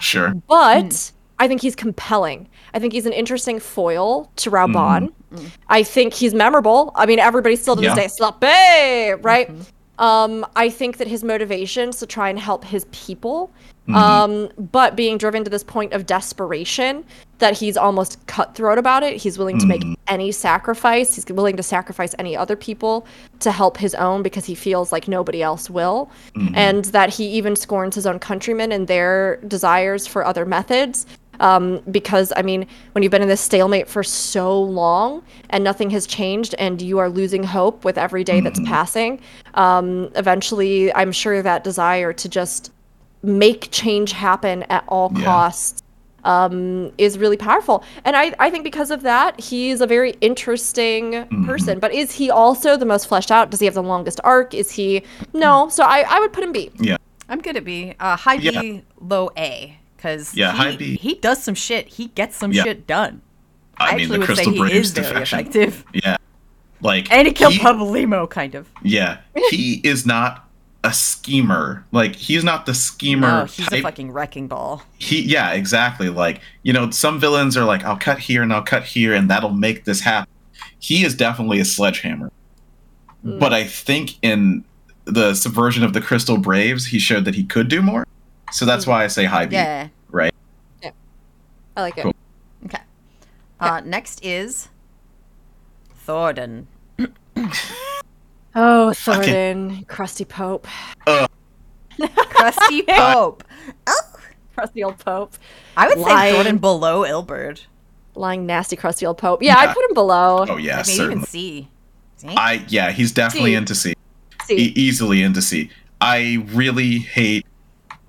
Sure. but I think he's compelling. I think he's an interesting foil to Raubahn. Mm-hmm. I think he's memorable. I mean, everybody still to Yeah. this day, sloppy, right? Um, I think that his motivations to try and help his people, Mm-hmm. um, but being driven to this point of desperation that he's almost cutthroat about it. He's willing to make Mm-hmm. any sacrifice. He's willing to sacrifice any other people to help his own because he feels like nobody else will. Mm-hmm. And that he even scorns his own countrymen and their desires for other methods. Um, because I mean, when you've been in this stalemate for so long and nothing has changed, and you are losing hope with every day that's passing, um, eventually, I'm sure that desire to just make change happen at all Yeah. costs um, is really powerful. And I, I think because of that, he's a very interesting person. But is he also the most fleshed out? Does he have the longest arc? Is he no? So I, I would put him B. Yeah. I'm good at B. Uh, high B, Yeah. low A. Because Yeah, he, B. he does some shit. He gets some Yeah. shit done. I, I, mean, the would say Crystal he Braves is very defection. effective. [LAUGHS] Yeah. Like And he killed he- kind of. Yeah, he is not a schemer. Like he's not the schemer No, he's type. a fucking wrecking ball. he yeah, exactly. Like, you know, some villains are like, I'll cut here and I'll cut here and that'll make this happen. He is definitely a sledgehammer. Hmm. But I think in the subversion of the Crystal Braves, he showed that he could do more. So that's why I say high B. Yeah. Right. Yeah. I like it. Cool. Okay. Uh, next is Thornton. [COUGHS] Oh, Fucking- Thornton, Crusty Pope, [LAUGHS] Crusty [LAUGHS] Pope. crusty old Pope. I would Lying. say Thornton below Ilberd. Lying nasty, crusty old Pope. Yeah, I put him below. Oh yeah, Maybe certainly. even C. See? I yeah, he's definitely C. into C. E- easily into C. I really hate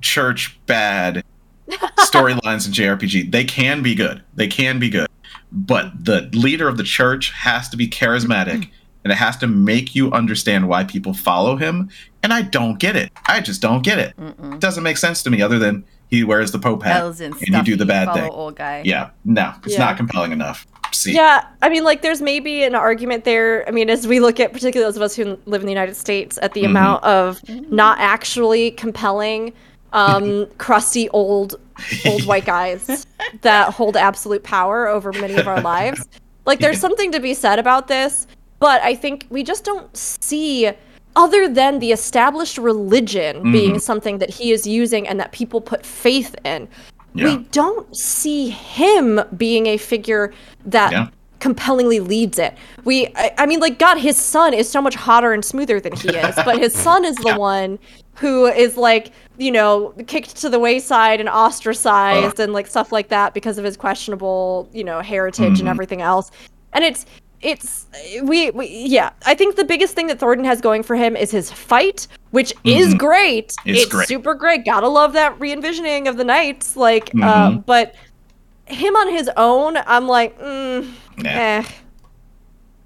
church bad [LAUGHS] storylines in JRPG. They can be good. They can be good. But the leader of the church has to be charismatic and it has to make you understand why people follow him. And I don't get it. I just don't get it. Mm-mm. It doesn't make sense to me other than he wears the Pope hat Bells and and you do the bad thing. old guy. Yeah, no, it's Yeah. not compelling enough. See. Yeah, I mean, like, there's maybe an argument there. I mean, as we look at, particularly those of us who live in the United States, at the Mhm. amount of not actually compelling, um, crusty old, old white guys [LAUGHS] that hold absolute power over many of our lives. Like, there's something to be said about this, but I think we just don't see, other than the established religion being Mhm. something that he is using and that people put faith in Yeah. we don't see him being a figure that Yeah. Compellingly leads it. We, I, I mean, like, God, his son is so much hotter and smoother than he is, but his son is the [LAUGHS] Yeah. one who is like, you know, kicked to the wayside and ostracized and like stuff like that because of his questionable, you know, heritage and Mhm. everything else. And it's, it's we, we yeah i think the biggest thing that thornton has going for him is his fight which is Mhm. great It's great. super great gotta love that re-envisioning of the knights like uh Mhm. but him on his own i'm like mm, Nah. eh.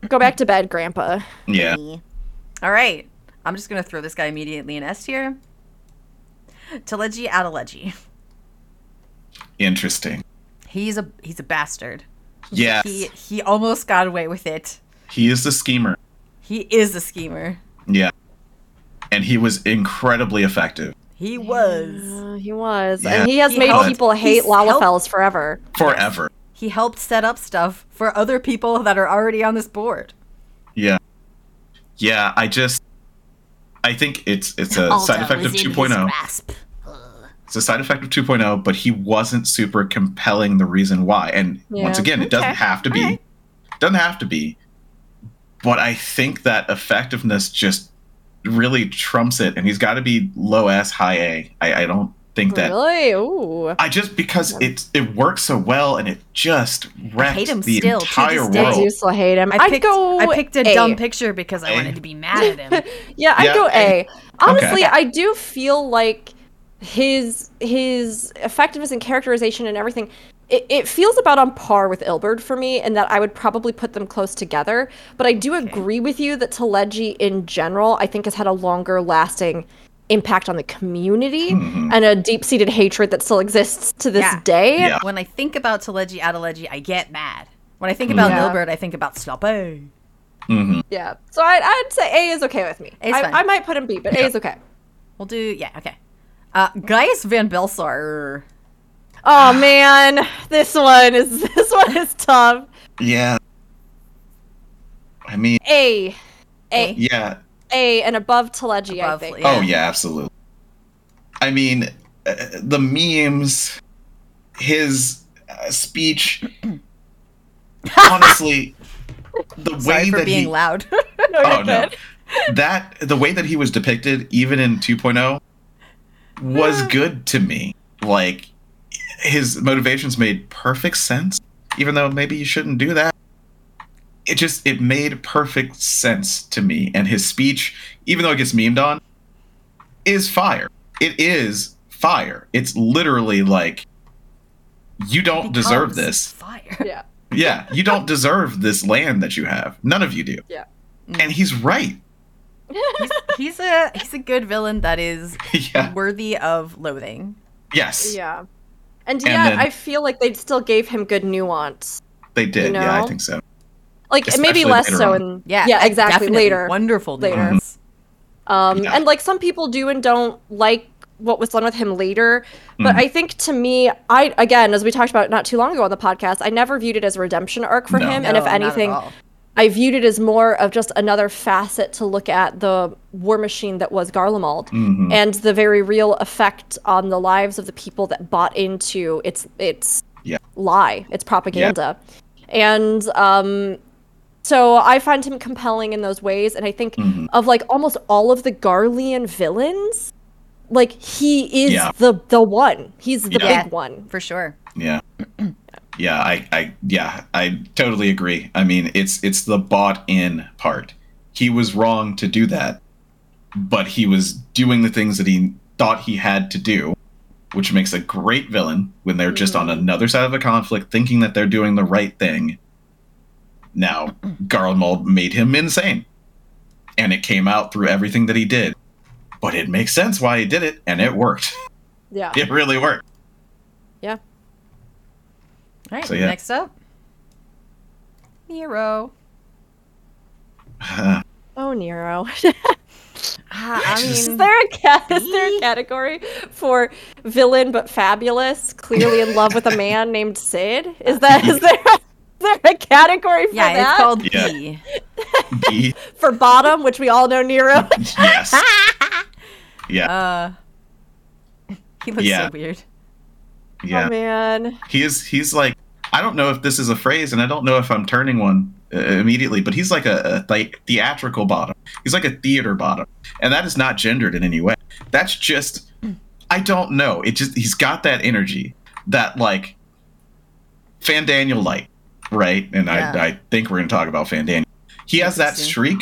go back to bed grandpa Yeah. All right. I'm just going to throw this guy immediately in S tier. Teledji Adeledji. Interesting. He's a he's a bastard. Yeah. He he almost got away with it. He is the schemer. He is a schemer. Yeah. And he was incredibly effective He was. Uh, he was Yeah. and he has He made helped- people hate he's lalafels forever forever. He helped set up stuff for other people that are already on this board. Yeah. Yeah, I just I think it's it's a side effect of 2.0. It's a side effect of 2.0, but he wasn't super compelling the reason why. And once Yeah. again, it doesn't have to be. Alright. Doesn't have to be. But I think that effectiveness just really trumps it, and he's got to be low S, high A. I, I don't think that. really Ooh. I just because it it works so well, and it just wrecked hate him the still, to entire this day. I world. do still hate him. I I'd picked go I picked a, A. dumb picture because I A. wanted to be mad at him. [LAUGHS] Yeah, I'd Yeah, go A. A. Honestly, Okay. I do feel like his his effectiveness and characterization and everything. It, it feels about on par with Ilberd for me, and that I would probably put them close together. But I do agree with you that Teledji in general, I think, has had a longer lasting impact on the community Mhm. and a deep seated hatred that still exists to this Yeah. day. Yeah. When I think about Teledji Adeledji, I get mad. When I think about Yeah. Nilbert, I think about Sloppy. Mhm. Yeah. So I'd, I'd say A is okay with me. A's I, fine. I might put him B, but A is okay. We'll do yeah, okay. Uh Gaius van Baelsar. Oh man, this one is [LAUGHS] this one is tough. Yeah. I mean, A, A, yeah. A, and above Teledji, I think. yeah. Oh yeah, absolutely. I mean, uh, the memes, his uh, speech. [LAUGHS] honestly, the Sorry way for that being he, loud. [LAUGHS] No, you're oh no, good. that the way that he was depicted, even in 2.0, was good to me. Like his motivations made perfect sense, even though maybe you shouldn't do that. It just it made perfect sense to me, and his speech, even though it gets memed on, is fire. It is fire. It's literally like you don't deserve this. Fire. [LAUGHS] Yeah. Yeah, you don't deserve this land that you have. None of you do. Yeah. And he's right. He's, he's a he's a good villain that is [LAUGHS] yeah. worthy of loathing. Yes. Yeah. And And yet, then- I feel like they still gave him good nuance. They did. You Yeah, I think so. Like Especially maybe less so on. in Yeah, yeah exactly definitely. later. Wonderful Later. nuance. Um, Yeah. and like some people do and don't like what was done with him later. But Mhm. I think to me, I again, as we talked about not too long ago on the podcast, I never viewed it as a redemption arc for No. him. and if No, not at anything. I viewed it as more of just another facet to look at the war machine that was Garlemald Mhm. and the very real effect on the lives of the people that bought into its its Yeah. lie, its propaganda. And um so I find him compelling in those ways and I think Mhm. of like almost all of the Garlean villains, like he is Yeah. the the one. He's the Yeah. big one. for sure. Yeah. [CLEARS THROAT] Yeah, I, I yeah, I totally agree. I mean, it's it's the bought in part. He was wrong to do that, but he was doing the things that he thought he had to do, which makes a great villain when they're just on another side of a conflict thinking that they're doing the right thing. Now, Garlemald made him insane. And it came out through everything that he did. But it makes sense why he did it, and it worked. Yeah. It really worked. Yeah. All right, So, yeah. next up. Nero. [SIGHS] Oh, Nero. [LAUGHS] [LAUGHS] Ah, I mean, Is there a cat? [LAUGHS] Is there a category for villain but fabulous, clearly in love with a man named Cid? Is that is there is there a category for yeah, that? it's called Yeah. B. B, [LAUGHS] for bottom, which we all know Nero. yes. [LAUGHS] Yeah, Uh, he looks Yeah. so weird. yeah. Oh man. he is he's like i don't know if this is a phrase and i don't know if i'm turning one uh, immediately but he's like a, a like theatrical bottom he's like a theater bottom and that is not gendered in any way that's just i don't know it just he's got that energy that like Fandaniel light right and Yeah. I, I think we're going to talk about Fandaniel he has that streak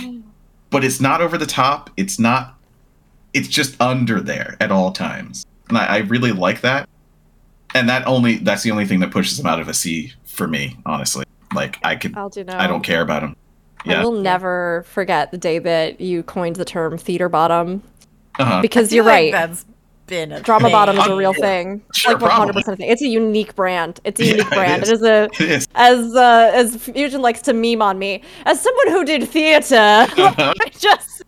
but it's not over the top it's not it's just under there at all times and i, I really like that and that only that's the only thing that pushes him out of a C for me, honestly. Like I could I'll do now. I don't care about him. I Yeah. will never forget the day that you coined the term theater bottom Uh-huh. because you're like right. That's been a Drama thing. bottom is a real thing. Sure, like 100% thing. It's a unique brand. It's a unique it brand. is. It is a [LAUGHS] It is. as uh, as Fusion likes to meme on me as someone who did theater. [LAUGHS] I just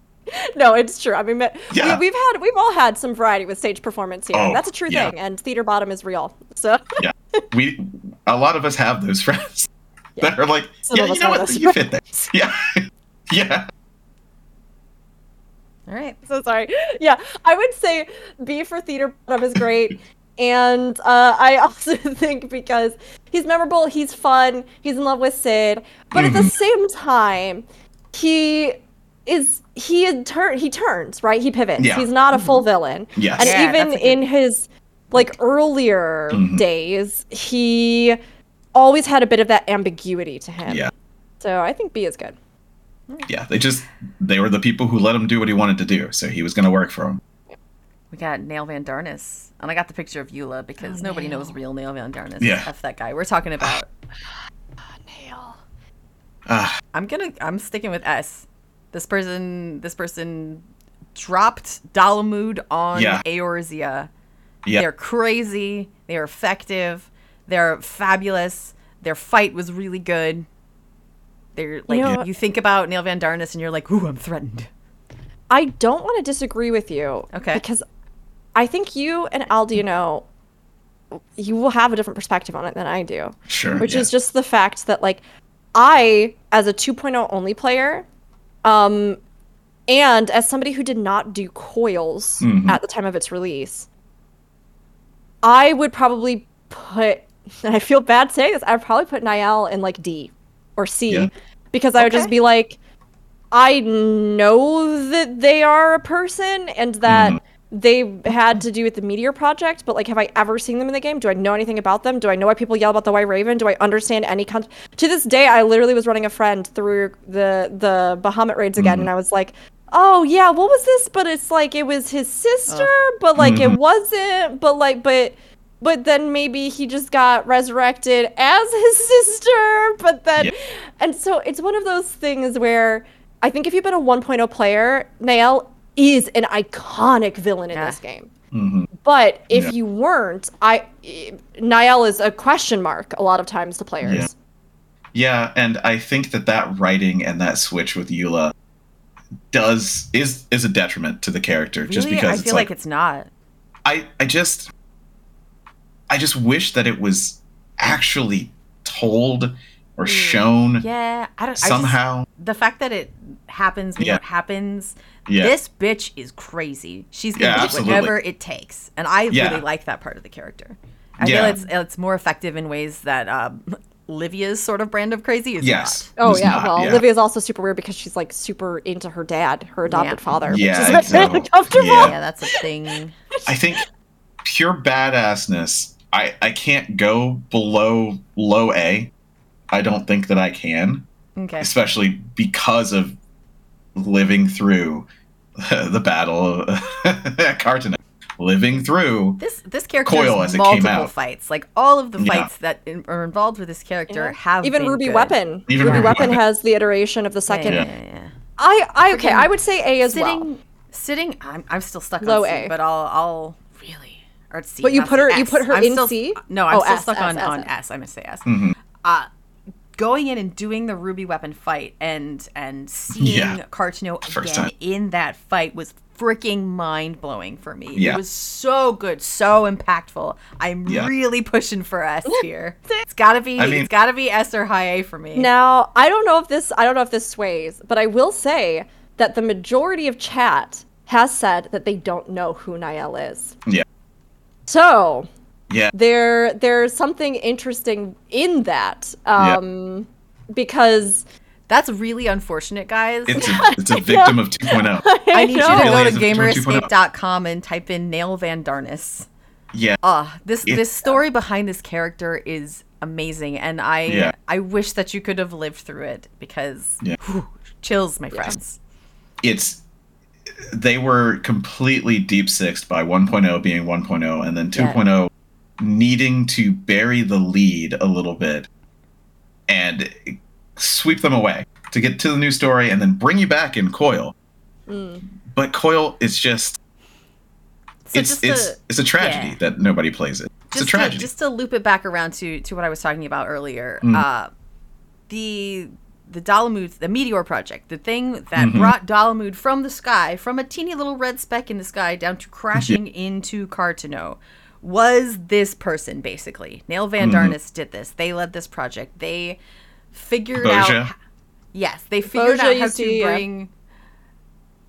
no, it's true. I mean, Uh-huh. Yeah. we, have had we've all had some variety with stage performance here. Oh, That's a true yeah. thing, and theater bottom is real. So Yeah. [LAUGHS] We a lot of us have those friends that are like, Some yeah, you know what? You fit there. Yeah. yeah. All right. [LAUGHS] so sorry. Yeah, I would say B for theater bottom is great. [LAUGHS] And uh, I also [LAUGHS] think because he's memorable, he's fun, he's in love with Cid, but at the Mm-hmm. same time, he is he had turn he turns right. He pivots. Yeah. He's not a full villain. Yes. And Yeah, even good- in his like earlier Mhm. days, he always had a bit of that ambiguity to him. Yeah. So I think B is good. Yeah. They just they were the people who let him do what he wanted to do, so he was gonna work for him. We got Nael van Darnus. And I got the picture of Eula because Oh, nobody Nael. knows real Nael van Darnus. Yeah. F that guy. We're talking about. [SIGHS] Nael. Ah, I'm gonna. I'm sticking with S. This person. This person dropped Dalamud on Yeah. Eorzea. yeah. They're crazy. They're effective. They're fabulous. Their fight was really good. They're like know- you think about Nael van Darnus and you're like, ooh, I'm threatened. I don't want to disagree with you. Okay. Because I think you and Aldianaux, you will have a different perspective on it than I do. Sure. Which yeah. is just the fact that, like, I, as a 2.0 only player, um, and as somebody who did not do coils Mhm. at the time of its release, I would probably put, [LAUGHS] and I feel bad saying this, I'd probably put Nael in like D or C Yeah. because I would just be like, I know that they are a person and that Mhm. they had to do with the Meteor Project, but like, have I ever seen them in the game? Do I know anything about them? Do I know why people yell about the White Raven? Do I understand any con? To this day, I literally was running a friend through the the Bahamut raids again, and I was like, "Oh yeah, what was this?" But it's like it was his sister, but like it Mhm. wasn't. But like, but but then maybe he just got resurrected as his [LAUGHS] sister. But then, Yeah. and so it's one of those things where I think if you've been a 1.0 player, Nael is an iconic villain in Yeah. this game. Mhm. But if Yeah. you weren't, I Nael is a question mark a lot of times to players. Yeah. Yeah, and I think that that writing and that switch with Eula does is is a detriment to the character Really? just because I it's feel like, like, it's not. I I just I just wish that it was actually told or shown Yeah, I don't. I just- somehow. the fact that it happens when Yeah. it happens. Yeah. This bitch is crazy. She's gonna do absolutely. whatever it takes, and I Yeah. really like that part of the character. I Yeah. feel it's it's more effective in ways that um, Livia's sort of brand of crazy is yes. Oh It's yeah, not, well, yeah. Olivia's also super weird because she's like super into her dad, her adopted Yeah. father, Yeah, which is very so- [LAUGHS] uncomfortable. yeah. Yeah, that's a thing. I think pure badassness I I can't go below low A. I don't think that I can, Okay. especially because of living through [LAUGHS] the battle at [LAUGHS] Carteneau, living through. This this character Coil has as it came multiple out. fights. Like all of the Yeah. fights that in, are involved with this character Yeah. have even been Ruby good. Weapon. Even Ruby Ruby Weapon Weapon. has the iteration of the second. yeah, yeah, yeah. I I okay. I would say A as sitting, well. sitting. I'm, I'm still stuck Low on C, A. but I'll I'll really or C. But you put C, her- you put her I'm in still, C? No, I'm Oh, still S, stuck S, on S, on S. S. I'm gonna say S. Mhm. Uh, going in and doing the Ruby Weapon fight and and seeing Yeah. Carteneau First again time. in that fight was freaking mind blowing for me. Yeah. It was so good, so impactful. I'm Yeah. really pushing for S [LAUGHS] here. it's gotta be. I mean- it's gotta be S or high A for me. Now, I don't know if this I don't know if this sways, but I will say that the majority of chat has said that they don't know who Nael is. Yeah. So, Yeah. there there's something interesting in that. Um because That's really unfortunate, guys. It's a, [LAUGHS] it's a victim of 2.0. [LAUGHS] I need you to go to Really is a 2.0. gamerescape.com and type in Nael van Darnus. Yeah. Ah, this It- this story behind this character is amazing, and I Yeah. I wish that you could have lived through it because Yeah. whew, chills, my friends. it's they were completely deep sixed by 1.0 being 1.0 and then 2.0 needing to bury the lead a little bit and sweep them away to get to the new story and then bring you back in coil but coil is just So it's just it's to, it's a tragedy yeah. that nobody plays it it's just a tragedy To, just to loop it back around to to what I was talking about earlier. Mm. Uh, the the Dalamud, the Meteor Project, the thing that Mhm. brought Dalamud from the sky, from a teeny little red speck in the sky, down to crashing into Carteneau, was this person basically. Nael Van Mhm. Darnus did this. They led this project. They figured out. Yes, they figured Boja out how used to, to yeah. bring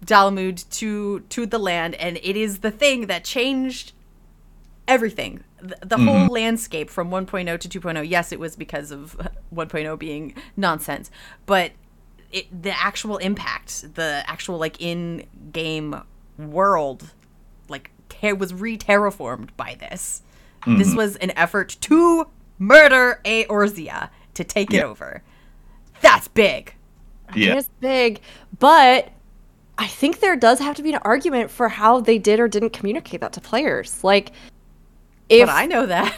Dalamud to to the land, and it is the thing that changed everything. The, the whole landscape from 1.0 to 2.0. Yes, it was because of [LAUGHS] 1.0 being nonsense, but it the actual impact, the actual like in-game world, like ter- was re-terraformed by this. This mm-hmm. was an effort to murder Eorzea to take it over. That's big. yeah It's big, but I think there does have to be an argument for how they did or didn't communicate that to players. Like, if but I know that.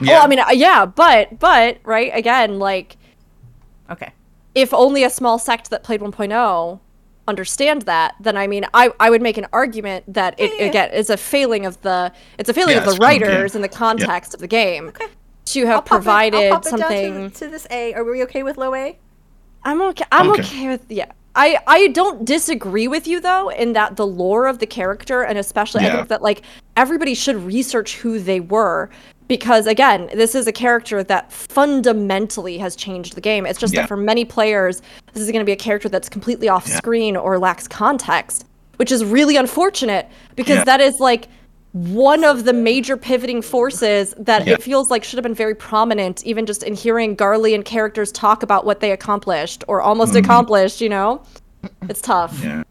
yeah oh, I mean, uh, yeah, but but right again, like Okay. if only a small sect that played 1.0 understand that, then I mean, I, I would make an argument that it Yeah, yeah. again is a failing of the it's a failing Yeah, of the it's from the game. writers in the context of the game Okay. to have provided something. to, this A. Are we okay with low A? I'm okay. I'm Okay. okay. with yeah. I I don't disagree with you though in that the lore of the character and especially I think that like everybody should research who they were because again, this is a character that fundamentally has changed the game. It's just Yeah. that for many players, this is going to be a character that's completely off Yeah. screen or lacks context, which is really unfortunate because Yeah. that is like one of the major pivoting forces that Yeah. it feels like should have been very prominent, even just in hearing Garlean characters talk about what they accomplished or almost mm-hmm. accomplished, you know? It's tough. Yeah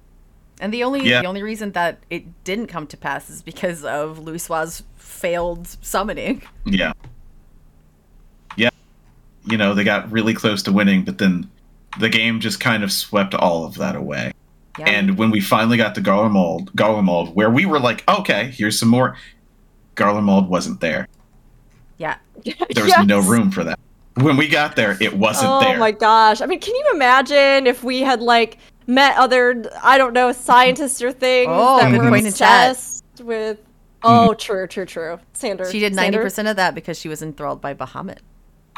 And the only Yeah. the only reason that it didn't come to pass is because of Louisoix's failed summoning. Yeah. Yeah. You know, they got really close to winning, but then the game just kind of swept all of that away. Yeah. And when we finally got to Garlemald, Garlemald, where we were like, okay, here's some more, Garlemald wasn't there. yeah. There was [LAUGHS] no room for that. When we got there, it wasn't Oh there. Oh my gosh. I mean, can you imagine if we had like met other, I don't know, scientists or things Oh, that were point in chat. obsessed with. Mm-hmm. Oh, true, true, true. Sander. She did ninety Sander? percent of that because she was enthralled by Bahamut.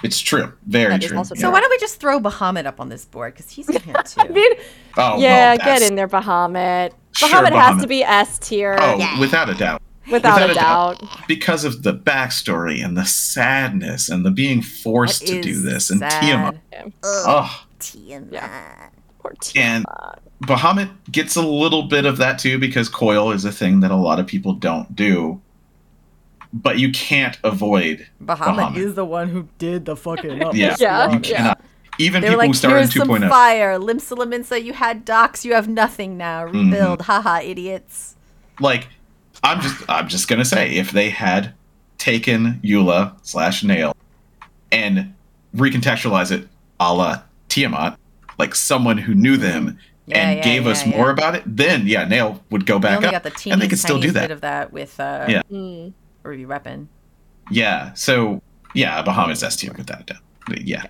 It's true. Very That is true. also yeah. So why don't we just throw Bahamut up on this board because he's in here [LAUGHS] too. I mean, Oh, yeah, well, get in there, Bahamut. Sure, Bahamut has to be S tier. Oh, Yeah. without a doubt. Without, without a a doubt. doubt. Because of the backstory and the sadness and the being forced That to do this and sad. Tiamat. Oh, Yeah. Poor Tiamat. And- Bahamut gets a little bit of that too because coil is a thing that a lot of people don't do. But you can't avoid. Bahamut, Bahamut. is the one who did the fucking up. Yeah, Yeah. you honest. cannot. Even They were people like, who started here's in oh. some 2.0. fire. Limsa Lominsa, you had docks, you have nothing now. Mm-hmm. Rebuild. Haha, idiots. Like, I'm just, I'm just gonna say, if they had taken Eula slash Nael and recontextualize it a la Tiamat, like someone who knew them Yeah, and yeah, gave yeah, us yeah. more about it, then yeah, Nael would go back up, the and they could still do bit that. of that with uh, Yeah. Mm. Ruby Weapon. Yeah, so yeah, Bahamas S tier without a doubt. Yeah,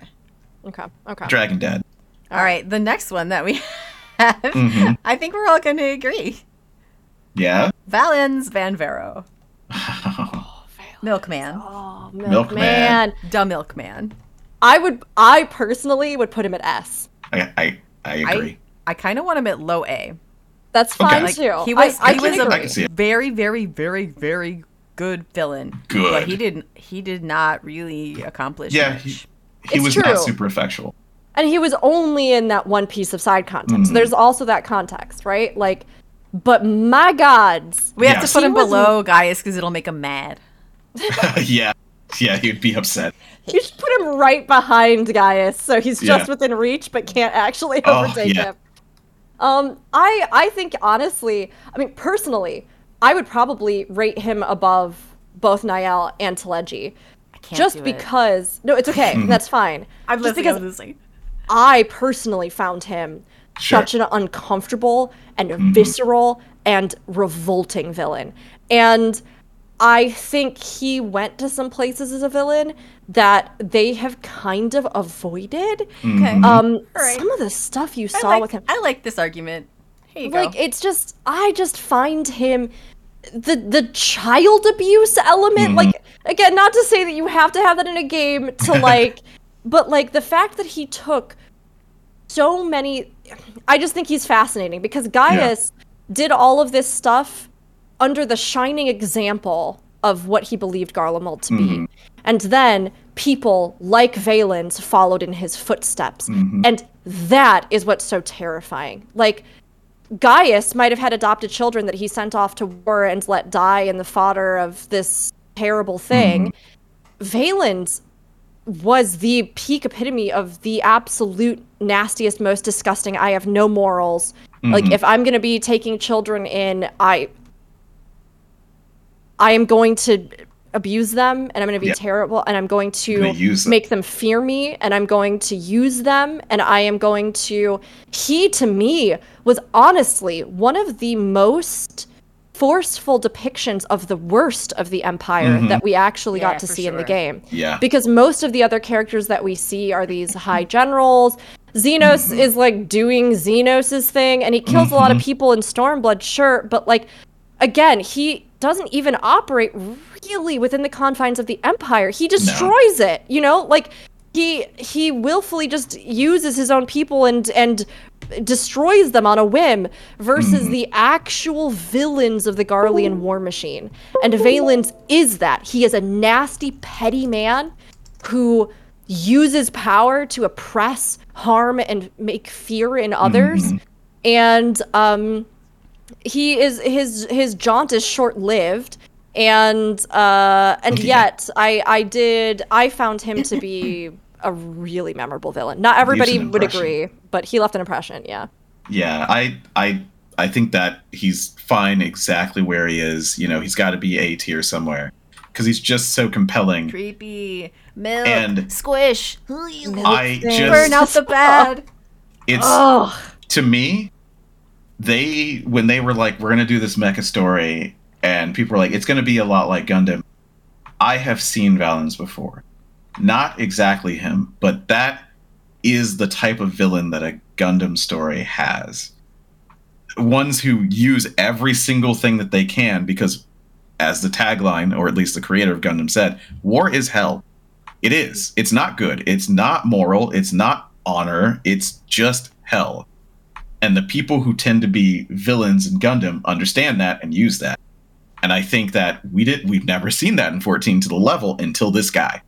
Okay. Okay. Dragon Dead. All right, the next one that we [LAUGHS] have, Mhm. I think we're all going to agree. Yeah. Valens Van Varro, [LAUGHS] Oh, Milkman, Oh, Milkman. milkman. the Milkman. I would. I personally would put him at S. I I, I agree. I kind of want him at low A. That's Okay. fine Like, too. He was I, I he was agree. I can see a it. very very very very good villain. Good. But he didn't he did not really accomplish Yeah, much. he, he It's was true. not super effectual. and he was only in that one piece of side content. Mm-hmm. So there's also that context, right? Like, but my gods, we have Yes. to put him was- below Gaius because it'll make him mad. [LAUGHS] yeah, yeah, he'd be upset. you should put him right behind Gaius, so he's just Yeah. within reach, but can't actually Oh, overtake yeah. him. Um, I I think honestly, I mean personally, I would probably rate him above both Nael and Teledji. I can't Just do it. because no, it's okay. [LAUGHS] that's fine. I'm just listening. because I'm. I personally found him Sure. such an uncomfortable and visceral and revolting villain. And I think he went to some places as a villain that they have kind of avoided. Okay. Mm-hmm. Um, right. Some of the stuff you I saw like, with him, I like this argument. Here you like go. it's just, I just find him the the child abuse element. Like mm-hmm. again, not to say that you have to have that in a game to [LAUGHS] like, but like the fact that he took so many I just think he's fascinating because Gaius did all of this stuff under the shining example of what he believed Garlemald to be. Mm-hmm. And then people like Valens followed in his footsteps. Mm-hmm. And that is what's so terrifying. Like Gaius might have had adopted children that he sent off to war and let die in the fodder of this terrible thing. Mm-hmm. Valens was the peak epitome of the absolute nastiest, most disgusting. I have no morals. Like mm-hmm. if I'm gonna be taking children in, I I am going to abuse them and I'm going to be Yeah. terrible and I'm going to Gonna use them. make them fear me and I'm going to use them and I am going to he to me was honestly one of the most forceful depictions of the worst of the empire mm-hmm. that we actually Yeah, got to for see in the game. Yeah. Because most of the other characters that we see are these high generals. Zenos mm-hmm. is like doing Zenos's thing and he kills a lot of mm-hmm. people in Stormblood, sure, but like again, he doesn't even operate really within the confines of the empire. He destroys it, you know? Like he he willfully just uses his own people and and destroys them on a whim versus the actual villains of the Garlean war machine. And Valens is that. He is a nasty, petty man who uses power to oppress, harm, and make fear in others. And um he is his his jaunt is short lived and uh and Yeah. yet i i did i found him to be [LAUGHS] a really memorable villain not everybody would agree but he left an impression yeah Yeah, I I I think that he's fine exactly where he is. You know, he's got to be A tier somewhere because he's just so compelling. Creepy. Milk. And- squish. I Burn just Burn out the bad. it's oh to me they when they were like we're gonna do this mecha story and people were like it's gonna be a lot like gundam i have seen valens before. Not exactly him but that is the type of villain that a gundam story has. Ones who use every single thing that they can because as the tagline or at least the creator of gundam said war is hell. It is. It's not good. It's not moral. It's not honor. It's just hell and the people who tend to be villains in Gundam understand that and use that. And I think that we did we've never seen that in 14 to the level until this guy.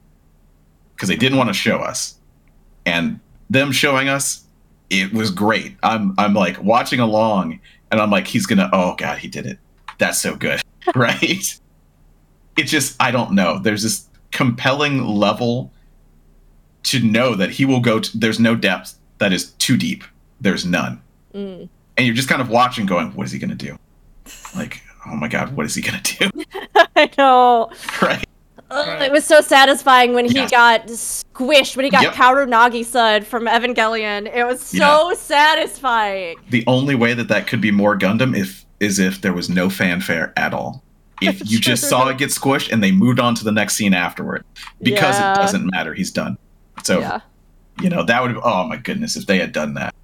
Because they didn't want to show us. And them showing us, it was great. I'm I'm like watching along and I'm like, he's gonna oh god, he did it. That's so good. [LAUGHS] right? It just I don't know. There's this compelling level to know that he will go to there's no depth that is too deep. There's none mm. and you're just kind of watching going what is he going to do like oh my god what is he going to do [LAUGHS] i know [LAUGHS] right It was so satisfying when he Yes. got squished, when he got Yep. powder Nagi Sud from Evangelion. It was so satisfying. The only way that that could be more Gundam if is if there was no fanfare at all. [LAUGHS] If you just saw it get squished and they moved on to the next scene afterward, because Yeah. it doesn't matter, he's done. So Yeah. you know that would. Oh my goodness, if they had done that.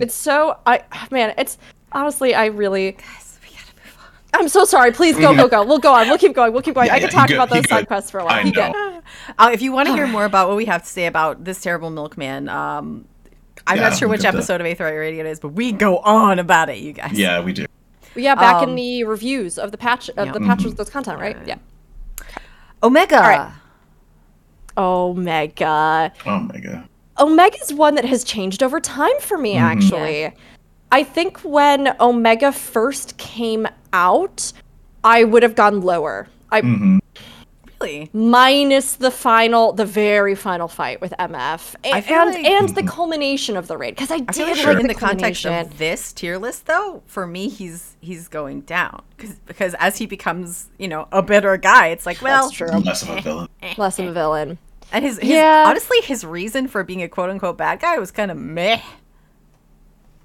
It's so I man, it's honestly I really guys, we gotta move on. I'm so sorry. Please go, go, go. We'll go on. We'll keep going. We'll keep going. Yeah, I yeah, could talk about those side quests for a while. I know. Uh, if you want to hear more about what we have to say about this terrible milkman, um, I'm Yeah, not sure which got the- episode of Aetheryte Radio it is, but we go on about it, you guys. Yeah, we do. Yeah, back Um, in the reviews of the patch of yeah. the patch with those content, right? Yeah. Omega. right. Omega. Oh my god. Omega's one that has changed over time for me, actually. I think when Omega first came out, I would have gone lower. I hmm Really? minus the final, the very final fight with MF, and and, like- and the culmination of the raid because I I did feel like like in the, the context of this tier list, though, for me, he's he's going down because because as he becomes, you know, a better guy, it's like, well, That's true. Less of a villain. [LAUGHS] Less of a villain. And his, his Yeah. honestly, his reason for being a quote unquote bad guy was kind of meh.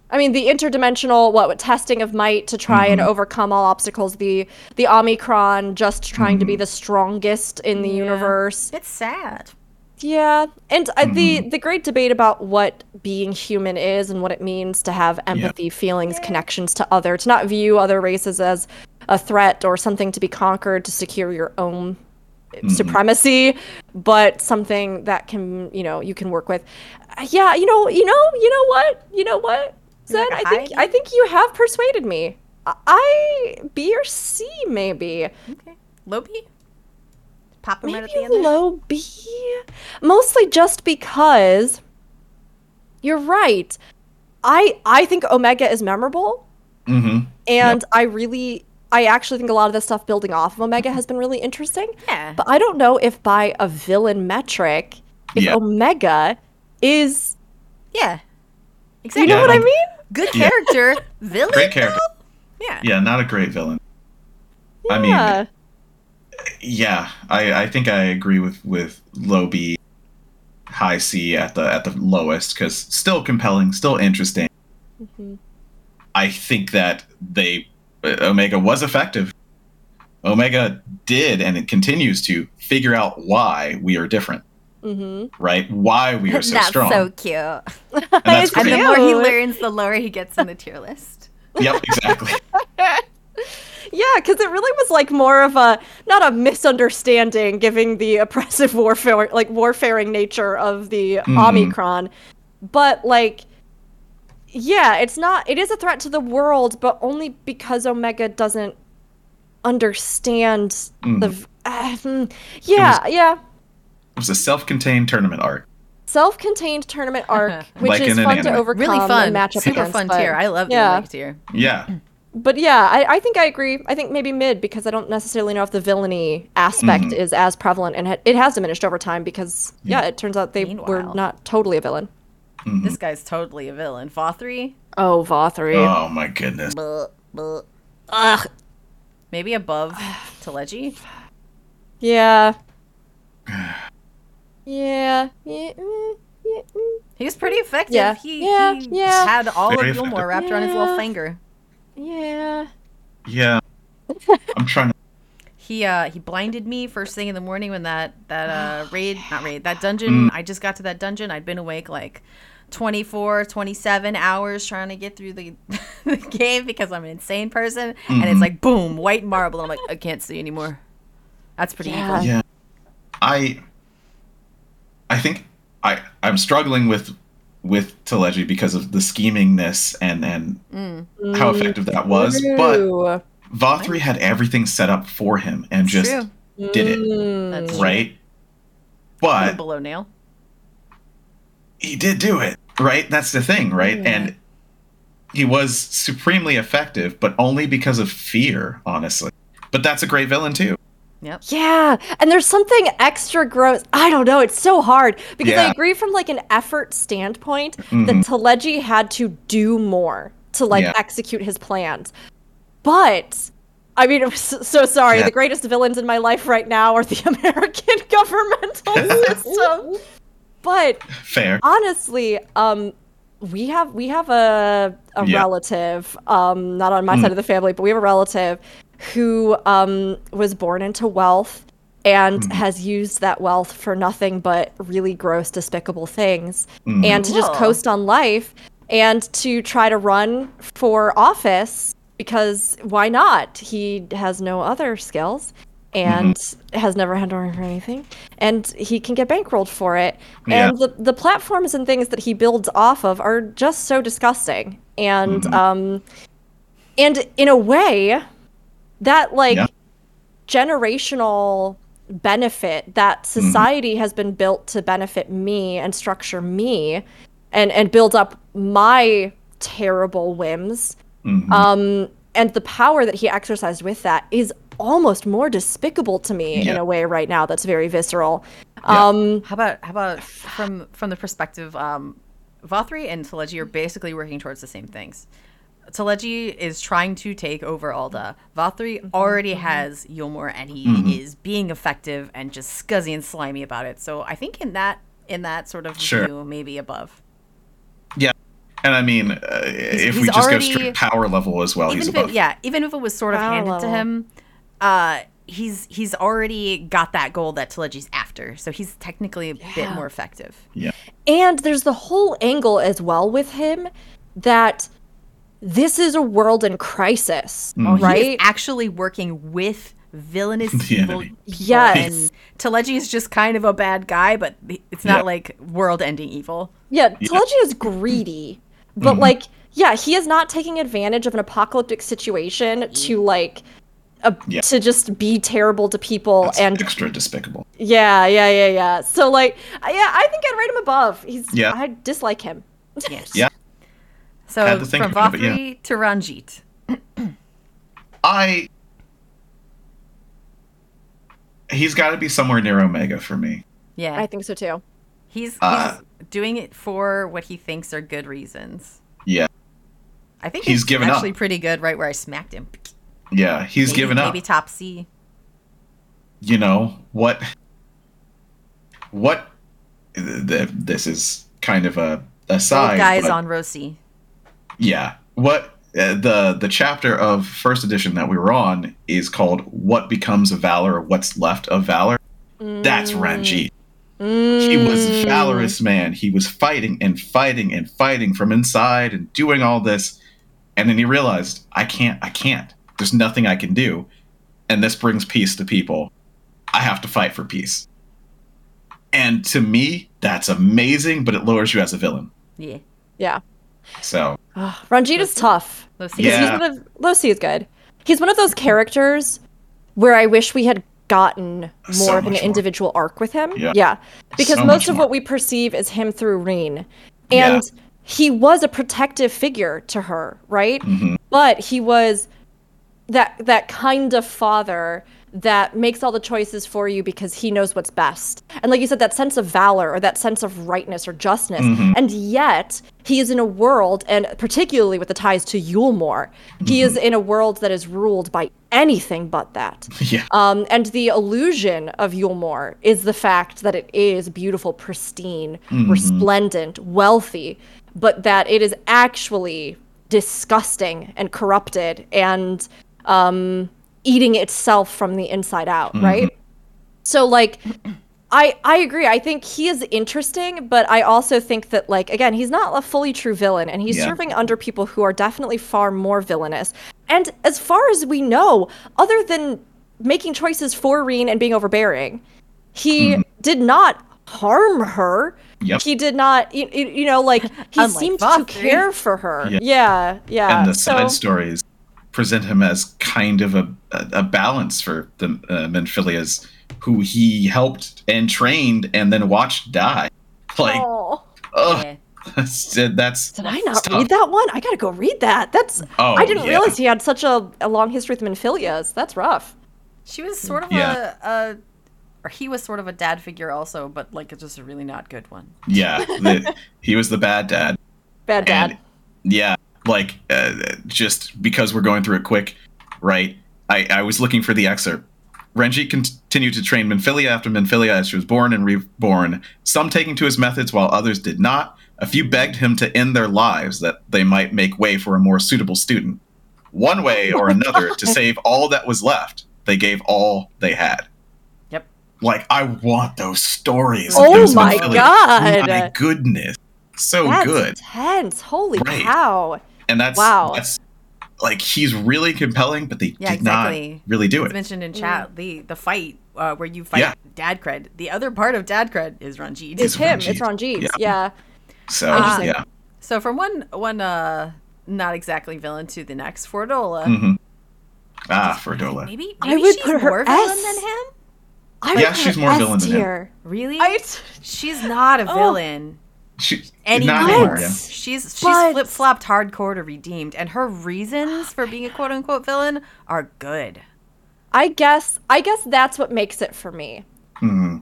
I mean, the interdimensional what, what testing of might to try and mm-hmm. overcome all obstacles. The the Omicron just trying to be mm-hmm. the strongest in the universe. It's sad. Yeah, and uh, the mm-hmm. the great debate about what being human is and what it means to have empathy, feelings, connections to other, to not view other races as a threat or something to be conquered to secure your own supremacy, but something that can you know you can work with. Uh, Yeah, you know, you know, you know what, you know what, Zed, not I think I think you have persuaded me. I B or C maybe. Okay, Lobi, pop him right at the Maybe end. there. low B. Mostly just because you're right. I I think Omega is memorable, hmm and I really I actually think a lot of the stuff building off of Omega has been really interesting. Yeah. But I don't know if by a villain metric, if Yeah. Omega is Yeah, Exactly. you know Yeah, what I I mean? Good Yeah. character, villain. Great character. though? Yeah. Yeah, not a great villain. I mean, Yeah. yeah, I, I think I agree with with low B, high C at the at the lowest because still compelling, still interesting. Mm-hmm. I think that they Omega was effective. Omega did and it continues to figure out why we are different, hmm right? Why we are [LAUGHS] so That's strong. so cute. and that's [LAUGHS] And the more he learns, the lower he gets in the tier list. Yep, exactly. [LAUGHS] Yeah, because it really was like more of a not a misunderstanding, giving the oppressive warfare like warfaring nature of the Mhm. Omicron, but like, yeah, it's not. It is a threat to the world, but only because Omega doesn't understand the. v- uh, hmm, yeah, yeah. It was a self-contained tournament arc. Self-contained tournament arc, [LAUGHS] which Like is in an fun to anime. overcome Really fun. and match up Super against. fun but- tier. I love yeah. Omega tier. Yeah. [CLEARS THROAT] But yeah, I, I think I agree. I think maybe mid because I don't necessarily know if the villainy aspect Mhm. is as prevalent, and it- it has diminished over time because yeah, it turns out they were not totally a villain. Mhm. This guy's totally a villain. Vauthry, Oh, Vauthry. Oh my goodness. Ugh. maybe above [SIGHS] Teledji. Yeah. [SIGHS] Yeah. Yeah. mm, yeah, mm. He was pretty effective. Yeah. He, Yeah, he yeah. had all Very of Eulmore effective. wrapped around his little finger. Yeah. Yeah. [LAUGHS] I'm trying to. He uh he blinded me first thing in the morning when that that uh [SIGHS] raid not raid that dungeon I just got to that dungeon I'd been awake like 24 27 hours trying to get through the, [LAUGHS] the game because I'm an insane person and it's like boom white marble I'm like I can't see anymore. That's pretty Yeah. evil. Yeah. I. I think I I'm struggling with with Teledji because of the schemingness and and how effective that was. But Ooh. Vauthry had everything set up for him and just True. did it Mm. That's right. But below Nael. he did do it right. That's the thing, right? And he was supremely effective, but only because of fear, honestly. But that's a great villain too. Yep. Yeah, and there's something extra gross. I don't know. It's so hard because I agree from like an effort standpoint that Mhm. Teledji had to do more to like Yeah. execute his plans. But I mean, [LAUGHS] I'm so, so sorry. Yeah. The greatest villains in my life right now are the [LAUGHS] American governmental [LAUGHS] system. But Fair. honestly, um, we have we have a a Yeah. relative, um, not on my side of the family, but we have a relative who um was born into wealth and has used that wealth for nothing but really gross, despicable things, and to just coast on life and to try to run for office because why not? He has no other skills and has never had to for anything, and he can get bankrolled for it. Yeah. And the the platforms and things that he builds off of are just so disgusting. And um, and in a way, that like Yeah. generational benefit that society has been built to benefit me and structure me and and build up my terrible whims um and the power that he exercised with that is almost more despicable to me in a way right now that's very visceral Yeah. um How about how about from from the perspective um Vauthry and Teledji are basically working towards the same things. Teledji is trying to take over Ul'dah. Vauthry Mm-hmm, already has Eulmore and he is being effective and just scuzzy and slimy about it. So I think in that in that sort of Sure. view, maybe above. Yeah. And I mean, uh, if we just already- go straight power level as well, even he's if above. it, yeah, even if it was sort of Wow, handed to him, uh, he's he's already got that goal that Teledji's after. So he's technically a bit more effective. Yeah. And there's the whole angle as well with him that this is a world in crisis, Mm. He right? is actually working with villainous [LAUGHS] The evil enemy. Yes. And Teledji is just kind of a bad guy, but it's not Yeah. like world-ending evil. yeah, Teledji is greedy, Mm-hmm. but like, yeah, he is not taking advantage of an apocalyptic situation to like, uh, Yeah. to just be terrible to people That's and extra despicable. yeah, yeah, yeah, yeah. So like, I- yeah, I think I'd rate him above. He's Yeah. I dislike him. Yes. Yeah. So to think from about it, but yeah. To Ran'jit. I. He's got to be somewhere near Omega for me. Yeah. I think so too. He's, Uh, he's doing it for what he thinks are good reasons. Yeah. I think He's it's given up. actually pretty good right where I smacked him. Yeah, he's maybe, given up. Maybe top C. you know what what th- this is kind of a aside Old guys on Rosie. yeah what uh, the the chapter of first edition that we were on is called what becomes of valor or what's left of valor that's Ran'jit he was a valorous man he was fighting and fighting and fighting from inside and doing all this and then he realized i can't i can't there's nothing i can do and this brings peace to people i have to fight for peace and to me that's amazing but it lowers you as a villain Yeah. Yeah. so Ugh, Ran'jit is tough. Lucy. Yeah. he's of Lucy is good. He's one of those characters where I wish we had gotten more So of an much more. individual arc with him. Yeah. yeah. Because So most of more. what we perceive is him through Ryne. Yeah. And he was a protective figure to her, right? Mm-hmm. But he was that that kind of father that makes all the choices for you because he knows what's best. And like you said, that sense of valor or that sense of rightness or justness. Mm-hmm. And yet he is in a world, and particularly with the ties to Eulmore, he is Mm-hmm. in a world that is ruled by anything but that. [LAUGHS] yeah Um, and the illusion of Eulmore is the fact that it is beautiful, pristine, resplendent, wealthy, but that it is actually disgusting and corrupted and um, eating itself from the inside out, right? So, like, I I agree. I think he is interesting, but I also think that like again, he's not a fully true villain and he's Yeah. serving under people who are definitely far more villainous. And as far as we know, other than making choices for Ryne and being overbearing, he did not harm her. Yep. He did not you, you you know like he [LAUGHS] Unlike seemed to care for her. Yeah. Yeah, yeah. and the so, side stories present him as kind of a, a, a balance for the uh, Minfilias who he helped and trained and then watched die. [LAUGHS] Like, oh, ugh, Yeah. that's, that's Did I not tough. read that one? I gotta go read that. That's Oh, I didn't yeah. realize he had such a, a long history with Minfilias. That's rough. She was sort of Yeah. a, a, or he was sort of a dad figure also, but like it's just a really not good one. Yeah, [LAUGHS] the, he was the bad dad. Bad dad. And yeah, like uh, just because we're going through it quick, right? I, I was looking for the excerpt. Renji continued to train Minfilia after Minfilia as she was born and reborn, some taking to his methods while others did not. A few begged him to end their lives that they might make way for a more suitable student. One way or another, to save all that was left, they gave all they had. Yep. Like, I want those stories. Oh those my Minfilia. God. My goodness. So That's good. intense. Holy Right. cow. And that's, Wow. that's like, he's really compelling, but they Yeah, did exactly. not really do It's it. mentioned in chat the the fight uh, where you fight Yeah. Dad Cred. The other part of Dad Cred is Ran'jit. It's him. Ran'jit. It's Ran'jit. Yeah. Yeah. So, Interesting. yeah. So from one one uh not exactly villain to the next, Fordola. hmm Ah, Fordola. Maybe, I maybe would she's put her more villain S. than him. I Yeah, she's more S villain than him. Really? I, she's not a Oh. Villain She, anymore. not anymore. Yeah. She's she's flip flopped hardcore to redeemed, and her reasons for being a quote unquote villain are good. I guess I guess that's what makes it for me. Mhm.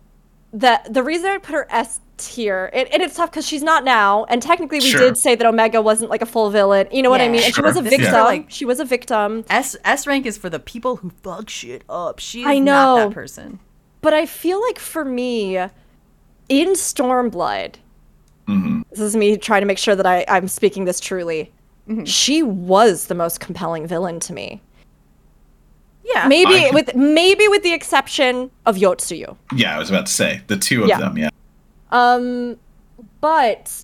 That the reason I put her S tier, and, and it's tough because she's not now, and technically we Sure. did say that Omega wasn't like a full villain. You know what I mean? And she was a Sure. This is victim. for, like- she was a victim. S S rank is for the people who fuck shit up. She's I not know. that person. But I feel like for me, in Stormblood, Mhm. this is me trying to make sure that I, I'm speaking this truly. Mm-hmm. She was the most compelling villain to me. Yeah. Maybe I- with maybe with the exception of Yotsuyu. Yeah, I was about to say the two of Yeah. them. Yeah. Um, but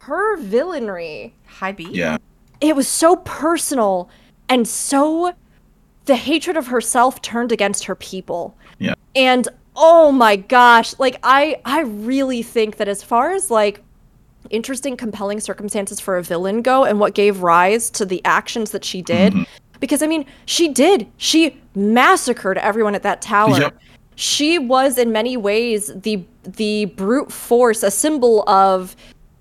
her villainry, High B. Yeah. it was so personal and so the hatred of herself turned against her people. Yeah. And oh my gosh, like I I really think that as far as like interesting compelling circumstances for a villain go and what gave rise to the actions that she did Mm-hmm. because I mean, she did. She massacred everyone at that tower. Yep. She was in many ways the the brute force, a symbol of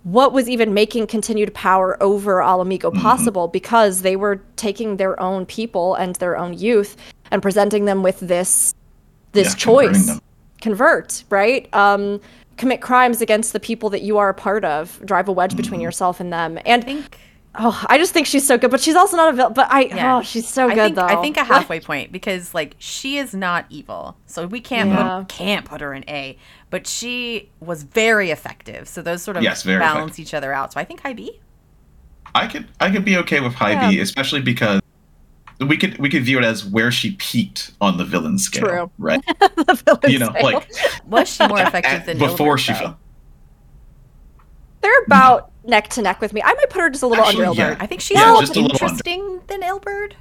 what was even making continued power over Ala Mhigo Mm-hmm. possible because they were taking their own people and their own youth and presenting them with this this Yeah, choice. Convert right um commit crimes against the people that you are a part of drive a wedge Mm-hmm. between yourself and them and I think oh i just think she's so good but she's also not a villain but i Yeah. oh she's so I good think, though I think a halfway point because like she is not evil, so we can't Yeah. put, can't put her in A. But she was very effective, so those sort of Yes, very balance effective. each other out. So I think high B. I could I could be okay with high B, especially because we could we could view it as where she peaked on the villain scale. True. Right. [LAUGHS] the villain you know, scale. like [LAUGHS] Was she more effective than before Ilberd, she fell. they're about neck to neck with me i might put her just a little Actually, under yeah. Ilberd. I think she's Yeah, more just a little under. interesting than Ilberd.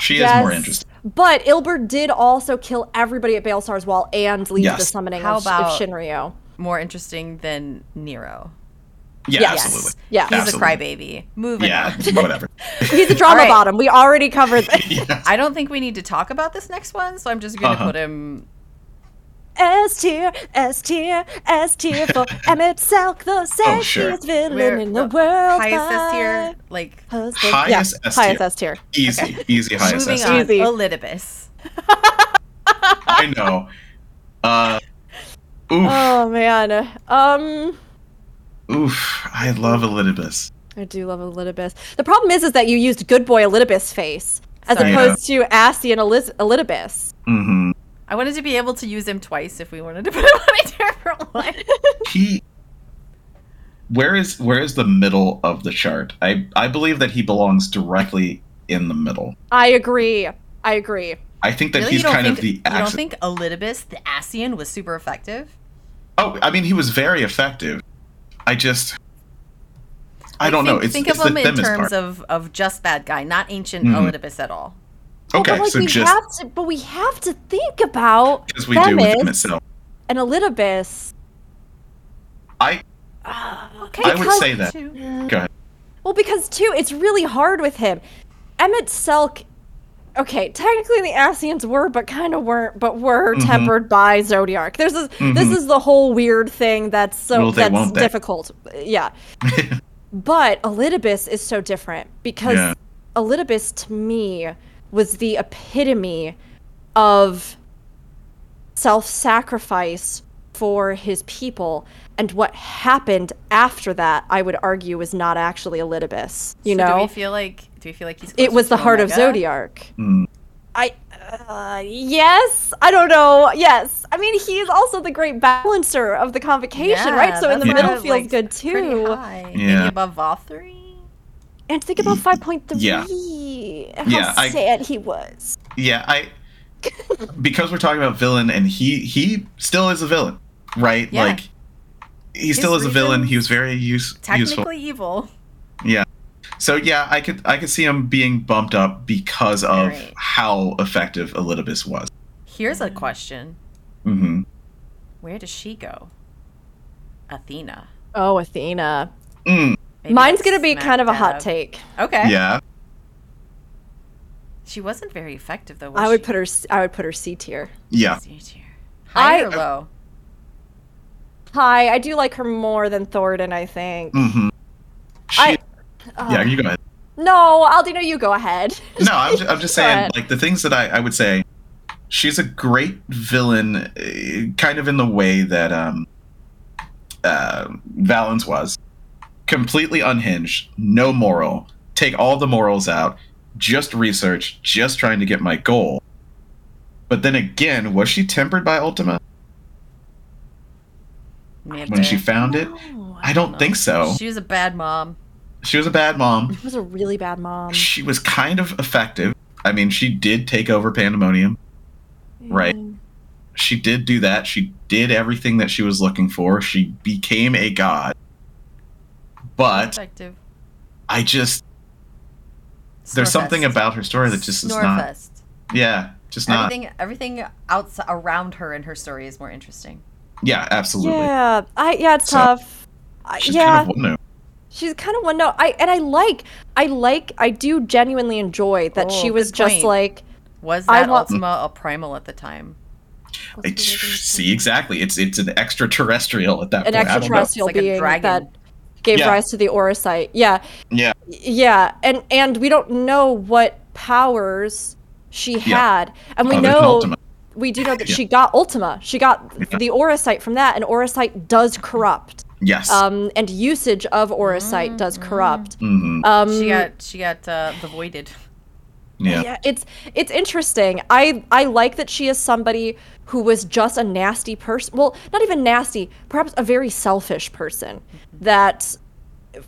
She is more interesting. But Ilberd did also kill everybody at Baelsar's Wall and lead to the summoning How of, about- of Shinryu. More interesting than Nero. Yeah, Yes. absolutely. Yeah. He's Absolutely. a crybaby. Moving Yeah, on. [LAUGHS] whatever. [LAUGHS] He's a drama All right. bottom. We already covered [LAUGHS] that. yeah. I don't think we need to talk about this next one, so I'm just gonna Uh-huh. put him. S tier, S tier, S tier for Emet-Selch, the sexiest Oh, sure. villain Where, in the the world. highest S by tier, like husband. Highest yeah, S highest tier. S tier. Easy, easy highest moving S on. Easy. Elidibus. I know. Uh, oof, Oh man. Um oof. I love Elidibus. I do love Elidibus. The problem is is that you used good boy Elidibus face as Sorry. opposed to Assy and Eliz- Elidibus. hmm I wanted to be able to use him twice if we wanted to [LAUGHS] put him on a different one. [LAUGHS] He. Where is where is the middle of the chart? I I believe that he belongs directly in the middle. I agree. I agree. I think that really, he's kind think of the. you don't think Elidibus, the Ascian, was super effective? Oh, I mean, he was very effective. I just. I Like, don't know. think, It's, think it's of him the in terms part. of of just bad guy, not ancient Mhm. Elidibus at all. okay, but like so we just have to but we have to think about as we do with him Themis itself. and Elidibus. I Okay, I would say that. Too. Go ahead. Well, because too, it's really hard with him. Emet-Selch. Okay, technically the Ascians were, but kind of weren't, but were Mhm. tempered by Zodiark. There's this, this Mhm. is the whole weird thing that's so Will they, that's won't they? difficult. Yeah. [LAUGHS] but Elidibus is so different because Yeah. Elidibus to me was the epitome of self-sacrifice for his people and what happened after that i would argue was not actually Elidibus. you So know do we feel like do we feel like he's it was closer the to heart of Zodiark. Mm. i Uh, yes, I don't know. Yes, I mean he's also the great balancer of the convocation, right? So in the that's middle feels like, good too. high. Yeah. Maybe above Vauthry? And think about five point three. Yeah. How Yeah, I- sad he was. Yeah, I because we're talking about villain and he he still is a villain, right? Yeah. Like he still is a villain. He was very use, useful. Technically evil. Yeah. So yeah, I could I could see him being bumped up because of Right. how effective Elidibus was. Here's a question. hmm Where does she go? Athena. Oh, Athena. Mm, Mine's gonna be kind of a hot dab. take. Okay. yeah. She wasn't very effective though. Was I would she? put her. s- I would put her C tier. Yeah. C tier. High or I- low? High. I do like her more than Thornton. I think. hmm I- yeah, you go ahead. No, Aldianaux, you go ahead. No, I'm just, I'm just [LAUGHS] saying, ahead. like the things that I, I would say, she's a great villain, uh, kind of in the way that um, uh, Valens was, completely unhinged, no moral, take all the morals out, just research, just trying to get my goal. But then again, was she tempered by Ultima Mid when she found it? No, I don't think so. She was a bad mom. She was a bad mom. She was a really bad mom. She was kind of effective. I mean, she did take over Pandemonium. Right. She did do that. She did everything that she was looking for. She became a god. But Effective. I just there's something about her story that just is not. Snorefest. Yeah, just not. Everything, everything outside around her and her story is more interesting. Yeah, absolutely. Yeah, I yeah, it's So, tough. I- She's yeah, kind of one note. She's kind of one note. I and I like, I like, I do genuinely enjoy that she Oh, was just point. like, Was I that want- Ultima a primal at the time? It's, see exactly. It's it's an extraterrestrial at that an point. I extraterrestrial It's like a being dragon. that gave Yeah. rise to the auracite. Yeah, Yeah, yeah, and and we don't know what powers she Yeah. had, and we other know we do know that Yeah. she got Ultima. She got Yeah. the auracite from that, and auracite does corrupt. Yes. Um, and usage of auracite does corrupt. hmm Um, She got she got uh, the voided. Yeah. yeah it's it's interesting i i like that she is somebody who was just a nasty person well not even nasty perhaps a very selfish person that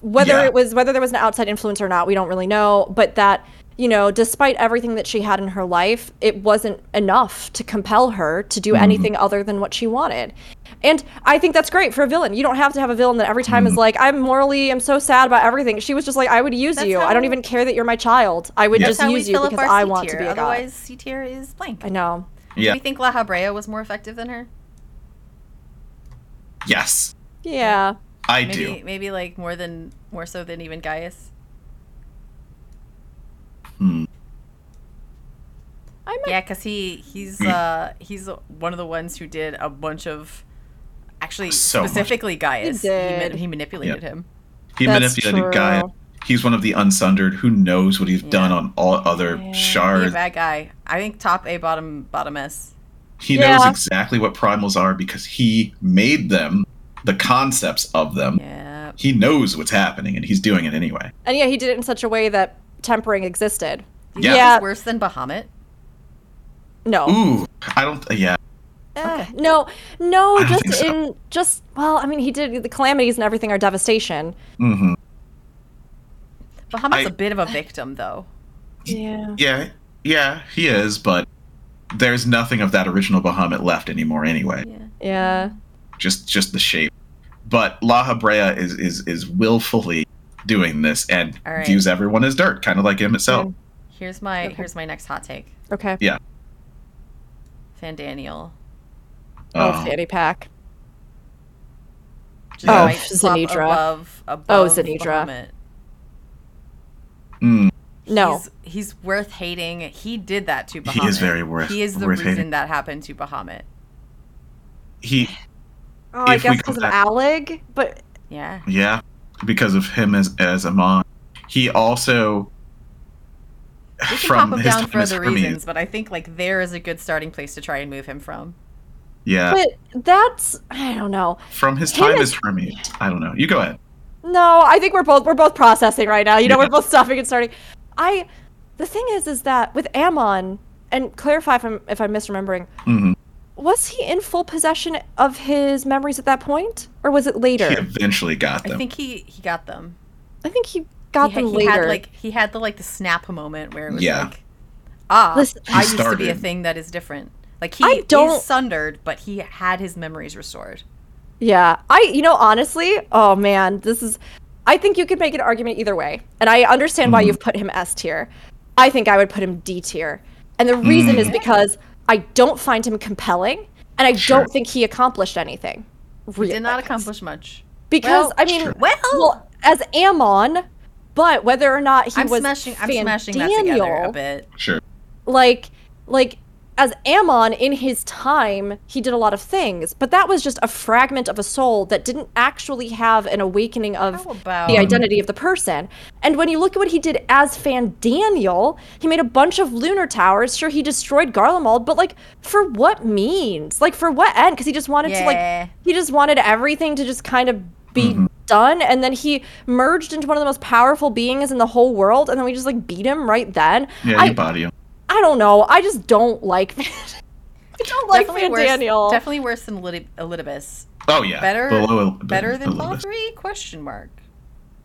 whether Yeah. it was whether there was an outside influence or not we don't really know but that you know despite everything that she had in her life it wasn't enough to compel her to do anything other than what she wanted and i think that's great for a villain you don't have to have a villain that every time is like i'm morally i'm so sad about everything she was just like i would use That's you i don't even care that you're my child i would Yeah. Just use you fill up because our i C want to tier. be a god Otherwise, C tier is blank. i know Yeah. Do you think Lahabrea was more effective than her? Yes. yeah I Maybe do. maybe like more than more so than even Gaius. Hmm. i might Yeah, because he he's Hmm. uh he's one of the ones who did a bunch of actually So much. specifically Gaius. He did. he manipulated him. He That's manipulated true. Gaia. He's one of the unsundered who knows what he's done on all other He a shards. bad guy. I think top A, bottom bottom S. He Yeah. knows exactly what primals are because he made them, the concepts of them. Yeah. He knows what's happening and he's doing it anyway. and yeah he did it in such a way that tempering existed Yeah. Yeah. worse than Bahamut? no Ooh, I don't. Yeah, Eh, no no just so. in just well i mean he did the calamities and everything are devastation hmm Bahamut's I- a bit of a victim though. yeah yeah, yeah. He is, but there's nothing of that original Bahamut left anymore anyway. Yeah. yeah Just, just the shape. But Lahabrea is is is willfully doing this and All right. views everyone as dirt, kind of like him itself. Here's my Okay. here's my next hot take. okay Yeah. Fandaniel. oh Oh. fanny pack Just Oh, might swap Zanidra. Above, above Oh, Zanidra. Bahamut. Mm, no He's, he's worth hating. He did that to Bahamut. He is very worth- He is the worth reason hating. that happened to Bahamut. he, oh i if we guess go because of back- alig but Yeah. yeah, because of him as as Amon. He also We can from pop him his down for other Hermes- reasons, but I think like there is a good starting place to try and move him from. Yeah, but that's i don't know from his time as- as Hermes. I don't know. You go ahead. No, I think we're both we're both processing right now. You know, Yeah. we're both stopping and starting. I the thing is is that with Amon, and clarify if I'm if I'm misremembering. Mhm. Was he in full possession of his memories at that point, or was it later? He eventually got them. I think he he got them. I think he got he, them he later. had like he had the like the snap moment where it was Yeah. like ah Listen- I He used to be a thing that is different. Like he I don't- he's sundered, but he had his memories restored. Yeah, I you know honestly, oh man, this is I think you could make an argument either way. And I understand why mm-hmm. you've put him S tier. I think I would put him D tier. And the reason is mm. because I don't find him compelling and I Sure. don't think he accomplished anything. He did not accomplish much. because Well, I mean, Sure. Well- as Amon, but whether or not he I'm was smashing I'm smashing that together a Fandaniel, bit. Sure. like like as Amon in his time, he did a lot of things, but that was just a fragment of a soul that didn't actually have an awakening of about- the identity of the person. And when you look at what he did as Fandaniel, he made a bunch of lunar towers. Sure, he destroyed Garlemald, but like for what means? Like for what end? Because he just wanted to like he just wanted everything to just kind of be mm-hmm. done and then he merged into one of the most powerful beings in the whole world and then we just like beat him right then Yeah, I, you body him. I don't know. I just don't like. [LAUGHS] I don't like definitely worse, Fandaniel. definitely worse than Elid- Elidibus. Oh yeah. Better Below, better than below this. Vauthry? Question mark.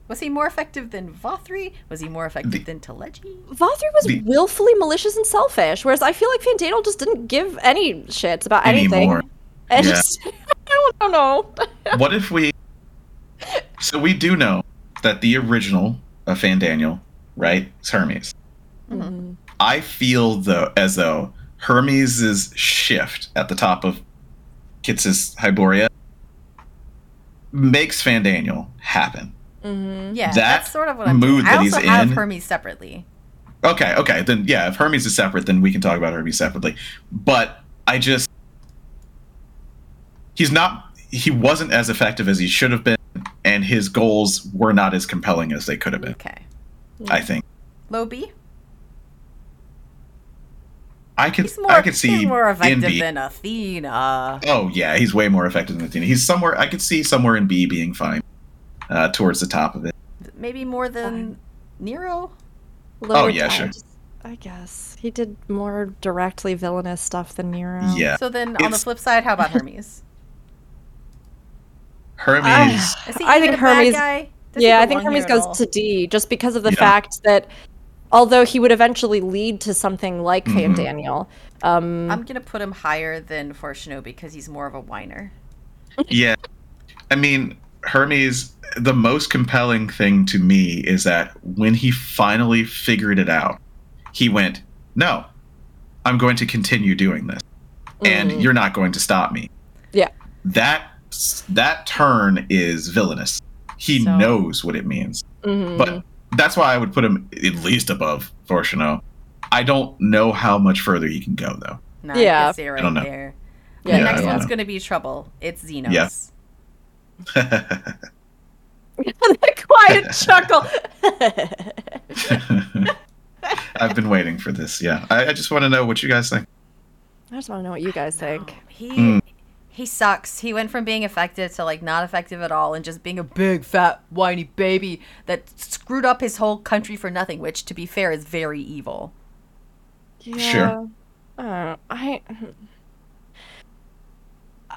Was he more effective than Vauthry? Was he more effective The- than Teledji? Vauthry was The- willfully malicious and selfish, whereas I feel like Fandaniel just didn't give any shits about anything. Anymore. [LAUGHS] And Yeah. just- [LAUGHS] I don't know. what if we so we do know that the original of Fandaniel, right, is Hermes. Mm-hmm. I feel though as though Hermes' shift at the top of Kits's Hyboria makes Fandaniel happen. Mm-hmm. Yeah, That that's sort of what I'm mood doing. I that also he's have in- Hermes separately. Okay, okay, then yeah, if Hermes is separate, then we can talk about Hermes separately. But I just he's not he wasn't as effective as he should have been, and his goals were not as compelling as they could have been, Okay. I think. Low B? I could more, I could see he's more in effective B. than Athena. Oh yeah, he's way more effective than Athena. He's somewhere I could see somewhere in B being fine. Uh, towards the top of it. Maybe more than Nero? Lower Oh, yeah, sure. times, I guess he did more directly villainous stuff than Nero. Yeah. So then on the flip side, how about [LAUGHS] Hermes? Hermes Is I think Hermes- guy? Does he Yeah, I think Hermes goes to D just because of the Yeah. fact that although he would eventually lead to something like Mhm. Fandaniel, um, I'm gonna put him higher than Fourchenault because he's more of a whiner. [LAUGHS] Yeah. I mean, Hermes, the most compelling thing to me is that when he finally figured it out, he went, No, I'm going to continue doing this. And Mm. you're not going to stop me. yeah. That that turn is villainous. He So- knows what it means. Mhm. But that's why I would put him at least above Fourchenault. I don't know how much further he can go though. Nah, Yeah. I guess I don't know. there. Yeah, the next one's know. gonna be trouble. It's Zenos. Yeah. [LAUGHS] the quiet chuckle. [LAUGHS] I've been waiting for this. Yeah. I, I just want to know what you guys think. I just want to know what you guys think. He Mm. He sucks. He went from being effective to like not effective at all and just being a big fat whiny baby that screwed up his whole country for nothing, which to be fair is very evil. Yeah. Sure. Uh, I.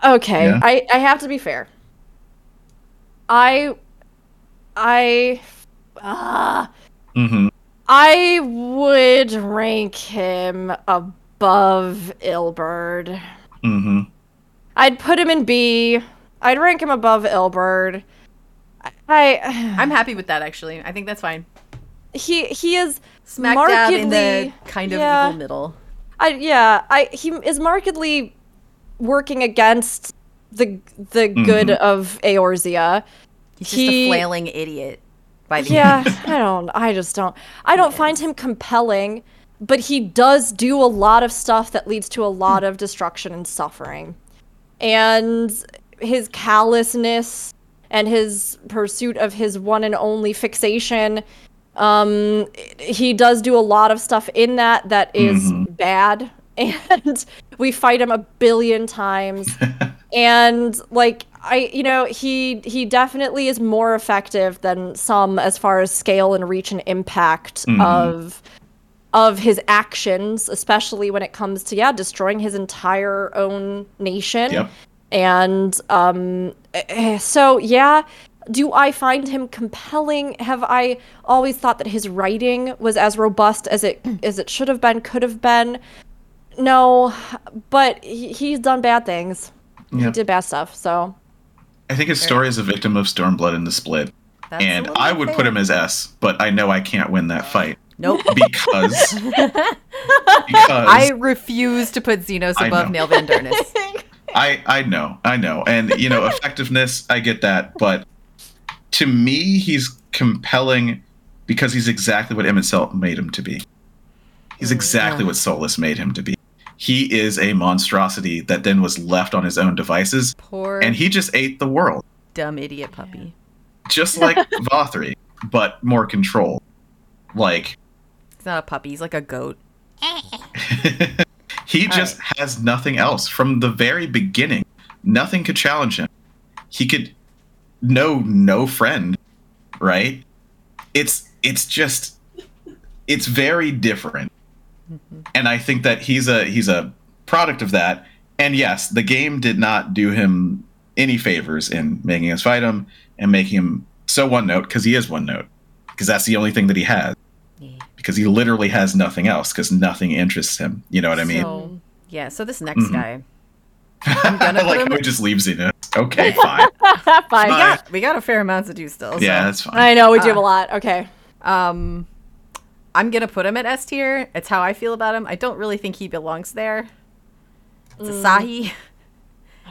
Okay, Yeah. I I have to be fair. I, I, ah, Mm-hmm. I would rank him above Ilberd. Mm-hmm. I'd put him in B. I'd rank him above Ilberd. I, [SIGHS] I'm happy with that actually. I think that's fine. he he is Smack dab in the markedly- kind of yeah. evil middle. I yeah, I he is markedly working against the the mm-hmm. good of Eorzea. He's just He- a flailing idiot by the Yeah, end. I don't I just don't I don't find him compelling, but he does do a lot of stuff that leads to a lot of destruction and suffering. And his callousness and his pursuit of his one and only fixation um he does do a lot of stuff in that that is bad. [LAUGHS] And we fight him a billion times. [LAUGHS] And like i you know he he definitely is more effective than some as far as scale and reach and impact of of his actions, especially when it comes to yeah, destroying his entire own nation. Yep. And um eh, so yeah, do I find him compelling? Have I always thought that his writing was as robust as it as it should have been, could have been? No, but he, he's done bad things. He did bad stuff. So I think his story is a victim of Stormblood in the split. That's a and I would fair. put him as S, but I know I can't win that fight Nope. because [LAUGHS] because I refuse to put Zenos I above. Nael van Darnus. [LAUGHS] I I know, I know, and you know, effectiveness, I get that, but to me, he's compelling because he's exactly what Emet-Selch made him to be. He's mm, exactly what Solus made him to be. He is a monstrosity that then was left on his own devices, Poor and he just ate the world, dumb idiot puppy. just [LAUGHS] like Vauthry, but more controlled. Like He's not a puppy. He's like a goat. [LAUGHS] he just has nothing else from the very beginning. Nothing could challenge him. He could know no friend, right? It's it's just it's very different. Mm-hmm. And I think that he's a he's a product of that. And yes, the game did not do him any favors in making us fight him and making him so one note because he is one note because that's the only thing that he has. Because he literally has nothing else because nothing interests him. You know what I mean? So, yeah. So this next Mhm. guy, [LAUGHS] I'm gonna like put him. how just leaves it. in. Okay, [LAUGHS] fine. fine. Fine. got, we got a fair amount to do still. yeah, that's fine. I know we do have Ah. a lot. Okay. Um, I'm gonna put him at S tier. It's how I feel about him. I don't really think he belongs there. It's Asahi.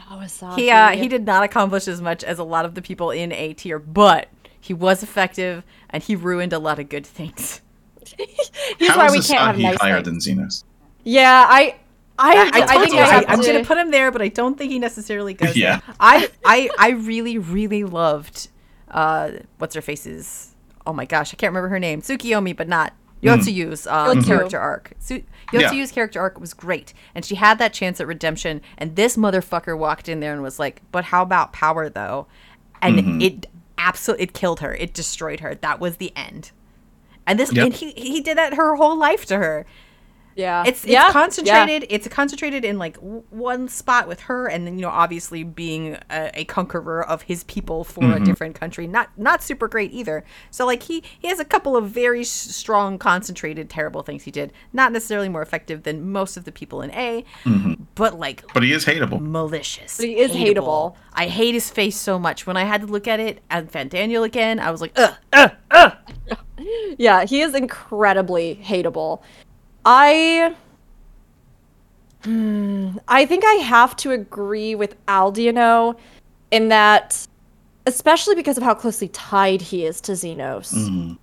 Oh, Asahi. He uh, he did not accomplish as much as a lot of the people in A tier, but he was effective and he ruined a lot of good things. [LAUGHS] He's How why we can't have Asahi nice higher things. than Zenos? Yeah, I, I, I, I, I think think I I, have am gonna put him there, but I don't think he necessarily goes. Yeah. there. I I I really really loved uh what's her face's oh my gosh I can't remember her name Tsukiyomi, but not Yotsuyu's uh, Yotsu. character arc. Su- Yeah. Yotsu's character arc was great, and she had that chance at redemption. And this motherfucker walked in there and was like, "But how about power, though?" And it absolutely it killed her. It destroyed her. That was the end. And this Yep. and he he did that her whole life to her. Yeah, It's it's yeah, yeah. concentrated. It's concentrated in like w- one spot with her, and then you know obviously being a, a conqueror of his people for Mm-hmm. a different country, not not super great either. So like he he has a couple of very s- strong, concentrated, terrible things he did. Not necessarily more effective than most of the people in A, but like But he is hateable. malicious. But he is hateable. I hate his face so much. When I had to look at it at Fandaniel again, I was like, ugh, ugh. [LAUGHS] Yeah, he is incredibly hateable. I Hmm, I think I have to agree with Aldianaux in that especially because of how closely tied he is to Zenos.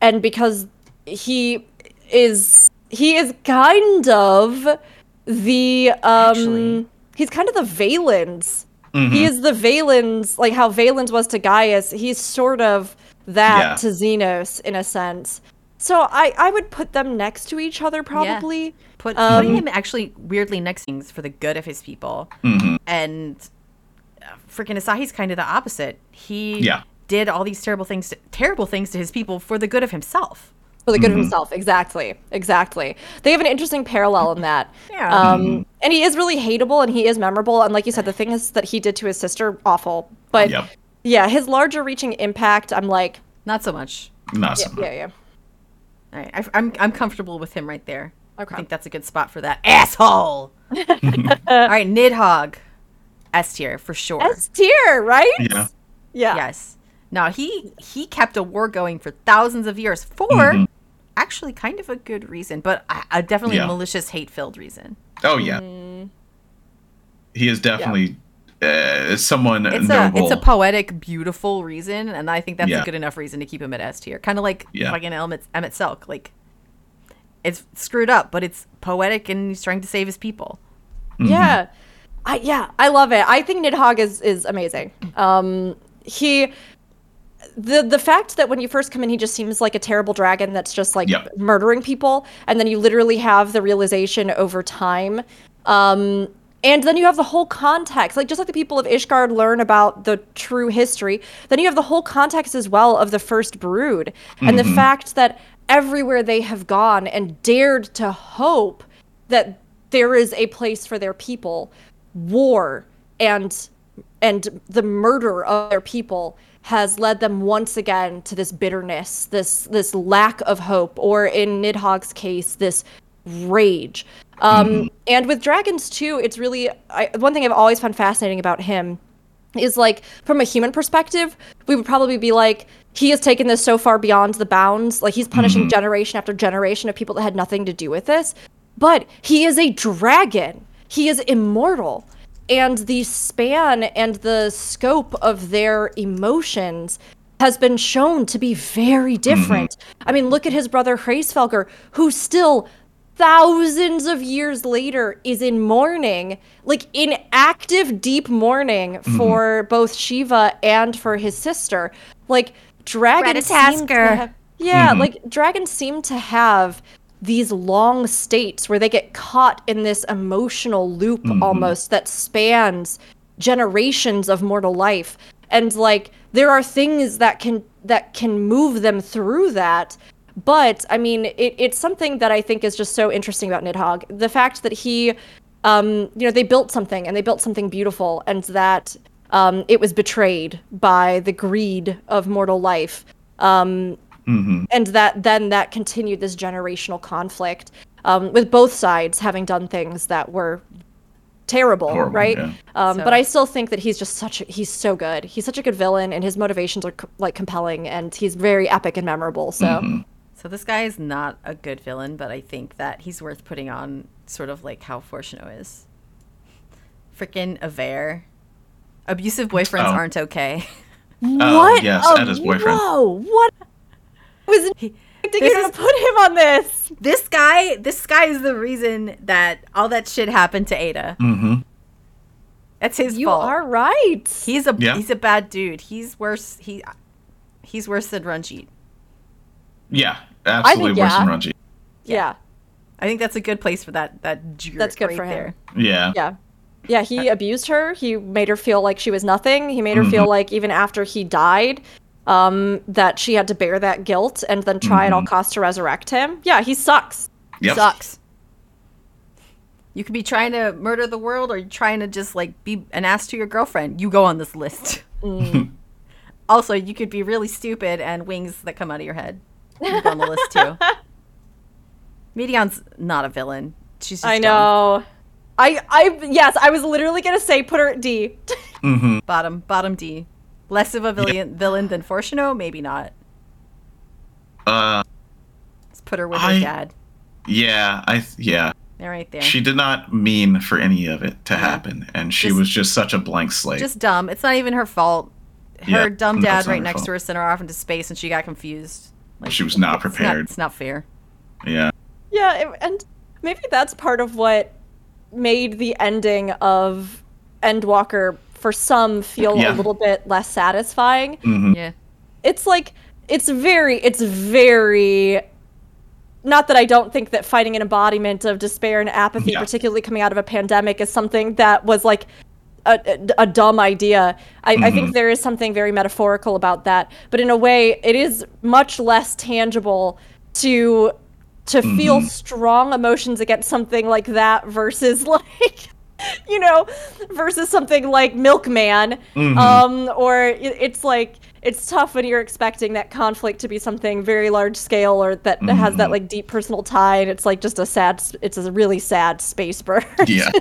And because he is he is kind of the um Actually. he's kind of the Valens. He is the Valens, like how Valens was to Gaius. He's sort of that Yeah. to Zenos in a sense. So I I would put them next to each other probably. Put, Um, putting him actually weirdly next things for the good of his people. Mm-hmm. And uh, freaking Asahi's kind of the opposite. He Yeah. did all these terrible things, to, terrible things to his people for the good of himself. for the good Mm-hmm. of himself. Exactly, exactly. They have an interesting parallel in that. [LAUGHS] Yeah. Um, Mm-hmm. and he is really hateable, and he is memorable. And like you said, the thing is that he did to his sister, awful. But Yep. Yeah, his larger reaching impact, I'm like, Not so much. Not yeah, so much. yeah, yeah. All right, I, am I'm comfortable with him right there. Okay. I think that's a good spot for that asshole. [LAUGHS] all right, Nidhogg, S tier for sure. S tier, right? Yeah. Yeah. Yes. Now he he kept a war going for thousands of years for Mhm. actually kind of a good reason, but a, a definitely Yeah. malicious, hate-filled reason. Oh yeah. He is definitely uh, someone It's noble. a it's a poetic, beautiful reason, and I think that's Yeah. a good enough reason to keep him at S tier. Kind of like Yeah. fucking Emet, Emmett Selk. Like it's screwed up, but it's poetic, and he's trying to save his people. Mm-hmm. Yeah. I yeah, I love it. I think Nidhogg is is amazing. Um he the the fact that when you first come in he just seems like a terrible dragon that's just like Yep. murdering people and then you literally have the realization over time um and then you have the whole context like just like the people of ishgard learn about the true history then you have the whole context as well of the first brood and the mm-hmm. fact that everywhere they have gone and dared to hope that there is a place for their people, war and and the murder of their people has led them once again to this bitterness, this this lack of hope, or in Nidhogg's case, this rage. Um, mm-hmm. And with dragons too, it's really I, one thing I've always found fascinating about him is like from a human perspective, we would probably be like, he has taken this so far beyond the bounds. Like he's punishing mm-hmm. generation after generation of people that had nothing to do with this. But he is a dragon. He is immortal. And the span and the scope of their emotions has been shown to be very mm-hmm. different. I mean, look at his brother Hraesvelgr, who still thousands of years later is in mourning, like in active deep mourning mm-hmm. for both Shiva and for his sister. Like dragons seem to Ratatoskr. have- yeah, mm-hmm. like dragons seem to have these long states where they get caught in this emotional loop mm-hmm. almost that spans generations of mortal life and like there are things that can that can move them through that but i mean it, it's something that i think is just so interesting about nidhogg the fact that he um you know they built something and they built something beautiful and that um it was betrayed by the greed of mortal life um and that then that continued this generational conflict um, with both sides having done things that were terrible, Horrible, right? yeah. Um, So- But I still think that he's just such a, he's so good. He's such a good villain, and his motivations are co- like compelling, and he's very epic and memorable. So Mm-hmm. So this guy is not a good villain, but I think that he's worth putting on sort of like how Fourchenault is. Freaking Aver. Abusive boyfriends Oh. aren't okay. [LAUGHS] Oh, what? yes, a- Edda's boyfriend. Whoa! What? I [LAUGHS] was expecting This you to is- put him on this. this guy, this guy is the reason that all that shit happened to Edda. Mm-hmm. That's his You fault. are right. He's a Yeah. he's a bad dude. He's worse. He he's worse than Ranjit. Yeah, absolutely worse yeah. than Ranjit. yeah. I think that's a good place for that that jerk That's good right for him. there. Yeah. Yeah. Yeah, he abused her. He made her feel like she was nothing. He made her mm-hmm. feel like even after he died, um, that she had to bear that guilt and then try at all mm-hmm. costs to resurrect him. Yeah, he sucks. Yep. Sucks. You could be trying to murder the world or you're trying to just like be an ass to your girlfriend. You go on this list. Mm. [LAUGHS] also, you could be really stupid and wings that come out of your head. You on the list too. [LAUGHS] Meteion's not a villain. She's just I dumb. know. I I yes, I was literally gonna say put her at D. [LAUGHS] Bottom bottom D. Less of a villain villain than Fourchenault? Maybe not. Uh, Let's put her with I- her dad. yeah, I yeah. They're right there. She did not mean for any of it to happen, and she Just- was just such a blank slate. just dumb. It's not even her fault. Her Yeah, dumb dad right her next fault. to her sent her off into space, and she got confused. Like, She was not it's prepared. It's not fair. yeah. Yeah, and maybe that's part of what made the ending of Endwalker for some feel Yeah. a little bit less satisfying. hmm Yeah. It's like it's very it's very not that I don't think that fighting an embodiment of despair and apathy, Yeah. particularly coming out of a pandemic, is something that was like a, a, dumb idea. I, I Mm-hmm. think there is something very metaphorical about that, but in a way, it is much less tangible to to Mm-hmm. feel strong emotions against something like that versus [LAUGHS] like you know versus something like milkman Mm-hmm. um or it, it's like it's tough when you're expecting that conflict to be something very large scale or that has Mm-hmm. that like deep personal tie and it's like just a sad it's a really sad space bird Yeah. [LAUGHS]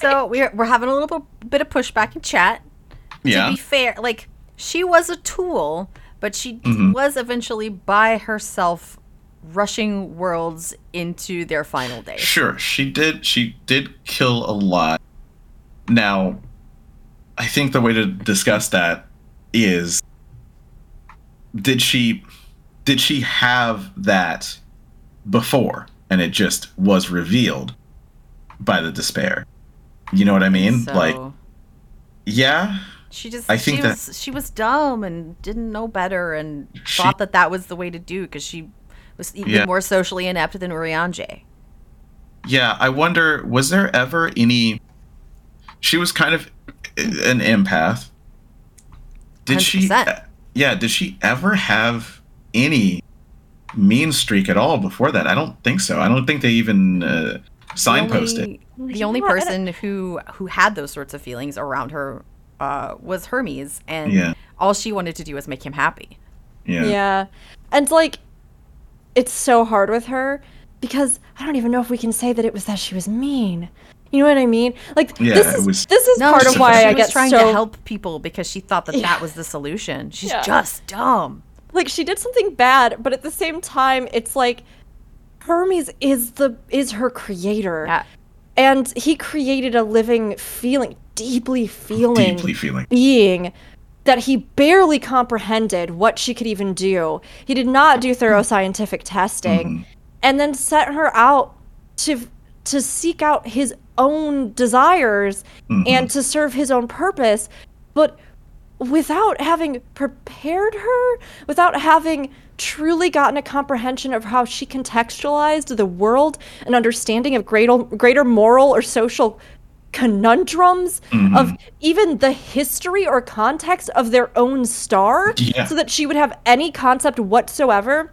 So we're we're having a little bit, of pushback in chat. Yeah. To be fair, like she was a tool, but she Mm-hmm. was eventually by herself rushing worlds into their final day. Sure, she did. She did kill a lot. Now, I think the way to discuss that is: did she, did she have that before, and it just was revealed by the despair? You know what I mean? So like, yeah, she just I think she that- was she was dumb and didn't know better and She- thought that that was the way to do because she was even Yeah. more socially inept than Urianger. yeah. I wonder, was there ever any? She was kind of an empath. Did she? 100%. Yeah. Did she ever have any mean streak at all before that. I don't think so. I don't think they even uh, signposted. The only, the only person who who had those sorts of feelings around her uh, was Hermes, and Yeah. all she wanted to do was make him happy. Yeah. Yeah. And like it's so hard with her because I don't even know if we can say that it was that she was mean. You know what I mean? Like Yeah, this it is was- this is No, part of why she I was get trying so to help people because she thought that Yeah. that was the solution. She's Yeah. just dumb. like she did something bad, but at the same time it's like Hermes is the is her creator. Yeah. And he created a living feeling, deeply feeling Deeply feeling. being that he barely comprehended what she could even do. He did not do thorough scientific testing mm-hmm. and then set her out to to seek out his own desires mm-hmm. and to serve his own purpose, but without having prepared her, without having truly gotten a comprehension of how she contextualized the world, an understanding of greater, greater moral or social conundrums, mm-hmm. of even the history or context of their own star, Yeah. so that she would have any concept whatsoever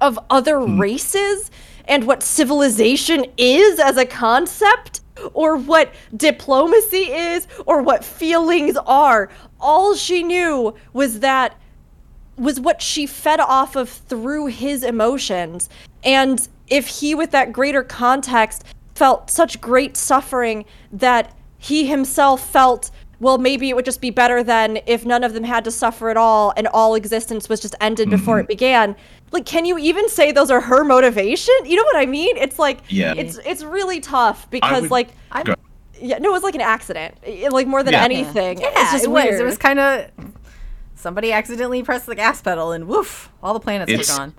of other mm-hmm. races and what civilization is as a concept or what diplomacy is or what feelings are. All she knew was that was what she fed off of through his emotions and if he with that greater context felt such great suffering that he himself felt well maybe it would just be better then if none of them had to suffer at all and all existence was just ended before it mm-hmm. began like can you even say those are her motivation you know what i mean it's like Yeah. it's it's really tough because would- like Go- yeah no it was like an accident I- like more than Yeah. anything Yeah, it's just it was. weird. It was kind of somebody accidentally pressed the gas pedal, and woof, all the planets It's- were gone.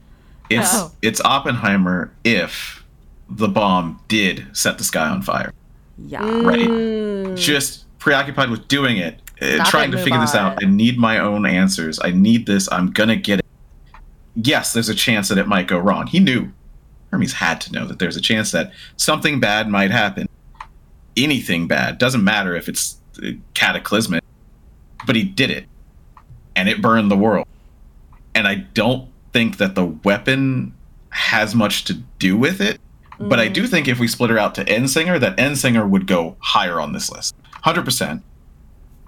It's Oh. it's Oppenheimer if the bomb did set the sky on fire. Yeah. Right. Just preoccupied with doing it, uh, trying it, to figure this out. I need my own answers. I need this. I'm gonna get it. Yes, there's a chance that it might go wrong. He knew. Hermes had to know that there's a chance that something bad might happen. Anything bad doesn't matter if it's uh, cataclysmic, but he did it, and it burned the world. And I don't think that the weapon has much to do with it. But I do mm. think if we split her out to Endsinger, that Endsinger would go higher on this list. 100%.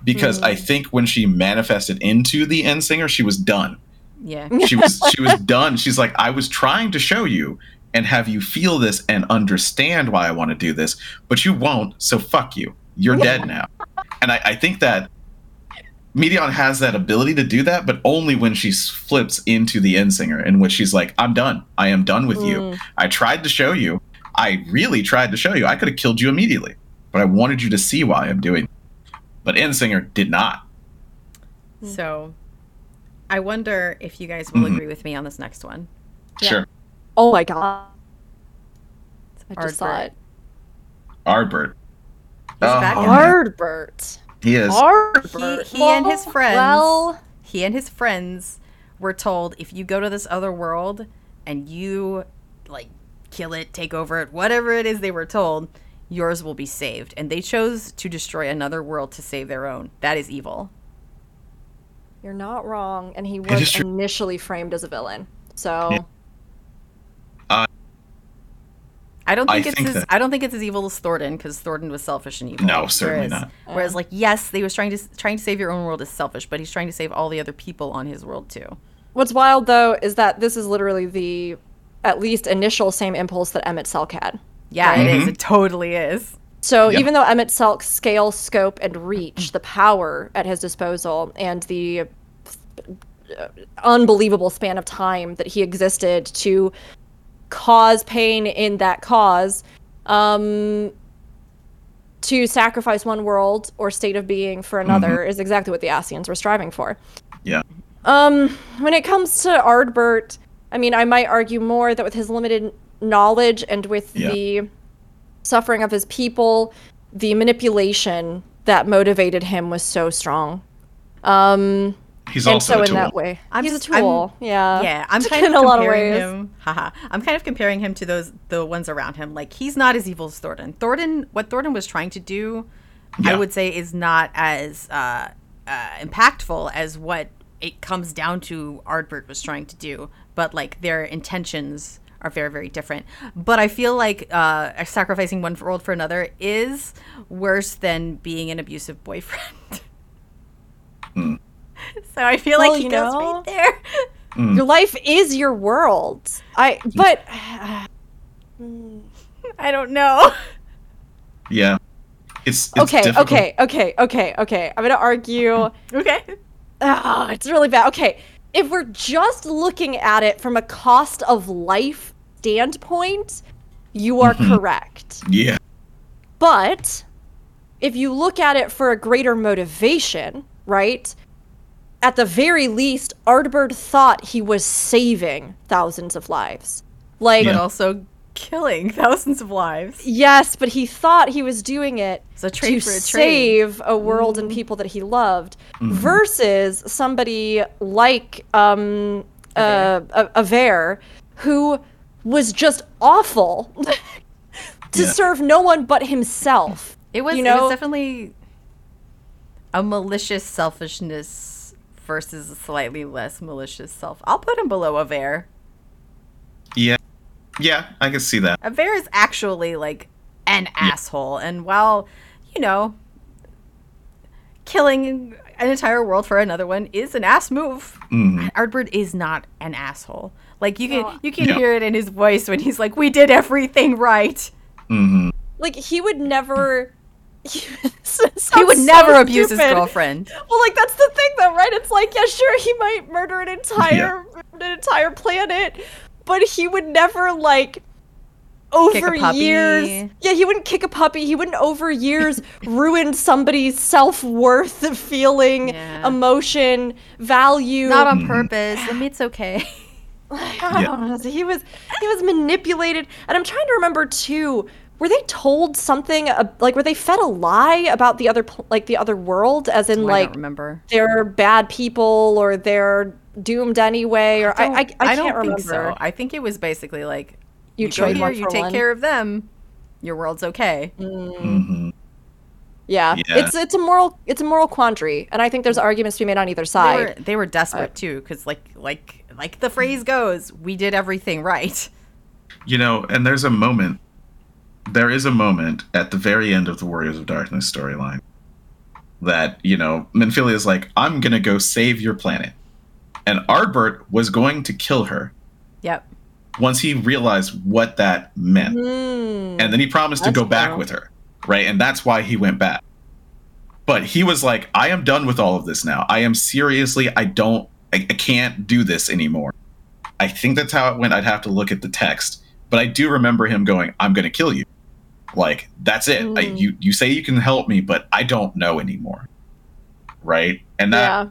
Because I mm. think when she manifested into the Endsinger, she was done. Yeah. She was [LAUGHS] she was done. She's like, I was trying to show you and have you feel this and understand why I want to do this, but you won't, so fuck you. You're dead now. And I, I think that Meteion has that ability to do that, but only when she flips into the Endsinger, in which she's like, I'm done. I am done with you. I tried to show you. I really tried to show you. I could have killed you immediately, but I wanted you to see why I'm doing. it. But Endsinger did not. So, I wonder if you guys will Mhm. agree with me on this next one. Sure. oh my god i just saw it Ardbert. He's back in Ardbert. He is. He, he and his friends. Well, he and his friends were told if you go to this other world and you like kill it, take over it, whatever it is they were told, yours will be saved. And they chose to destroy another world to save their own. That is evil. you're not wrong. And he was true. initially framed as a villain. So Yeah. Uh, I don't I think it's think as that- I don't think it's as evil as Thordan because Thordan was selfish and evil. No, certainly whereas, not. Whereas, like, yes, they was trying to trying to save your own world is selfish, but he's trying to save all the other people on his world too. what's wild though is that this is literally the at least initial same impulse that Emet-Selch had. Yeah, it is. It totally is. So Yep. even though Emet-Selch's scale, scope, and reach, the power at his disposal, and the uh, unbelievable span of time that he existed to cause pain in that cause, um, to sacrifice one world or state of being for another is exactly what the Ascians were striving for. Yeah. Um, when it comes to Ardbert, I mean, I might argue more that with his limited knowledge and with Yeah. the suffering of his people, the manipulation that motivated him was so strong. Um, He's and also so a in that way, I'm he's just- a tool. yeah, Yeah, I'm kind in of a lot of comparing ways. him. Haha, I'm kind of comparing him to those the ones around him. Like he's not as evil as Thordan. Thordan, what Thordan was trying to do, I would say, is not as uh, uh, impactful as what it comes down to. Ardbert was trying to do. but like their intentions are very very different. But I feel like uh, sacrificing one world for another is worse than being an abusive boyfriend. [LAUGHS] So I feel Well, like he you goes know- right there. Mm. Your life is your world. I mm. but [SIGHS] I don't know. [LAUGHS] Yeah. It's, it's okay, difficult. okay, okay, okay, okay. I'm gonna argue. [LAUGHS] okay. Oh, it's really bad. Okay, if we're just looking at it from a cost of life standpoint, you are mm-hmm. correct. Yeah. But if you look at it for a greater motivation, right? At the very least, Ardbert thought he was saving thousands of lives. Like, But also killing [LAUGHS] thousands of lives. yes, but he thought he was doing it It's a trade to for a trade. save a world and people that he loved, versus somebody like um, uh, a- Aver, who was just awful [LAUGHS] to Yeah. serve no one but himself. It was you it was definitely a malicious selfishness versus a slightly less malicious self. I'll put him below Aver. Yeah. Yeah, I can see that. Aver is actually like an asshole, and while you know, killing an entire world for another one is an ass move. Mhm. Ardbert is not an asshole. Like you can No. you can Yeah. hear it in his voice when he's like, "We did everything right." hmm Like he would never. He, He would never abuse his girlfriend. Well, like that's the thing, though, right? It's like, yeah, sure, he might murder an entire an entire planet, but he would never like Kick a over puppy. years. Yeah, he wouldn't kick a puppy. He wouldn't over years [LAUGHS] ruin somebody's self worth, feeling, Yeah. emotion, value. Not on mm. purpose. I mean, it's okay. [SIGHS] I don't know. He was he was manipulated, and I'm trying to remember too. Were they told something uh, like were they fed a lie about the other like the other world, as in I like don't remember. they're bad people or they're doomed anyway? Or I I, I, can't don't remember. think so. I think it was basically like You you, go trade here, you take one. care of them, your world's okay. hmm Yeah. Yeah. it's it's a moral it's a moral quandary, and I think there's arguments to be made on either They side. were they were desperate too, because like like like the phrase goes, we did everything right. You know, and there's a moment. There is a moment at the very end of the Warriors of Darkness storyline that you know Minfilia is like, "I'm gonna go save your planet," and Ardbert was going to kill her Yep. once he realized what that meant, Hmm. and then he promised to go back with her, right? And that's why he went back. But he was like, "I am done with all of this now. I am seriously, I don't, I, I can't do this anymore." I think that's how it went. I'd have to look at the text, but I do remember him going, "I'm going to kill you." Like that's it. I, Mm. you you say you can help me, but I don't know anymore, right? And that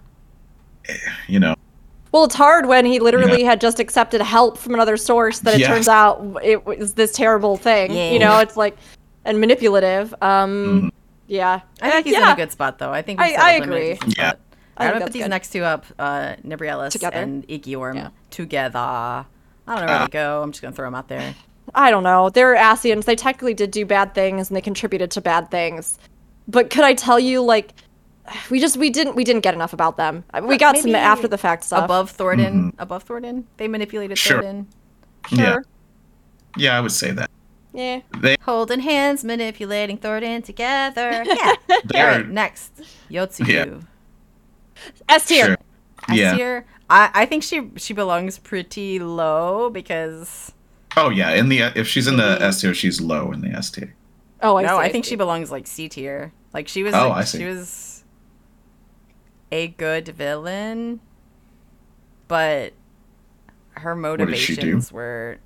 yeah. you know, Well, it's hard when he literally had just accepted help from another source that it Yes. turns out it was this terrible thing. Yeah. You know, it's like and manipulative. Um, Mhm. yeah, I think he's yeah. in a good spot though. I think we I- set I a limit agree. Yeah. I I'm gonna put these good. next two up, uh, Nabriales Together? and Igeyorhm Yeah. together. I don't know where Ah. to go. I'm just gonna throw them out there. I don't know. They're Ascians. They technically did do bad things and they contributed to bad things. But could I tell you, like, we just we didn't we didn't get enough about them. I We got some after the fact stuff. Above Thordan, mm-hmm. above Thordan, they manipulated Sure. Thordan. yeah, Sure. yeah, I would say that Yeah. they Holding hands, manipulating Thordan together. [LAUGHS] Yeah. They're right, next, Yotsuyu. Yeah. S tier. sure, yeah. S tier. I, I think she she belongs pretty low because Oh yeah, in the if she's in the S tier, she's low in the S tier. Oh, I no, see, I think see. she belongs like C tier. Like she was Oh, like, I see. she was a good villain, but her did she do? motivations were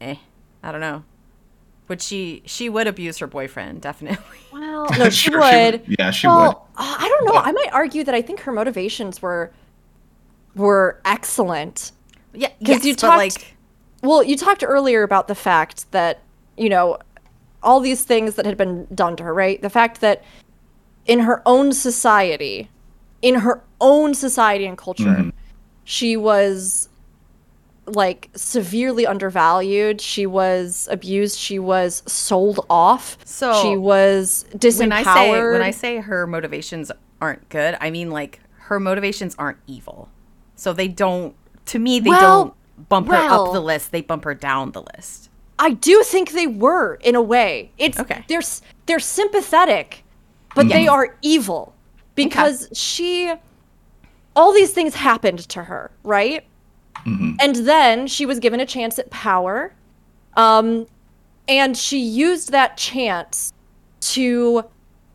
eh. I don't know. Would she she would abuse her boyfriend, definitely. [LAUGHS] Well, [LAUGHS] no, she Sure, would. Yeah, she well, uh, I don't know. I might argue that I think her motivations were were excellent. Yeah, 'Cause yes, you but talked- like Well, you talked earlier about the fact that, you know, all these things that had been done to her, right? The fact that in her own society, in her own society and culture, Mhm. she was like severely undervalued. She was abused. She was sold off. So, she was disempowered. when I say when I say her motivations aren't good, I mean like her motivations aren't evil. So they don't to me they Well, don't bump her up the list; they bump her down the list. I do think they were in a way. It's Okay. They're they're sympathetic, but they are evil because she. All these things happened to her, right? And then she was given a chance at power, um, and she used that chance to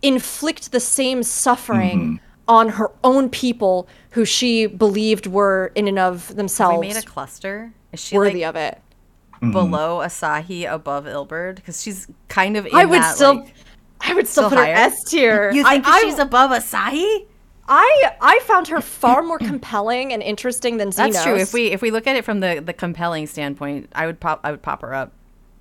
inflict the same suffering on her own people who she believed were in and of themselves. We made a cluster. Is she worthy like of it. Mm-hmm. below Asahi, above Ilberd? Because she's kind of. In I would that, still, like- I would still, still put her? S tier. you think I, she's above Asahi? I I found her far more compelling and interesting than Zenos. That's true. If we if we look at it from the the compelling standpoint, I would pop I would pop her up.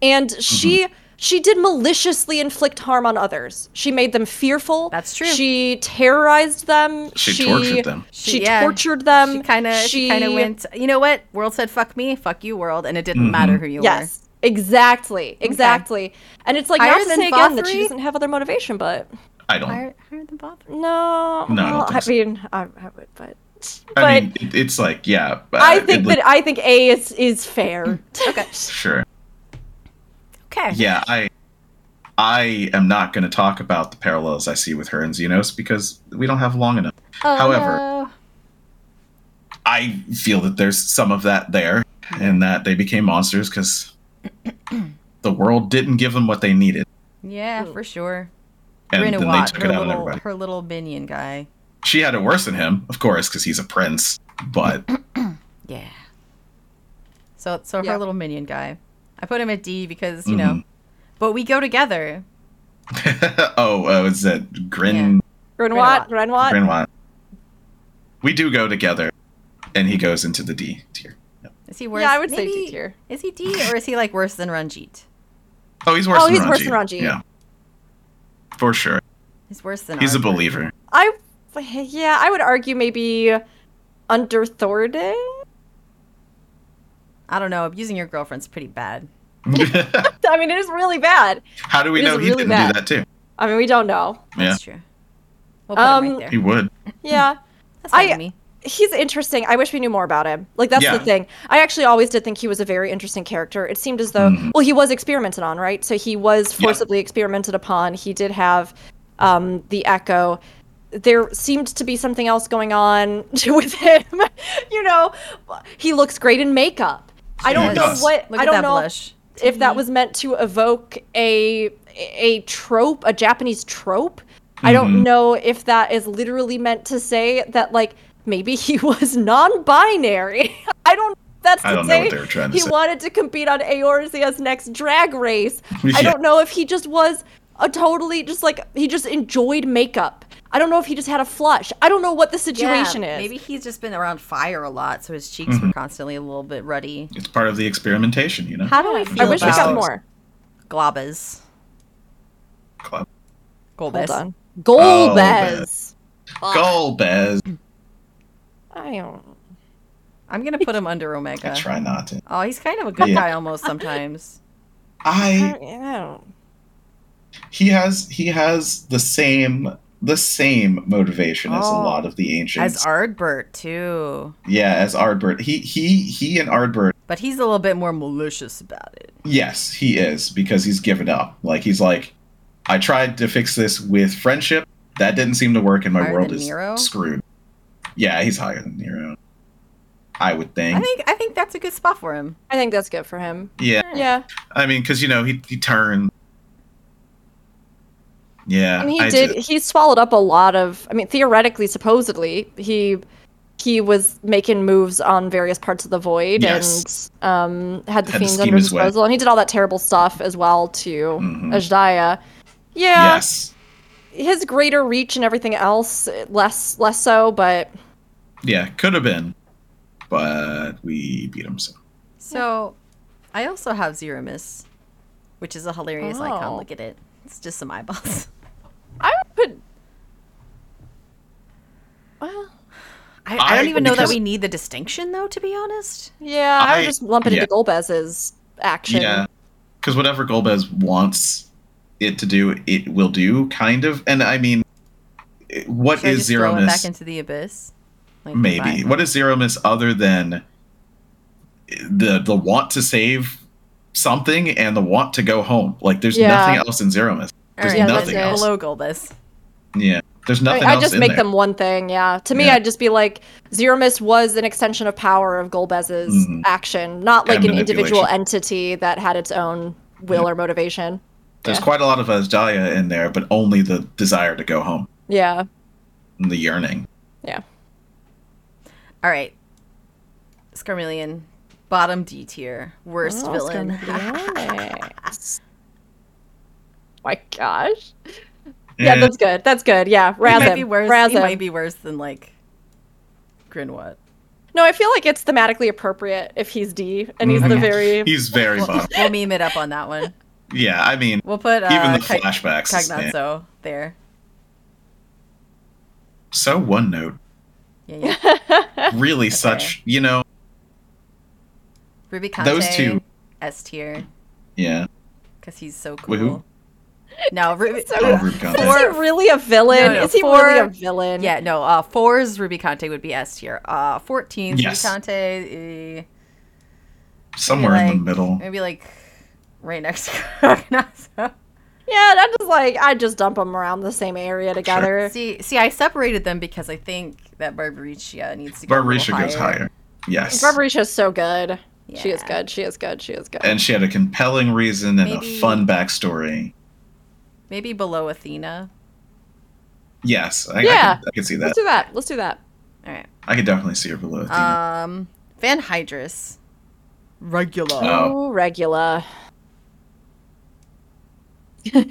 and she mm-hmm. She did maliciously inflict harm on others. She made them fearful. That's true. She terrorized them. She tortured them. She, yeah, tortured them. She kind of she, kind of went. You know what? World said fuck me, fuck you, world, and it didn't mm-hmm. matter who you Yes, exactly, exactly. And it's like Higher not to than say again that she doesn't have other motivation, but I don't. were. Higher, higher than Vauthry. no, No, I don't well, think I so. mean, I, I would, but. But I mean, it, it's like yeah. but, I think it- that I think A is is fair. Okay. [LAUGHS] sure. Okay. Yeah, I I am not going to talk about the parallels I see with her and Zenos because we don't have long enough. Oh, However, no. I feel that there's some of that there, and that they became monsters because [CLEARS THROAT] the world didn't give them what they needed, yeah, for sure. and then they took her it out on little everybody. her little minion guy. She had it worse than him, of course, because he's a prince. But [CLEARS THROAT] Yeah. So so Yeah. her little minion guy. I put him at D because you Mm-hmm. know, but we go together. [LAUGHS] oh, uh, is that Grin Grynewaht, Grynewaht. Grynewaht? We do go together, and he goes into the D tier. Yep. Is he worse? Yeah, I would say D tier. Is he D or is he like worse than Ranjit? Oh, he's worse Oh, than he's Ranjit. worse than Ranjit. Yeah, for sure. He's worse than. He's a Ardbert. believer. I, yeah, I would argue maybe under Thordan. I don't know. Abusing your girlfriend's pretty bad. [LAUGHS] I mean, it is really bad. How do we It is know he really didn't bad. do that too? I mean, we don't know. Yeah, That's true. We'll put Um, him right he would. Yeah, [LAUGHS] That's fine I- with me. he's interesting. I wish we knew more about him. Like that's Yeah. the thing. I actually always did think he was a very interesting character. It seemed as though, well, he was experimented on, right? So he was Mm-hmm. Yeah. forcibly experimented upon. He did have um, the echo. There seemed to be something else going on [LAUGHS] with him. you know, he looks great in makeup. I don't know does. what. Look I at don't that know blush. if that was meant to evoke a a trope, a Japanese trope. I Mm-hmm. don't know if that is literally meant to say that like maybe he [LAUGHS] was non-binary. I don't. That's to I don't know say what they trying to he say. wanted to compete on Eorzea's next drag race. [LAUGHS] I don't know if he just was a totally just like he just enjoyed makeup. I don't know if he just had a flush. I don't know what the situation yeah, is. Maybe he's just been around fire a lot, so his cheeks Mm-hmm. were constantly a little bit ruddy. It's part of the experimentation, you know. How do I feel I wish we got more. Globas? Club. Golbez. Hold on. Oh, Golbez. Golbez. I don't. I'm gonna put him under Omega. I try not to. Oh, he's kind of a good Yeah. guy almost sometimes. I I don't. he has he has the same the same motivation as a Oh. lot of the ancients. As Ardbert too, yeah, as Ardbert. He he he and Ardbert. but he's a little bit more malicious about it. Yes, he is because he's given up. Like he's like, I tried to fix this with friendship. That didn't seem to work, and my Higher world is Nero? screwed. Yeah, he's higher than Nero. I would think. I think I think that's a good spot for him. I think that's good for him. yeah, Yeah. I mean, because you know he he turned. Yeah, And he I did. ju- he swallowed up a lot of. I mean, theoretically, supposedly, he he was making moves on various parts of the void Yes. and um, had the Had fiends scheme under his his disposal, and he did all that terrible stuff as well to Mhm. Azdaja. Yeah, yes, his greater reach and everything else, less less so, but yeah, could have been, but we beat him. So So, I also have Zeromus, which is a hilarious icon. Oh. Look at it. It's just some eyeballs. [LAUGHS] I would put. Well, I, I don't I- even know that we need the distinction, though. To be honest, yeah, I, would just lump it yeah. into Golbez's action. yeah, because whatever Golbez wants it to do, it will do, kind of. And I mean, it- what Should is Zero throw him back into the abyss? Like, Maybe. bye. What is Zeromus other than the the want to save something and the want to go home. Like there's Yeah. nothing else in Zeromus. There's Alright, Yeah, nothing that's else. Below Golbez. Yeah. There's I, nothing I else just in make there. them one thing, yeah. To me, Yeah. I'd just be like, Zeromus was an extension of power of Golbez's Mhm. action, not like And an individual entity that had its own will or motivation. There's yeah. quite a lot of Azdaja in there, but only the desire to go home Yeah, and the yearning. yeah. All right. Scarmiglione, bottom D tier, worst Oh, villain. [LAUGHS] [LAUGHS] Scarmiglione. My gosh. Yeah, that's good. That's good. Yeah, He Razem. might be worse. Razem. He might be worse than like Grynewaht. No, I feel like it's thematically appropriate if he's D, and he's the very. [LAUGHS] He's very We'll, we'll meme it up on that one. Yeah, I mean, We'll put uh, even the Ka- flashbacks. yeah. There. So one note. Yeah, yeah. [LAUGHS] Really, such you know. Rubicante, Those two. S tier, Yeah. because he's so Wait, cool. who? [LAUGHS] So- No, Ruby. Oh, Rubicante. Is he really a villain? No, no, Is he for- really a villain? Yeah, no. Uh, fours Rubicante would be S tier. Uh, 14 Yes. Rubicante, eh, Somewhere in the middle. maybe like right next to [LAUGHS] Cagnazzo. Yeah, that just like I just dump them around the same area together. See, see, I separated them because I think that Barbariccia needs to go. a little goes higher. Yes. Barbariccia's so good. She is good. She is good. She is good. and she had a compelling reason and Maybe- a fun backstory. Maybe below Athena. Yes, I, I, Yeah. I could see that. Let's do that. Let's do that. All right. I could definitely see her below Athena. Um, Van Hydrus. Regular. Oh. Ooh, Regula. [LAUGHS]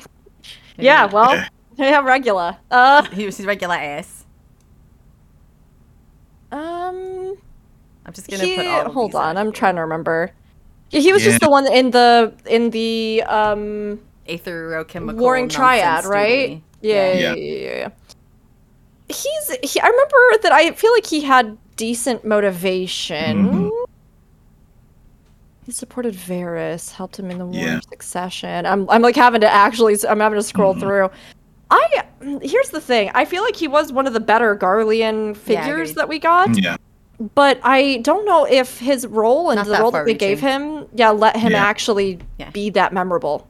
Yeah, well, Okay. [LAUGHS] yeah, regular. Uh, he was his regular ass. um, I'm just gonna he, put all. Of hold these on, out I'm trying to remember. Yeah, he was Yeah. just the one in the in the um Aetherochemical Warring Triad, right? Yeah, yeah, Yeah. yeah, yeah, yeah. He's. He, I remember that. I feel like he had decent motivation. Mhm. He supported Varis, helped him in the War Yeah. Succession. I'm. I'm like having to actually. I'm having to scroll Mhm. through. I. Here's the thing. I feel like he was one of the better Garlean figures agreed. that we got. yeah. But I don't know if his role and Not the that role that they gave him, yeah, let him Yeah. actually Yeah. be that memorable.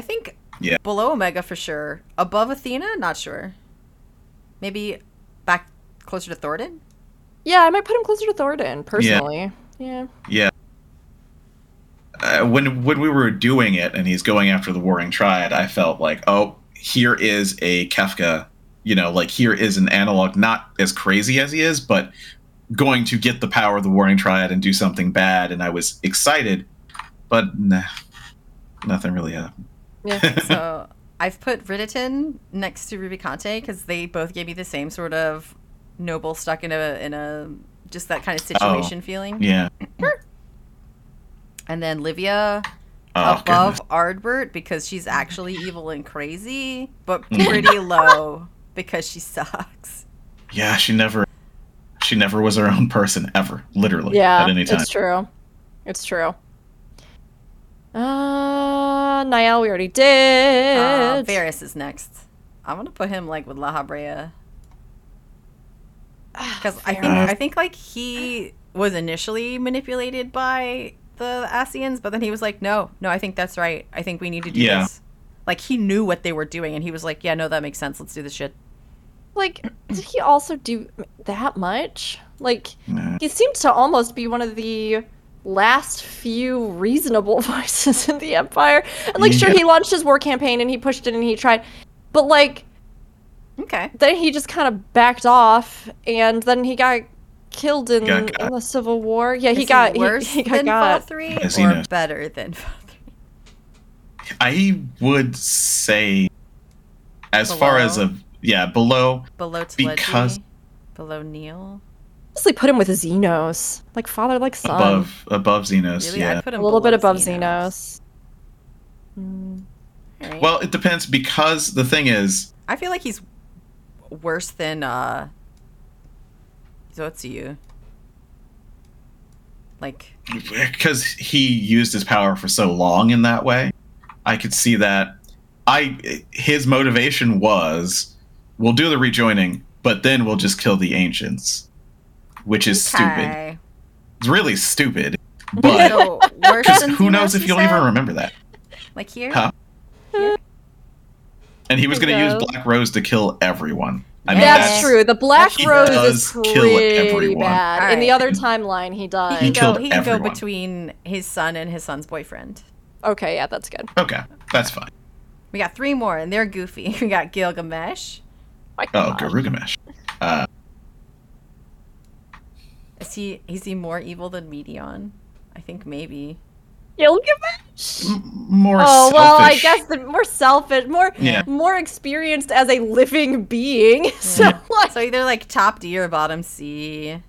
I think Yeah. below Omega for sure. Above Athena, not sure. Maybe back closer to Thornton. Yeah, I might put him closer to Thornton personally. Yeah. Yeah. Uh, when when we were doing it and he's going after the Warring Triad, I felt like, oh, here is a Kefka. You know, like here is an analog, not as crazy as he is, but going to get the power of the Warring Triad and do something bad. And I was excited, but nah, nothing really happened. Yeah. [LAUGHS] So I've put Rhitahtyn next to Rubicante because they both gave me the same sort of noble stuck in a in a just that kind of situation feeling. Oh, Yeah. And then Livia Oh, above goodness. Ardbert because she's actually evil and crazy, but Mm. pretty low because she sucks. Yeah, she never, she never was her own person ever, literally. Yeah, At any time. it's true. It's true. Uh, Nael, we already did. Uh, Varis is next. I'm gonna put him like with La Habrea because I think I think like he was initially manipulated by the Ascians, but then he was like, no, no, I think that's right. I think we need to do Yeah. this. Like he knew what they were doing, and he was like, yeah, no, that makes sense. Let's do this shit. like, did he also do that much? Like, he seemed to almost be one of the last few reasonable [LAUGHS] voices in the Empire. And like, sure, he launched his war campaign and he pushed it and he tried, but like, Okay. then he just kind of backed off, and then he got killed in, Got got. in the Civil War. Yeah, he Is got he- worse [LAUGHS] he, got than got. Vauthry Yes, he or knows. better than Fall Three. I would say, as far as a yeah below, Below Teledji, Because- below Nael. Honestly, put him with Zenos, like father, like son. above above Zenos. Really, yeah. I'd put him a little bit above Zenos. Mm. Alright. Well, it depends because the thing is, I feel like he's worse than uh Zotsu. Like because he used his power for so long in that way, I could see that. I his motivation was, we'll do the rejoining, but then we'll just kill the ancients, which is stupid. It's really stupid. But So worse because [LAUGHS] than who knows if you you'll said? even remember that. Like here? Huh? And he was going to use. Black Rose to kill everyone. I mean, That's, Yes. true. The Black Rose is kill pretty everyone. bad. In the other timeline, he He died. can He go. He can go between his son and his son's boyfriend. Okay, yeah, that's good. Okay, that's fine. We got three more, and they're goofy. [LAUGHS] We got Gilgamesh. My Oh, God. Garugamesh. Uh, Is he? Is he more evil than Meteion? I think maybe. Gilgamesh. m- more Oh well, I guess the more selfish, more Yeah. more experienced as a living being. [LAUGHS] So like, So either like top D or bottom C.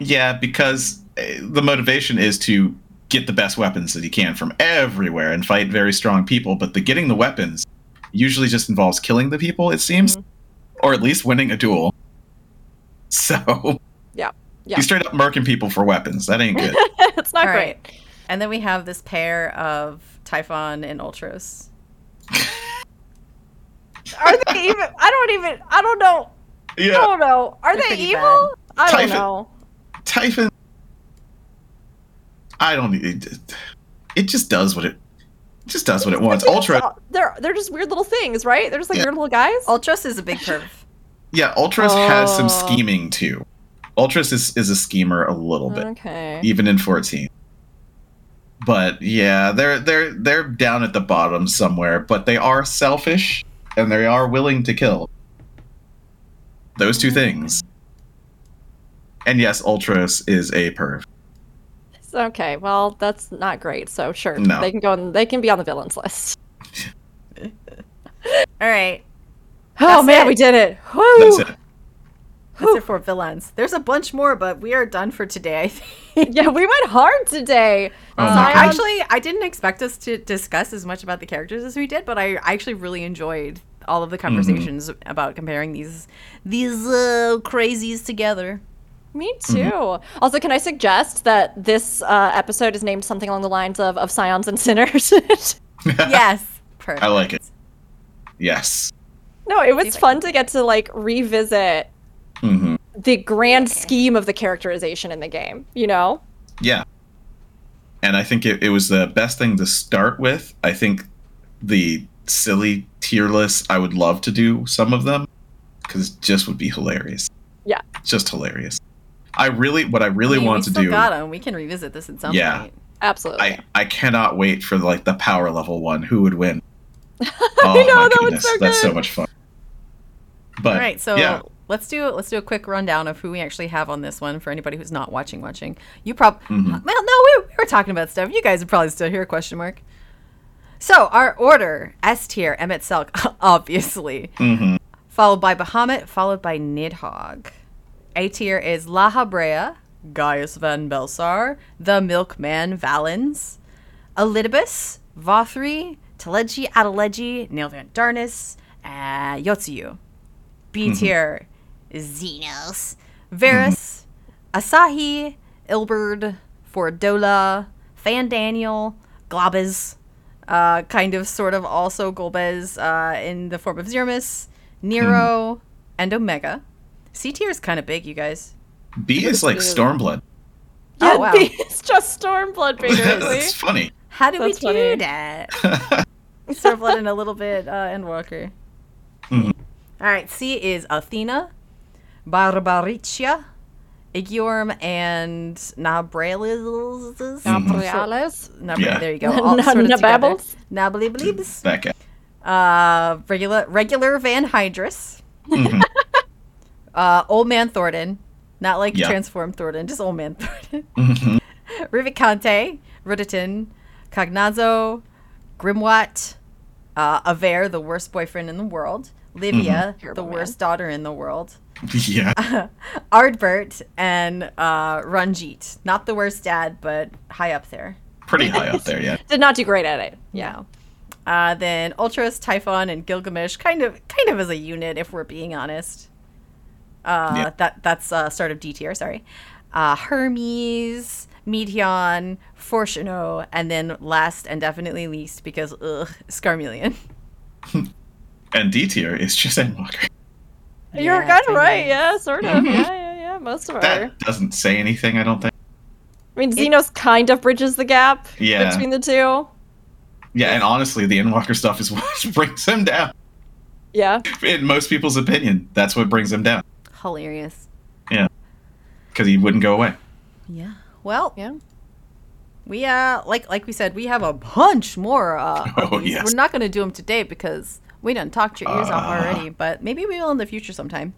Yeah, because uh, the motivation is to get the best weapons that he can from everywhere and fight very strong people. But the getting the weapons usually just involves killing the people, it seems, or at least winning a duel. [LAUGHS] So Yeah, yeah. he's straight up murking people for weapons. That ain't good. [LAUGHS] it's not All great. right. And then we have this pair of Typhon and Ultros. Are they [LAUGHS] even? I don't even. I don't know. I don't know. Are They're they pretty evil? I don't Typhon- know. Typhon. I don't. It, it just does what it. it just does what it wants. Ultra. They're they're just weird little things, right? They're just like Yeah. weird little guys. Ultros is a big perv. Yeah, Ultros has some Oh. scheming too. Ultros is, is a schemer a little bit. Okay. even in 14 but yeah they're they're they're down at the bottom somewhere but they are selfish and they are willing to kill those two mm. things and yes Ultros is a perv Okay. Well, that's not great. So sure, No. they can go. On, they can be on the villains list. [LAUGHS] All right. Oh That's man, it. we did it. Woo! that's it That's it for villains. There's a bunch more, but we are done for today, I think. Yeah, we went hard today. Oh my Zion- Actually, I didn't expect us to discuss as much about the characters as we did, but I I actually really enjoyed all of the conversations about comparing these these uh, crazies together. Me too. Also, can I suggest that this uh, episode is named something along the lines of of Scions and Sinners? [LAUGHS] yes, perfect. I like it. yes no, it was fun to get to like revisit hmm the grand scheme of the characterization in the game. You know? yeah and i think it, it was the best thing to start with i think the silly tier lists i would love to do some of them because it just would be hilarious Yeah. just hilarious i really what i really I mean, want we to still do got 'em. We can revisit this at some Yeah. point. Absolutely. I, I cannot wait for like the power level one. Who would win? [LAUGHS] I Oh know my that was goodness, so that's so much fun. But All right, so yeah, let's do let's do a quick rundown of who we actually have on this one for anybody who's not watching. Watching, you probably Mhm. well, no, we, we were talking about stuff. You guys are probably still here? Question mark. So our order: S tier, Emet-Selch, [LAUGHS] obviously, hmm followed by Bahamut, followed by Nidhogg. A tier is Lahabrea, Gaius van Baelsar, the Milkman Valens, Elidibus, Vauthry, Teledji Adeledji, Nael Van Darnus, uh, Yotsuyu. B tier is Zenos, Varis, Asahi, Ilberd, Fordola, Fan Daniel, Golbez, uh, kind of sort of also Golbez uh, in the form of Zeromus, Nero, and Omega. C tier is kind of big, you guys. B is like Stormblood. Oh, Yeah, wow. it's just Stormblood, [LAUGHS] basically. that's funny. How do That's we do funny. [LAUGHS] that? Stormblood and a little bit uh, Endwalker. Mhm. All right, C is Athena, Barbariccia, Igeyorhm, and Nabriales. Gabriales. Nabra- Yeah. There you go. [LAUGHS] All sort of together. Nababbles? Nabliblibs. That guy. Uh, regular, regular Van Hydrus. Mhm. [LAUGHS] Uh, Old Man Thornton. Not like Yeah. transformed Thornton, just Old Man Thornton. [LAUGHS] Mhm. Rubicante, Rhitahtyn, Cagnazzo, Grynewaht, uh, Aver, the worst boyfriend in the world, Livia, the Terrible man. worst daughter in the world, [LAUGHS] yeah. [LAUGHS] Ardbert, and uh, Ranjit. Not the worst dad, but high up there. Pretty high up there, [LAUGHS] yeah. Did not do great at it. Yeah. Uh, then Ultros, Typhon, and Gilgamesh, kind of, kind of as a unit, if we're being honest. Uh, Yeah. That that's uh, start of D tier. Sorry. Uh, Hermes, Meteion, Fortuno, and then last and definitely least, because ugh, Scarmiglione. And D tier is just Endwalker. You're Yeah, kind of right. is. Yeah, sort of. yeah, yeah, yeah. Most of our. That doesn't say anything, I don't think. I mean, Zenos kind of bridges the gap Yeah. between the two. Yeah, and honestly, the Endwalker stuff is [LAUGHS] what brings him down. Yeah. In most people's opinion, that's what brings him down. Hilarious. Yeah, because he wouldn't go away. Yeah. Well, Yeah. we uh like like we said, we have a bunch more. Uh, [LAUGHS] Oh, yes. We're not gonna do them today because we done talked your ears off Uh. already. But maybe we will in the future sometime.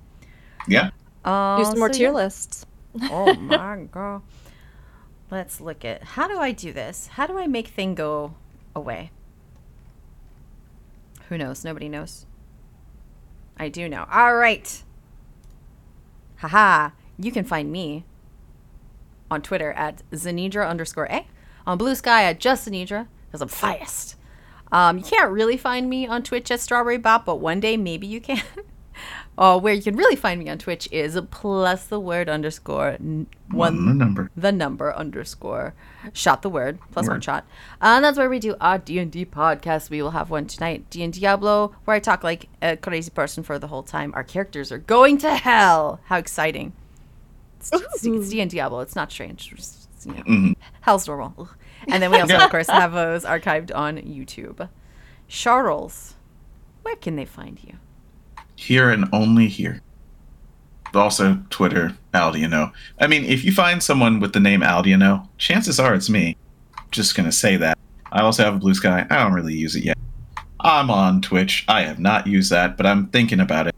Yeah. Uh, Do some more so tier yeah. lists. [LAUGHS] Oh my god. Let's look at how do I do this? How do I make thing go away? Who knows? Nobody knows. I do know. All right. Haha. You can find me on Twitter at Zanidra underscore A. On Blue Sky at just Zanidra because I'm fast. Um, you can't really find me on Twitch at Strawberry Bop, but one day maybe you can. [LAUGHS] uh, where you can really find me on Twitch is plus the word underscore n- One one number. the number underscore shot the word plus one Word. shot and that's where we do our d&d podcast we will have one tonight d and diablo where i talk like a crazy person for the whole time our characters are going to hell how exciting it's, it's, it's d and diablo it's not strange It's, you know, Mhm. hell's normal Ugh. And then we also [LAUGHS] of course have those archived on youtube charles where can they find you Here and only here. Also, Twitter, Aldianaux. I mean, if you find someone with the name Aldianaux, chances are it's me. Just gonna say that. I also have a blue sky. I don't really use it yet. I'm on Twitch. I have not used that, but I'm thinking about it.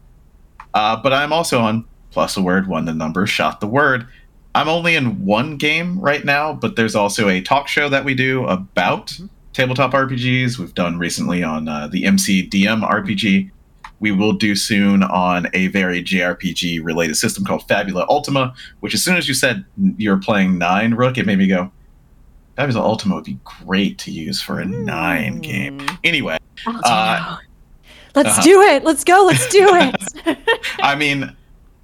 Uh, but I'm also on plus a word, one the number, shot the word. I'm only in one game right now, but there's also a talk show that we do about tabletop RPGs. We've done recently on uh, the MCDM RPG. We will do soon on a very JRPG related system called Fabula Ultima, which as soon as you said you're playing nine, Rook, it made me go, Fabula Ultima would be great to use for a nine game. Anyway, Uh, Let's uh-huh. do it. Let's go. Let's do [LAUGHS] it. I mean,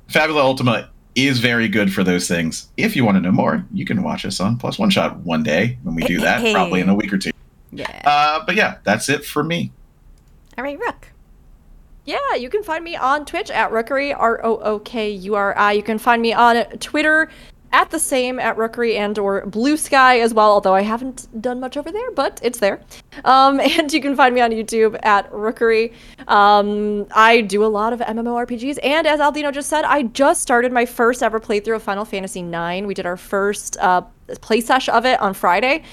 Fabula Ultima is very good for those things. If you want to know more, you can watch us on Plus One Shot one day when we do that, Hey. probably in a week or two. yeah Uh, but yeah, that's it for me. all right rook Yeah, you can find me on Twitch at Rookuri, R O O K U R I. You can find me on Twitter at the same at Rookuri and or Blue Sky as well, although I haven't done much over there, but it's there. Um, [LAUGHS] and you can find me on YouTube at Rookuri. Um, I do a lot of MMORPGs, and as Aldianaux just said, I just started my first ever playthrough of Final Fantasy IX. We did our first uh, play sesh of it on Friday.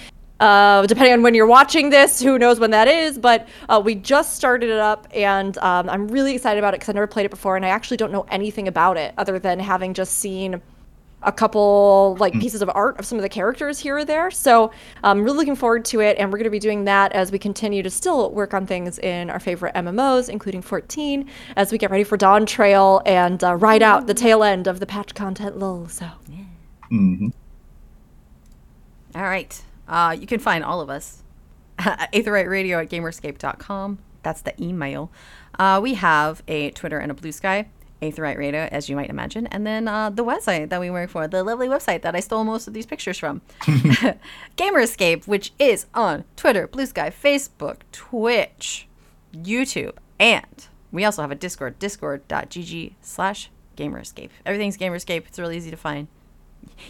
Uh, depending on when you're watching this, who knows when that is, but uh, we just started it up, and um, I'm really excited about it because I never played it before, and I actually don't know anything about it other than having just seen a couple like pieces of art of some of the characters here or there. So I'm really looking forward to it, and we're going to be doing that as we continue to still work on things in our favorite MMOs, including 14, as we get ready for Dawntrail and uh, ride out the tail end of the patch content lull. So hmm All right. Uh, you can find all of us [LAUGHS] at Aetheryte Radio at gamerscape.com. That's the email. Uh, we have a Twitter and a Blue Sky, Aetheryte Radio, as you might imagine, and then uh, the website that we work for, the lovely website that I stole most of these pictures from, [LAUGHS] [LAUGHS] Gamerscape, which is on Twitter, Blue Sky, Facebook, Twitch, YouTube, and we also have a Discord, discord.gg slash Gamerscape. Everything's Gamerscape. It's really easy to find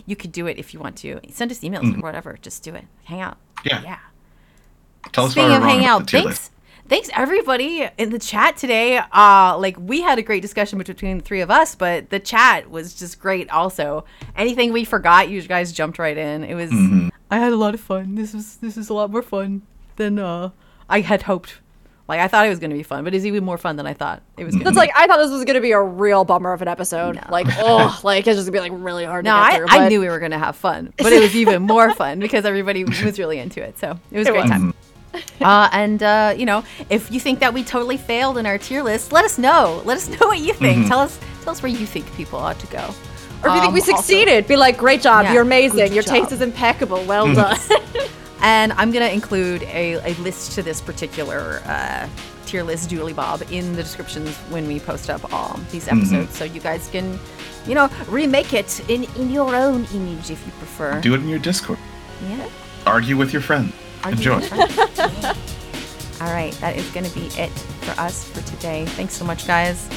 you could do it if you want to. Send us emails or whatever. Just do it. Hang out. Yeah. Yeah. Tell us Speaking why of hang out, thanks. List. Thanks everybody in the chat today. Uh like we had a great discussion between the three of us, but the chat was just great also. Anything we forgot, you guys jumped right in. It was Mm-hmm. I had a lot of fun. This was this is a lot more fun than uh I had hoped. Like I thought it was gonna be fun, but it's even more fun than I thought it was gonna That's be. like I thought this was gonna be a real bummer of an episode. No. Like [LAUGHS] oh, like it's just gonna be like really hard. No, to get I, through, I but- knew we were gonna have fun, but it was even more fun because everybody was really into it. So it was a It great was. time. [LAUGHS] Uh, and uh, you know, if you think that we totally failed in our tier list, let us know. Let us [LAUGHS] know what you think. Tell us, tell us where you think people ought to go. Or if you think Um, we also- succeeded, be like, great job, Yeah, you're amazing, your job. taste is impeccable, well done. [LAUGHS] And I'm gonna include a, a list to this particular uh, tier list, Julie Bob, in the descriptions when we post up all these episodes, so you guys can, you know, remake it in in your own image if you prefer. Do it in your Discord. yeah. Argue with your friend. Argue Enjoy. with [LAUGHS] All right, that is going to be it for us for today. Thanks so much, guys.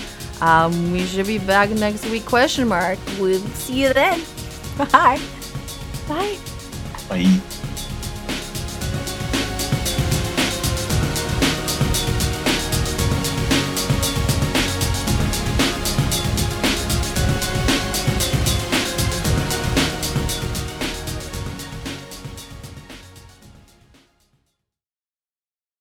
Um, we should be back next week? Question mark. We'll see you then. [LAUGHS] Bye. Bye. Bye.